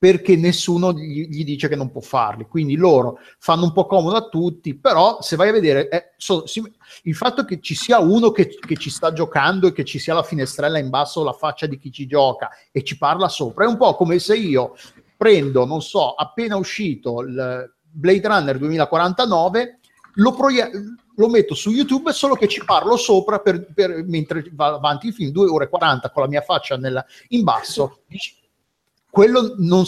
perché nessuno gli, gli, dice che non può farli. Quindi loro fanno un po' comodo a tutti, però se vai a vedere, eh, so, si, il fatto che ci sia uno che, che, ci sta giocando e che ci sia la finestrella in basso, la faccia di chi ci gioca e ci parla sopra, è un po' come se io prendo, non so, appena uscito il Blade Runner 2049, lo, proie- lo metto su YouTube solo che ci parlo sopra per, per, mentre va avanti il film, 2 ore e 40 con la mia faccia nella, in basso quello non,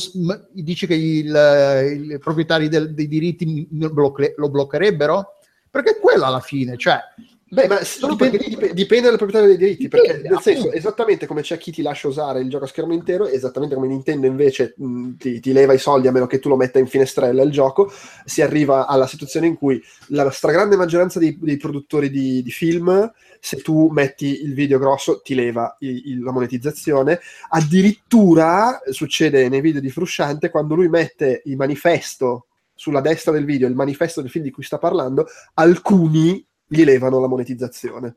dice che il, i proprietari del, dei diritti lo bloccherebbero? Perché quello alla fine, cioè... Beh, ma dipende, dipende, dipende dal proprietario dei diritti, perché nel senso, esattamente come c'è chi ti lascia usare il gioco a schermo intero, esattamente come Nintendo invece mh, ti, ti, leva i soldi a meno che tu lo metta in finestrella il gioco, si arriva alla situazione in cui la stragrande maggioranza dei, dei produttori di, di film se tu metti il video grosso ti leva il, il, la monetizzazione. Addirittura succede nei video di Frusciante quando lui mette il manifesto sulla destra del video, il manifesto del film di cui sta parlando, alcuni gli levano la monetizzazione.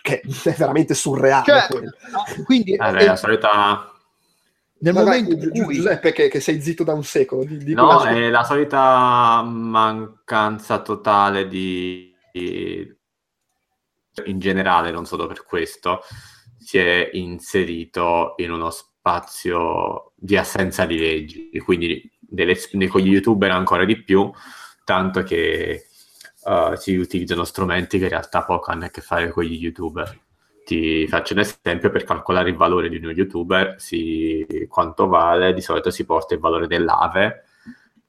Che è veramente surreale. Cioè, quindi eh, è la solita nel Ma momento vai, in cui Giuseppe che, che, sei zitto da un secolo di, di no è la solita mancanza totale di, di in generale, non solo per questo, si è inserito in uno spazio di assenza di leggi, quindi delle, con gli youtuber ancora di più, tanto che uh, si utilizzano strumenti che in realtà poco hanno a che fare con gli youtuber. Ti faccio un esempio, per calcolare il valore di uno youtuber, si, quanto vale, di solito si porta il valore dell'AVE,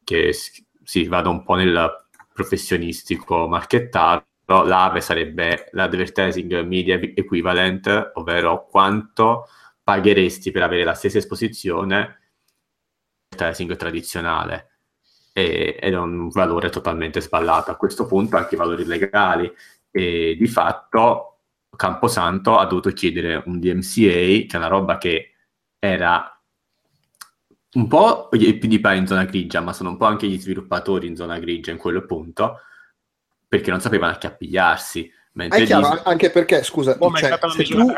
che si vada un po' nel professionistico marchettato, però l'AVE sarebbe l'Advertising Media Equivalent, ovvero quanto pagheresti per avere la stessa esposizione advertising tradizionale e, ed è un valore totalmente sballato. A questo punto anche i valori legali e di fatto Camposanto ha dovuto chiedere un DMCA, che è una roba che era un po' i PewDiePie in zona grigia, ma sono un po' anche gli sviluppatori in zona grigia in quello punto, perché non sapevano a che appigliarsi. È chiaro, Disney... anche perché, scusa, oh, cioè, se, tu,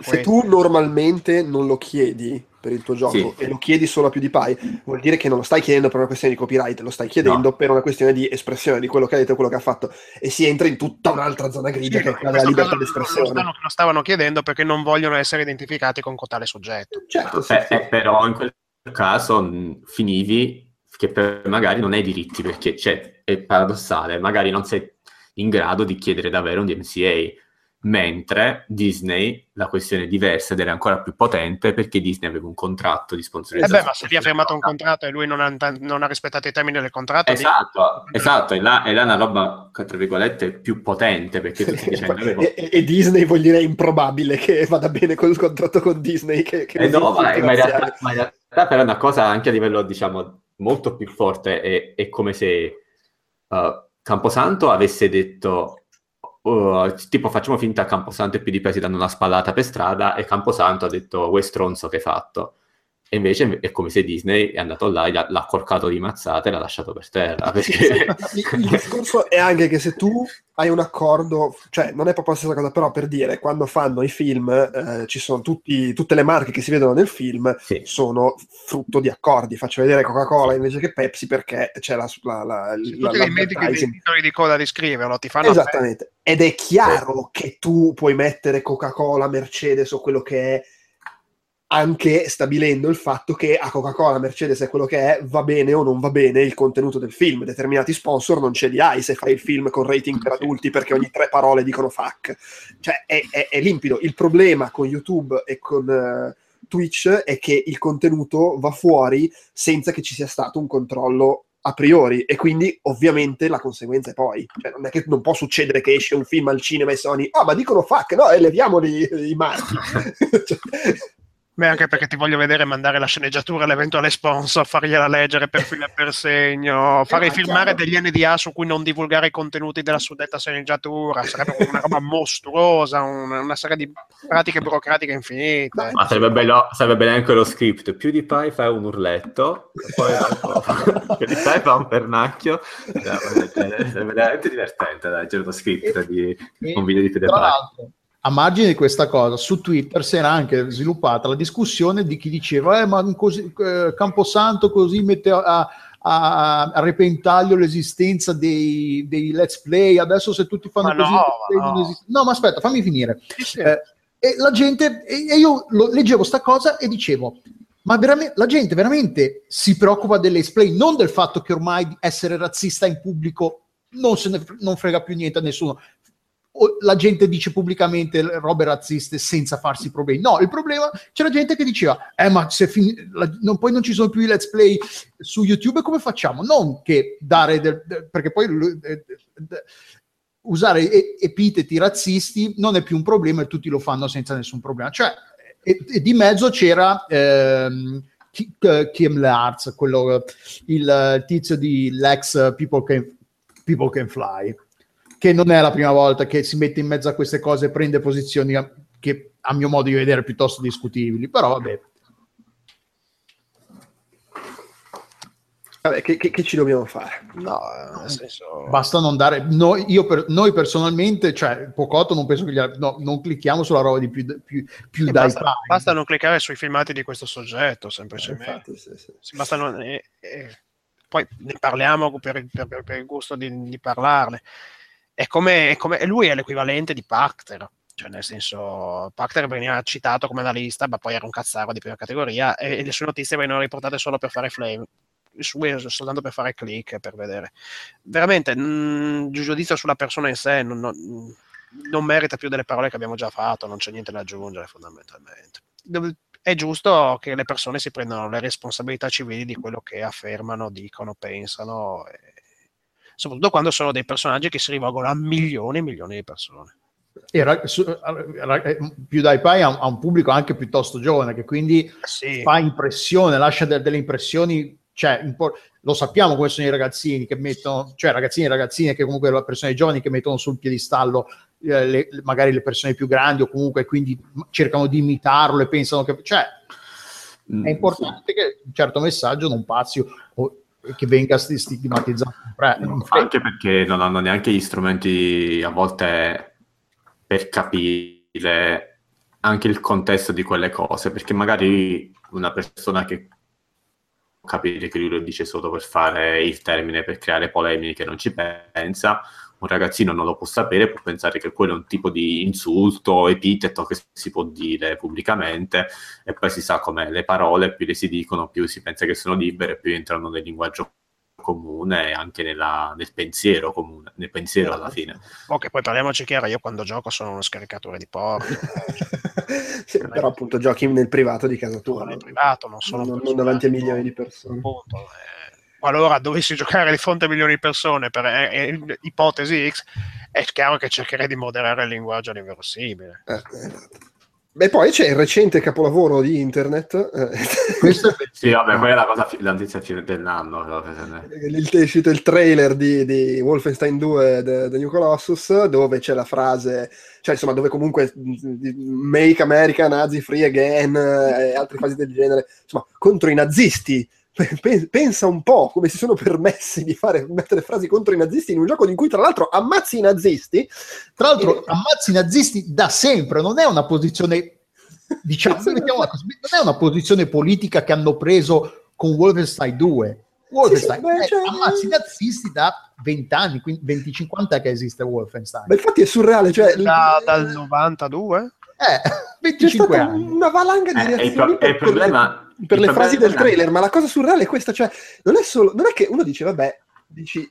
se tu, normalmente non lo chiedi per il tuo gioco sì. e lo chiedi solo a PewDiePie, vuol dire che non lo stai chiedendo per una questione di copyright, lo stai chiedendo no. per una questione di espressione di quello che ha detto e quello che ha fatto e si entra in tutta un'altra zona grigia sì, che è la libertà d'espressione. Lo, stanno, lo stavano chiedendo perché non vogliono essere identificati con tale soggetto. Certo, sì, eh, eh, però in quel caso mh, finivi che per magari non hai diritti perché cioè, è paradossale, magari non sei in grado di chiedere davvero un DMCA, mentre Disney la questione è diversa ed era ancora più potente perché Disney aveva un contratto di sponsorizzazione. Eh beh, ma se lì ha firmato un contratto e lui non ha, non ha rispettato i termini del contratto... Esatto, di... esatto, è là, è là una roba, tra virgolette, più potente perché tu stai dicendo... e, e, Disney vuol dire improbabile che vada bene col contratto con Disney che, che eh no, ma, ma, in realtà, ma in realtà però è una cosa anche a livello, diciamo, molto più forte, è, è come se... Uh, Camposanto avesse detto uh, tipo facciamo finta Camposanto e PDP si danno una spallata per strada e Camposanto ha detto vuoi stronzo che hai fatto e invece è come se Disney è andato là, l'ha accorcato di mazzate e l'ha lasciato per terra. Perché... il, discorso è anche che se tu hai un accordo, cioè non è proprio la stessa cosa, però per dire, quando fanno i film, eh, ci sono tutti, tutte le marche che si vedono nel film, sì. sono frutto di accordi. Faccio vedere Coca-Cola invece che Pepsi perché c'è la... la, la, tutti la, i titoli di coda di scriverlo, ti fanno... Esattamente. Ed è chiaro sì. che tu puoi mettere Coca-Cola, Mercedes o quello che è anche stabilendo il fatto che a Coca-Cola, Mercedes è quello che è, va bene o non va bene il contenuto del film. Determinati sponsor non ce li hai se fai il film con rating per adulti perché ogni tre parole dicono fuck. Cioè è, è, è limpido. Il problema con YouTube e con uh, Twitch è che il contenuto va fuori senza che ci sia stato un controllo a priori e quindi ovviamente la conseguenza è poi cioè, non è che non può succedere che esce un film al cinema e Sony ah ma dicono fuck no e leviamoli i marchi cioè, Beh, anche perché ti voglio vedere mandare la sceneggiatura all'eventuale sponsor, fargliela leggere per filo e per segno, fare Eh, firmare chiaro. degli NDA su cui non divulgare i contenuti della suddetta sceneggiatura. Sarebbe una roba mostruosa, una, una serie di pratiche burocratiche infinite. Ma- sarebbe bello, sarebbe bello anche lo script. PewDiePie fa un urletto, poi dopo PewDiePie fa un pernacchio. Sarebbe veramente divertente leggere lo script di un video di tra PewDiePie. l'altro, a margine di questa cosa, su Twitter si era anche sviluppata la discussione di chi diceva: eh, ma così, eh, Camposanto così mette a, a- a repentaglio l'esistenza dei, dei let's play. Adesso, se tutti fanno Ma così, no, ma no. esiste- no, ma aspetta, fammi finire. Eh, e la gente, e io lo- leggevo sta cosa e dicevo: Ma veramente, la gente veramente si preoccupa delle play, non del fatto che ormai essere razzista in pubblico non se ne non frega più niente a nessuno. La gente dice pubblicamente robe razziste senza farsi problemi. No, il problema c'era gente che diceva: Eh, ma se fin- la- non- poi non ci sono più i let's play su YouTube, come facciamo? Non che dare del- de- perché poi eh, de- usare epiteti razzisti non è più un problema e tutti lo fanno senza nessun problema. Cioè, e, e di mezzo c'era ehm, eh, Kim Larz, quello, il eh, tizio di l'ex People Can, People Can Fly, che non è la prima volta che si mette in mezzo a queste cose e prende posizioni che a mio modo di vedere piuttosto discutibili, però vabbè. vabbè che, che- che ci dobbiamo fare No, nel senso... Basta non dare. Noi, io per- noi personalmente, cioè, Pocotto, non penso che gli, no, non clicchiamo sulla roba di più, più, più dai basta, basta non cliccare sui filmati di questo soggetto, semplicemente. infatti sì, sì. Sì, basta non- eh, eh, poi ne parliamo per, il- per- per- per il gusto di, di parlarne. È come, è come- lui è l'equivalente di Pacter, cioè nel senso, Pacter veniva citato come analista, ma poi era un cazzaro di prima categoria e, le sue notizie venivano riportate solo per fare flame, sue soltanto per fare click per vedere. Veramente, il giudizio sulla persona in sé non, non- non merita più delle parole che abbiamo già fatto, non c'è niente da aggiungere fondamentalmente. È giusto che le persone si prendano le responsabilità civili di quello che affermano, dicono, pensano, e- soprattutto quando sono dei personaggi che si rivolgono a milioni e milioni di persone. E ra- su- ra- eh, più dai pari ha, un- pubblico anche piuttosto giovane, che quindi Sì, fa impressione, lascia de- delle impressioni. Cioè, impor- lo sappiamo come sono i ragazzini che mettono, cioè ragazzini e ragazzine che comunque le persone giovani che mettono sul piedistallo eh, le- magari le persone più grandi o comunque quindi cercano di imitarlo e pensano che cioè Mm, è importante che un certo messaggio non passi o che venga sti- stigmatizzato. Anche perché non hanno neanche gli strumenti a volte per capire anche il contesto di quelle cose, perché magari una persona che capire che lui lo dice solo per fare il termine, per creare polemiche, non ci pensa, un ragazzino non lo può sapere, può pensare che quello è un tipo di insulto, epiteto che si può dire pubblicamente e poi si sa come le parole più le si dicono, più si pensa che sono libere, più entrano nel linguaggio comune e anche nella- nel pensiero comune, nel pensiero alla fine. ok, poi parliamoci chiaro, io quando gioco sono uno scaricatore di porno, Sì, però appunto giochi nel privato di casa tua nel privato, non sono non, non davanti a milioni di persone. appunto, eh, qualora dovessi giocare di fronte a milioni di persone per eh, eh, ipotesi X, è chiaro che cercherei di moderare il linguaggio all'inverosimile. Eh, esatto. Beh, poi c'è il recente capolavoro di internet, eh, Questo Sì, vabbè, quella è la cosa, la notizia fine dell'anno. il, è uscito il trailer di, di Wolfenstein 2 The, The New Colossus, dove c'è la frase, cioè insomma, dove comunque di- Make America Nazi Free Again eh, e altre frasi del genere, insomma, contro i nazisti. Pe- Pensa un po' come si sono permessi di fare, mettere frasi contro i nazisti in un gioco in cui tra l'altro ammazzi i nazisti. Tra l'altro, ammazzi i nazisti da sempre, non è una posizione, diciamo, così, non è una posizione politica che hanno preso con Wolfenstein 2. Wolfenstein Sì, sì, beh, è cioè- ammazzi i nazisti da 20 anni, quindi 25 anni che esiste Wolfenstein. Ma infatti è surreale, cioè, Da- dal 92? Eh, c'è 25 stata anni. una valanga di Eh, e il reazioni pro- e il problema- per le frasi del trailer, ma la cosa surreale è questa, cioè non è solo non è che uno dice vabbè, dici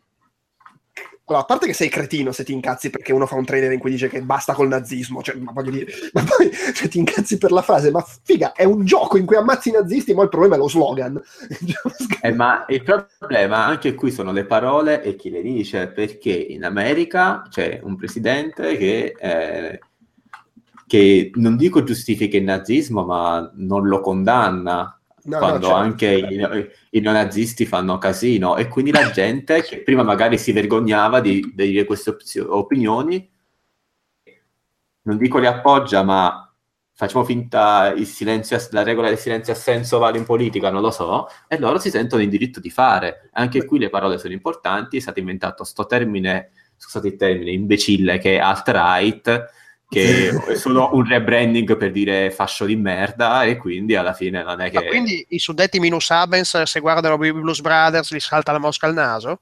Allora, a parte che sei cretino se ti incazzi perché uno fa un trailer in cui dice che basta col nazismo, cioè, ma voglio dire, ma poi cioè, ti incazzi per la frase, ma figa, è un gioco in cui ammazzi i nazisti, ma il problema è lo slogan. Eh, ma il problema anche qui sono le parole e chi le dice, perché in America c'è un presidente che, eh, che non dico giustifica il nazismo, ma non lo condanna No, no, quando certo. anche i, i neonazisti fanno casino e quindi la gente che prima magari si vergognava di, di dire queste opzio- opinioni non dico le appoggia ma facciamo finta il silenzio la regola del silenzio assenso vale in politica non lo so e loro si sentono in diritto di fare anche qui le parole sono importanti è stato inventato sto termine scusate il termine imbecille che è alt-right che è solo un rebranding per dire fascio di merda e quindi alla fine non è che... Ma quindi i suddetti minus abens, se guardano i Blues Brothers, gli salta la mosca al naso?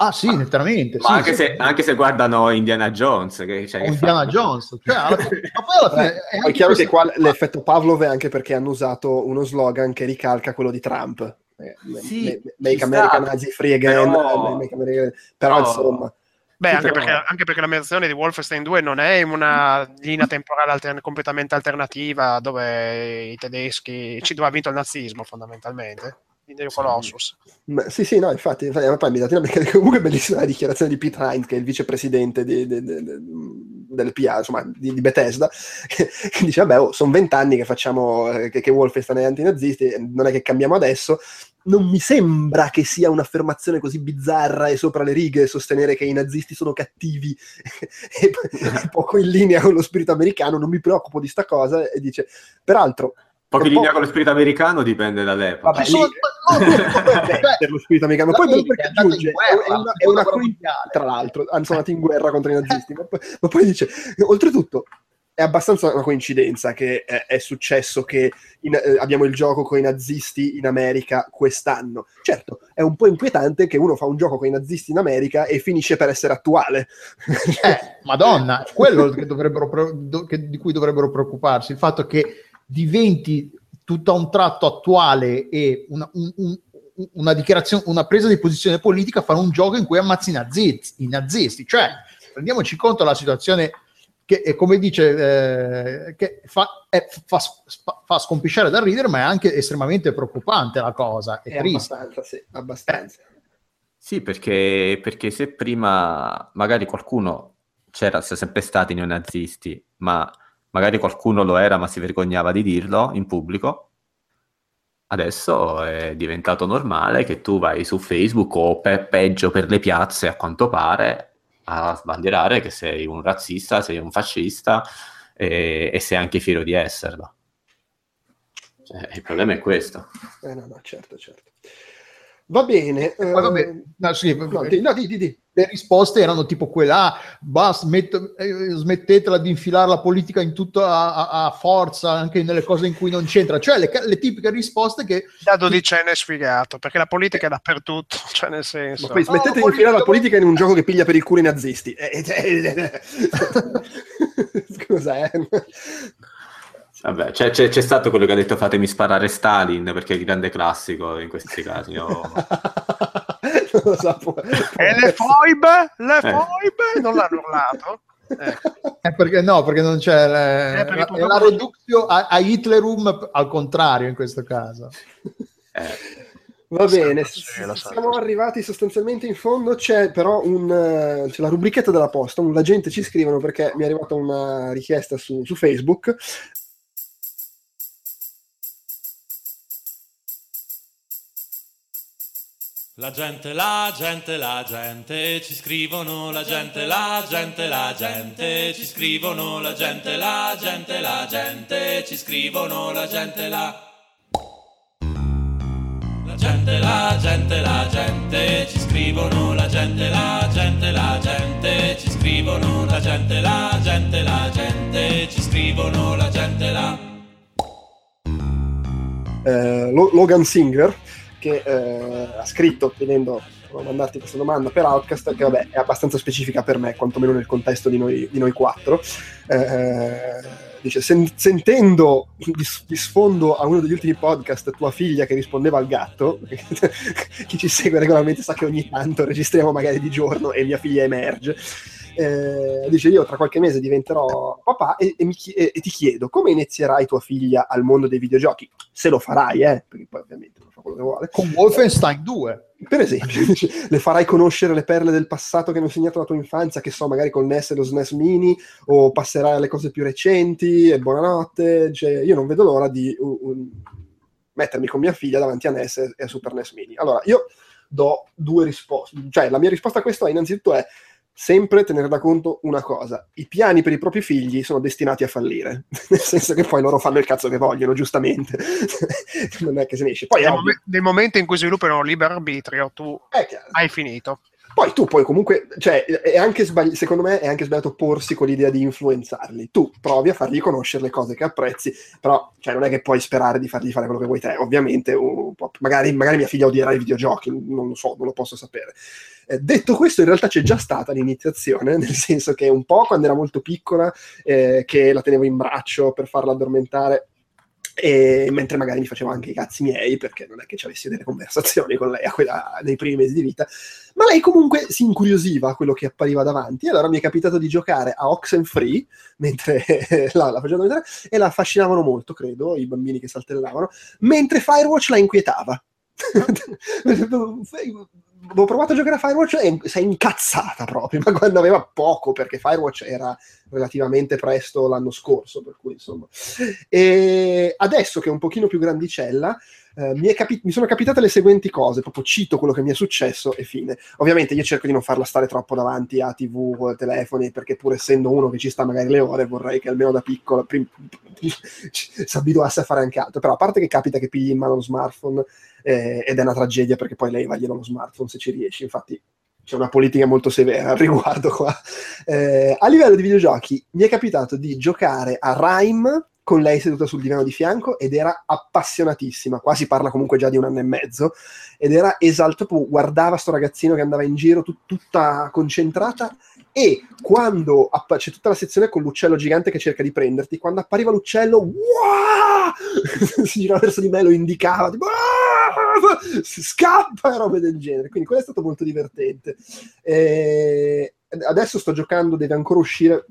Ah sì, nettamente. Ma sì, anche, sì. se, anche se guardano Indiana Jones, che, cioè, che Indiana fanno? Jones. Cioè, alla fine- ma poi alla fine Beh, è è chiaro che questo- qua l'effetto Pavlov è anche perché hanno usato uno slogan che ricalca quello di Trump. Eh, Sì, ma- Make America sta. Nazi Free Again. Però- eh, Make America- Però No. insomma... Beh, Sì, anche, perché, anche perché la versione di Wolfenstein 2 non è in una linea temporale altern- completamente alternativa dove i tedeschi ci dove ha vinto il nazismo fondamentalmente. Sì. Colossus. Sì, sì, no, infatti, infatti poi mi date una perché comunque bellissima la dichiarazione di Pete Hines, che è il vicepresidente di- di- di- del PA, insomma, di, di Bethesda, che, dice, vabbè, oh, sono vent'anni che facciamo, eh, che, che Wolfenstein è antinazisti, non è che cambiamo adesso, non mi sembra che sia un'affermazione così bizzarra e sopra le righe sostenere che i nazisti sono cattivi e poco in linea con lo spirito americano, non mi preoccupo di sta cosa, e dice, peraltro... Poco in linea con lo spirito americano dipende dall'epoca. Vabbè, Sono- no, per lo spirito americano, ma poi America perché è andata in aggiunge, guerra, è una, è una seconda guerra coi- mondiale. tra l'altro, hanno sono andati in guerra contro i nazisti, ma poi, ma poi dice, oltretutto, è abbastanza una coincidenza che è, è successo che in- eh, abbiamo il gioco con i nazisti in America quest'anno. Certo, è un po' inquietante che uno fa un gioco con i nazisti in America e finisce per essere attuale. Eh, Madonna, è quello che dovrebbero pre- do- che- di cui dovrebbero preoccuparsi, il fatto che diventi tutto a un tratto attuale e una, un- un- una dichiarazione, una presa di posizione politica, fare un gioco in cui ammazzi i nazisti, i nazisti. Cioè, rendiamoci conto della situazione che, è come dice, eh, che fa, è- fa, sp- fa scompisciare da ridere, ma è anche estremamente preoccupante la cosa, è, È triste. abbastanza, sì, abbastanza. Sì, perché, perché se prima magari qualcuno c'era, sono sempre stati neonazisti, ma magari qualcuno lo era ma si vergognava di dirlo in pubblico, adesso è diventato normale che tu vai su Facebook o pe- peggio per le piazze, a quanto pare, a sbandierare che sei un razzista, sei un fascista e, e sei anche fiero di esserlo. Cioè, il problema è questo. Eh, no, no, certo, certo. Va bene. Poi, vabbè, eh, no, sì, no, di, no, di, di, di. le risposte erano tipo quella, ah, basta, smet- eh, smettetela di infilare la politica in tutta a, a- forza, anche nelle cose in cui non c'entra, cioè le, le tipiche risposte che... Da dodicenne è sfigato, perché la politica è dappertutto, cioè nel Ma senso... poi smettete No, di la infilare la politica- in un gioco che piglia per il culo i nazisti. Eh, eh, eh. Scusa, eh. Vabbè, c'è, c'è- c'è stato quello che ha detto fatemi sparare Stalin perché è il grande classico in questi casi. no? non lo so. può- E le foibe? Le Eh. foibe? Non l'hanno urlato? Ecco. Eh, perché no, perché non c'è la, Eh, perché la- la reductio a, a Hitlerum al contrario in questo caso. Eh, Va bene, siamo arrivati sostanzialmente in fondo. C'è però un, eh, c'è la rubrichetta della posta. Un, la gente ci scrivono perché mi è arrivata una richiesta su, su Facebook. La gente, la gente, la gente, ci scrivono la gente, la gente, la gente, ci scrivono la gente, la gente, la gente, ci scrivono la gente, la... La gente, la gente, la gente, ci scrivono la gente, la gente, la gente, ci scrivono la gente, la gente, la gente, ci scrivono la gente, la... eh, Lo- Logan Singer che eh, ha scritto chiedendo volevo mandarti questa domanda per Outcast, che vabbè è abbastanza specifica per me, quantomeno nel contesto di noi, di noi quattro. Eh, dice, sen- sentendo di, di, sfondo a uno degli ultimi podcast tua figlia che rispondeva al gatto, chi ci segue regolarmente sa che ogni tanto registriamo magari di giorno e mia figlia emerge. Eh, dice io tra qualche mese diventerò papà e, e, chi- e, e, ti chiedo come inizierai tua figlia al mondo dei videogiochi? Se lo farai eh perché poi ovviamente non fa quello che vuole. Con Wolfenstein 2 per esempio le farai conoscere le perle del passato che hanno segnato la tua infanzia che so magari col NES e lo SNES mini o passerai alle cose più recenti e buonanotte. Cioè, io non vedo l'ora di uh, uh, mettermi con mia figlia davanti a NES e a Super NES mini. Allora io do due risposte cioè la mia risposta a questo è innanzitutto è sempre tenere da conto una cosa: i piani per i propri figli sono destinati a fallire, nel senso che poi loro fanno il cazzo che vogliono, giustamente. non è che se ne esce. Poi, nel, mom- nel momento in cui sviluppano libero arbitrio, tu hai finito. Poi tu puoi comunque, cioè, sbagli- secondo me è anche sbagliato porsi con l'idea di influenzarli. Tu provi a fargli conoscere le cose che apprezzi, però cioè, non è che puoi sperare di fargli fare quello che vuoi te. Ovviamente, uh, magari, magari mia figlia odierà i videogiochi, non lo so, non lo posso sapere. Eh, detto questo, in realtà c'è già stata l'iniziazione, nel senso che un po' quando era molto piccola, eh, che la tenevo in braccio per farla addormentare, e mentre magari mi facevo anche i cazzi miei perché non è che ci avessi delle conversazioni con lei a quella, nei primi mesi di vita. Ma lei comunque si incuriosiva a quello che appariva davanti. E allora mi è capitato di giocare a Oxenfree mentre la, la facevano vedere e la affascinavano molto credo i bambini che saltellavano mentre Firewatch la inquietava ho provato a giocare a Firewatch e è incazzata proprio, ma quando aveva poco, perché Firewatch era relativamente presto l'anno scorso, per cui insomma. E adesso che è un pochino più grandicella, eh, mi, capi- mi, sono capitate le seguenti cose, proprio cito quello che mi è successo e fine. Ovviamente io cerco di non farla stare troppo davanti a tv, telefoni, perché pur essendo uno che ci sta magari le ore, vorrei che almeno da piccola prim- si abituasse a fare anche altro. Però a parte che capita che pigli in mano lo smartphone eh, ed è una tragedia perché poi lei va glielo lo smartphone se ci riesci, infatti c'è una politica molto severa al riguardo qua. Eh, a livello di videogiochi mi è capitato di giocare a Rime con lei seduta sul divano di fianco ed era appassionatissima, qua si parla comunque già di un anno e mezzo, ed era esaltata, guardava sto ragazzino che andava in giro tut- tutta concentrata e quando app- c'è tutta la sezione con l'uccello gigante che cerca di prenderti, quando appariva l'uccello, si girava verso di me, lo indicava, tipo, si scappa e robe del genere, quindi quello è stato molto divertente. E adesso sto giocando, deve ancora uscire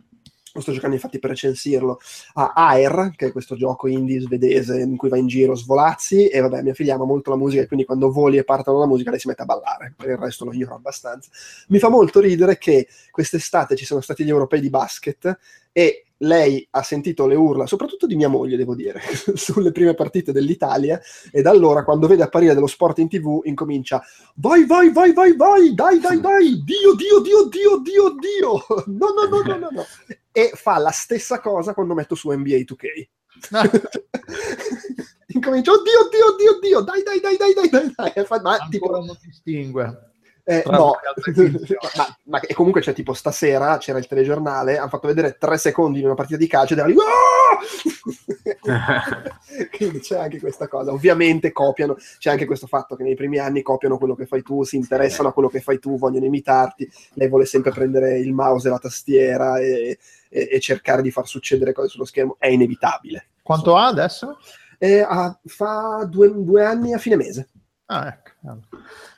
sto giocando infatti per recensirlo, a Air, che è questo gioco indie svedese in cui va in giro svolazzi, e vabbè, mia figlia ama molto la musica, e quindi quando voli e partono la musica lei si mette a ballare, per il resto lo ignoro abbastanza. Mi fa molto ridere che quest'estate ci sono stati gli europei di basket, e lei ha sentito le urla, soprattutto di mia moglie, devo dire, sulle prime partite dell'Italia, e da allora, quando vede apparire dello sport in tv, incomincia: Vai, vai, vai, vai, vai, dai, dai, dai, Dio, Dio, Dio, Dio, Dio, Dio, no, no, no, no, no, no. E fa la stessa cosa quando metto su NBA 2K. Incomincia, oddio, oddio, oddio, oddio, dai, dai, dai, dai, dai, dai, dai. Ma, Ancora tipo, non distingue. Eh, no, ma, ma e comunque c'è tipo stasera c'era il telegiornale, hanno fatto vedere tre secondi di una partita di calcio ed era lì, quindi c'è anche questa cosa. Ovviamente copiano, c'è anche questo fatto che nei primi anni copiano quello che fai tu, si interessano a quello che fai tu, vogliono imitarti. Lei vuole sempre prendere il mouse e la tastiera e, e, e cercare di far succedere cose sullo schermo. È inevitabile. Quanto ha adesso? Eh, ah, fa due, due anni a fine mese. Ah, ecco.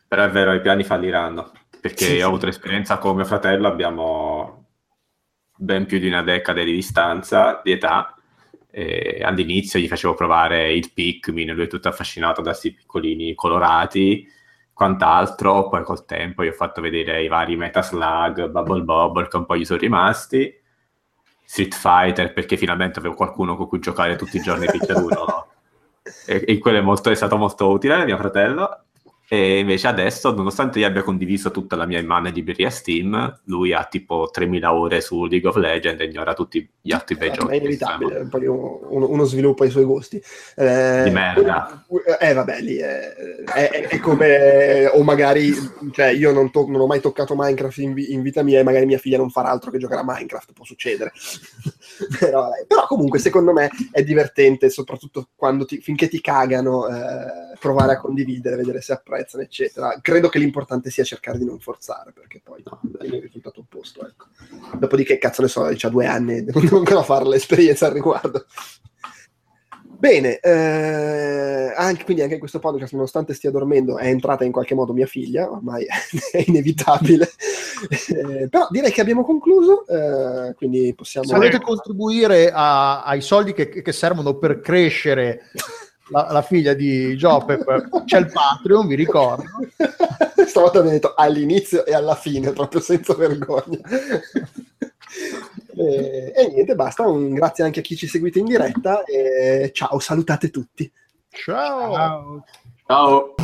Però è vero, i piani falliranno, perché sì, ho sì. avuto esperienza con mio fratello, abbiamo ben più di una decade di distanza, di età, e all'inizio gli facevo provare il Pikmin, lui è tutto affascinato da questi piccolini colorati, quant'altro, poi col tempo gli ho fatto vedere i vari Metaslug, Bubble Bobble, che un po' gli sono rimasti, Street Fighter, perché finalmente avevo qualcuno con cui giocare tutti i giorni picchiaduro, e, e quello è, molto, è stato molto utile, mio fratello, e invece adesso, nonostante io abbia condiviso tutta la mia immane libreria Steam, lui ha tipo 3000 ore su League of Legends e ignora tutti gli altri bei eh, giochi. È inevitabile, poi uno, uno, sviluppa i suoi gusti. Eh, Di merda. Eh vabbè, lì è, è, è come... o magari, cioè io non, to- non, ho mai toccato Minecraft in, in, vita mia e magari mia figlia non farà altro che giocare a Minecraft, può succedere. però, eh, però comunque secondo me è divertente, soprattutto quando ti, finché ti cagano, eh, provare a condividere, vedere se apprezzano, eccetera. Credo che l'importante sia cercare di non forzare, perché poi no, è il risultato opposto. Ecco. Dopodiché, cazzo ne so, c'ha due anni, devo ancora fare l'esperienza al riguardo. Bene, eh, anche, quindi anche in questo podcast, nonostante stia dormendo, è entrata in qualche modo mia figlia, ormai è inevitabile. Eh, però direi che abbiamo concluso, eh, quindi possiamo... Se volete contribuire a- ai soldi che, che servono per crescere la, la figlia di Jopep, c'è il Patreon, vi ricordo. Stavolta mi detto all'inizio e alla fine, proprio senza vergogna. e, e niente, basta. Un grazie anche a chi ci seguite in diretta. E ciao, salutate tutti. Ciao. Ciao.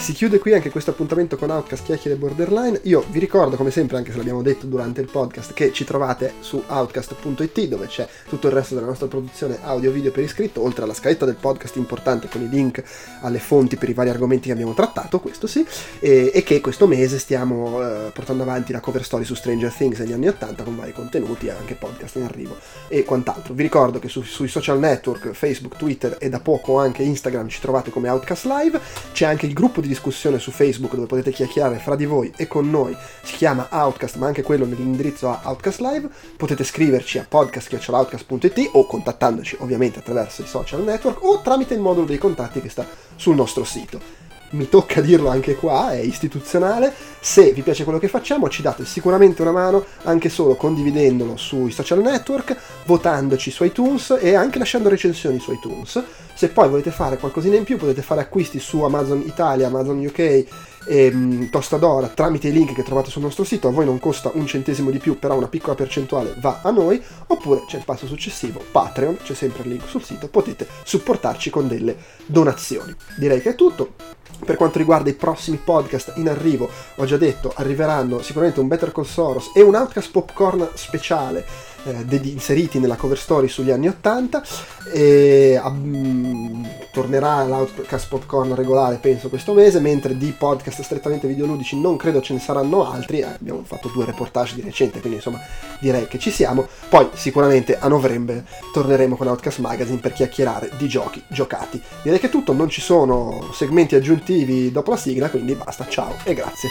Si chiude qui anche questo appuntamento con Outcast Chiacchiere Borderline. Io vi ricordo, come sempre, anche se l'abbiamo detto durante il podcast, che ci trovate su outcast.it dove c'è tutto il resto della nostra produzione audio-video per iscritto, oltre alla scaletta del podcast importante con i link alle fonti per i vari argomenti che abbiamo trattato, questo sì, e, e che questo mese stiamo eh, portando avanti la cover story su Stranger Things negli anni 80 con vari contenuti anche podcast in arrivo e quant'altro. Vi ricordo che su- sui social network, Facebook, Twitter e da poco anche Instagram ci trovate come Outcast Live, c'è anche il gruppo di discussione su Facebook dove potete chiacchierare fra di voi e con noi, si chiama Outcast ma anche quello nell'indirizzo a Outcast Live, potete scriverci a podcast.outcast.it o contattandoci ovviamente attraverso i social network o tramite il modulo dei contatti che sta sul nostro sito mi tocca dirlo anche qua, è istituzionale. Se vi piace quello che facciamo, ci date sicuramente una mano, anche solo condividendolo sui social network, votandoci su iTunes e anche lasciando recensioni su iTunes. Se poi volete fare qualcosina in più, potete fare acquisti su Amazon Italia, Amazon UK e mh, Tostadora tramite i link che trovate sul nostro sito. A voi non costa un centesimo di più, però una piccola percentuale va a noi. Oppure c'è il passo successivo, Patreon, c'è sempre il link sul sito, potete supportarci con delle donazioni. Direi che è tutto. Per quanto riguarda i prossimi podcast in arrivo, ho già detto, arriveranno sicuramente un Better Call Soros e un Outcast Popcorn speciale eh, ded- inseriti nella cover story sugli anni 80 e ab- tornerà l'Outcast Popcorn regolare penso questo mese, mentre di podcast strettamente videoludici non credo ce ne saranno altri, eh, abbiamo fatto due reportage di recente, quindi insomma direi che ci siamo. Poi sicuramente a novembre torneremo con Outcast Magazine per chiacchierare di giochi giocati. Direi che è tutto, non ci sono segmenti aggiuntivi dopo la sigla, quindi basta, ciao e grazie.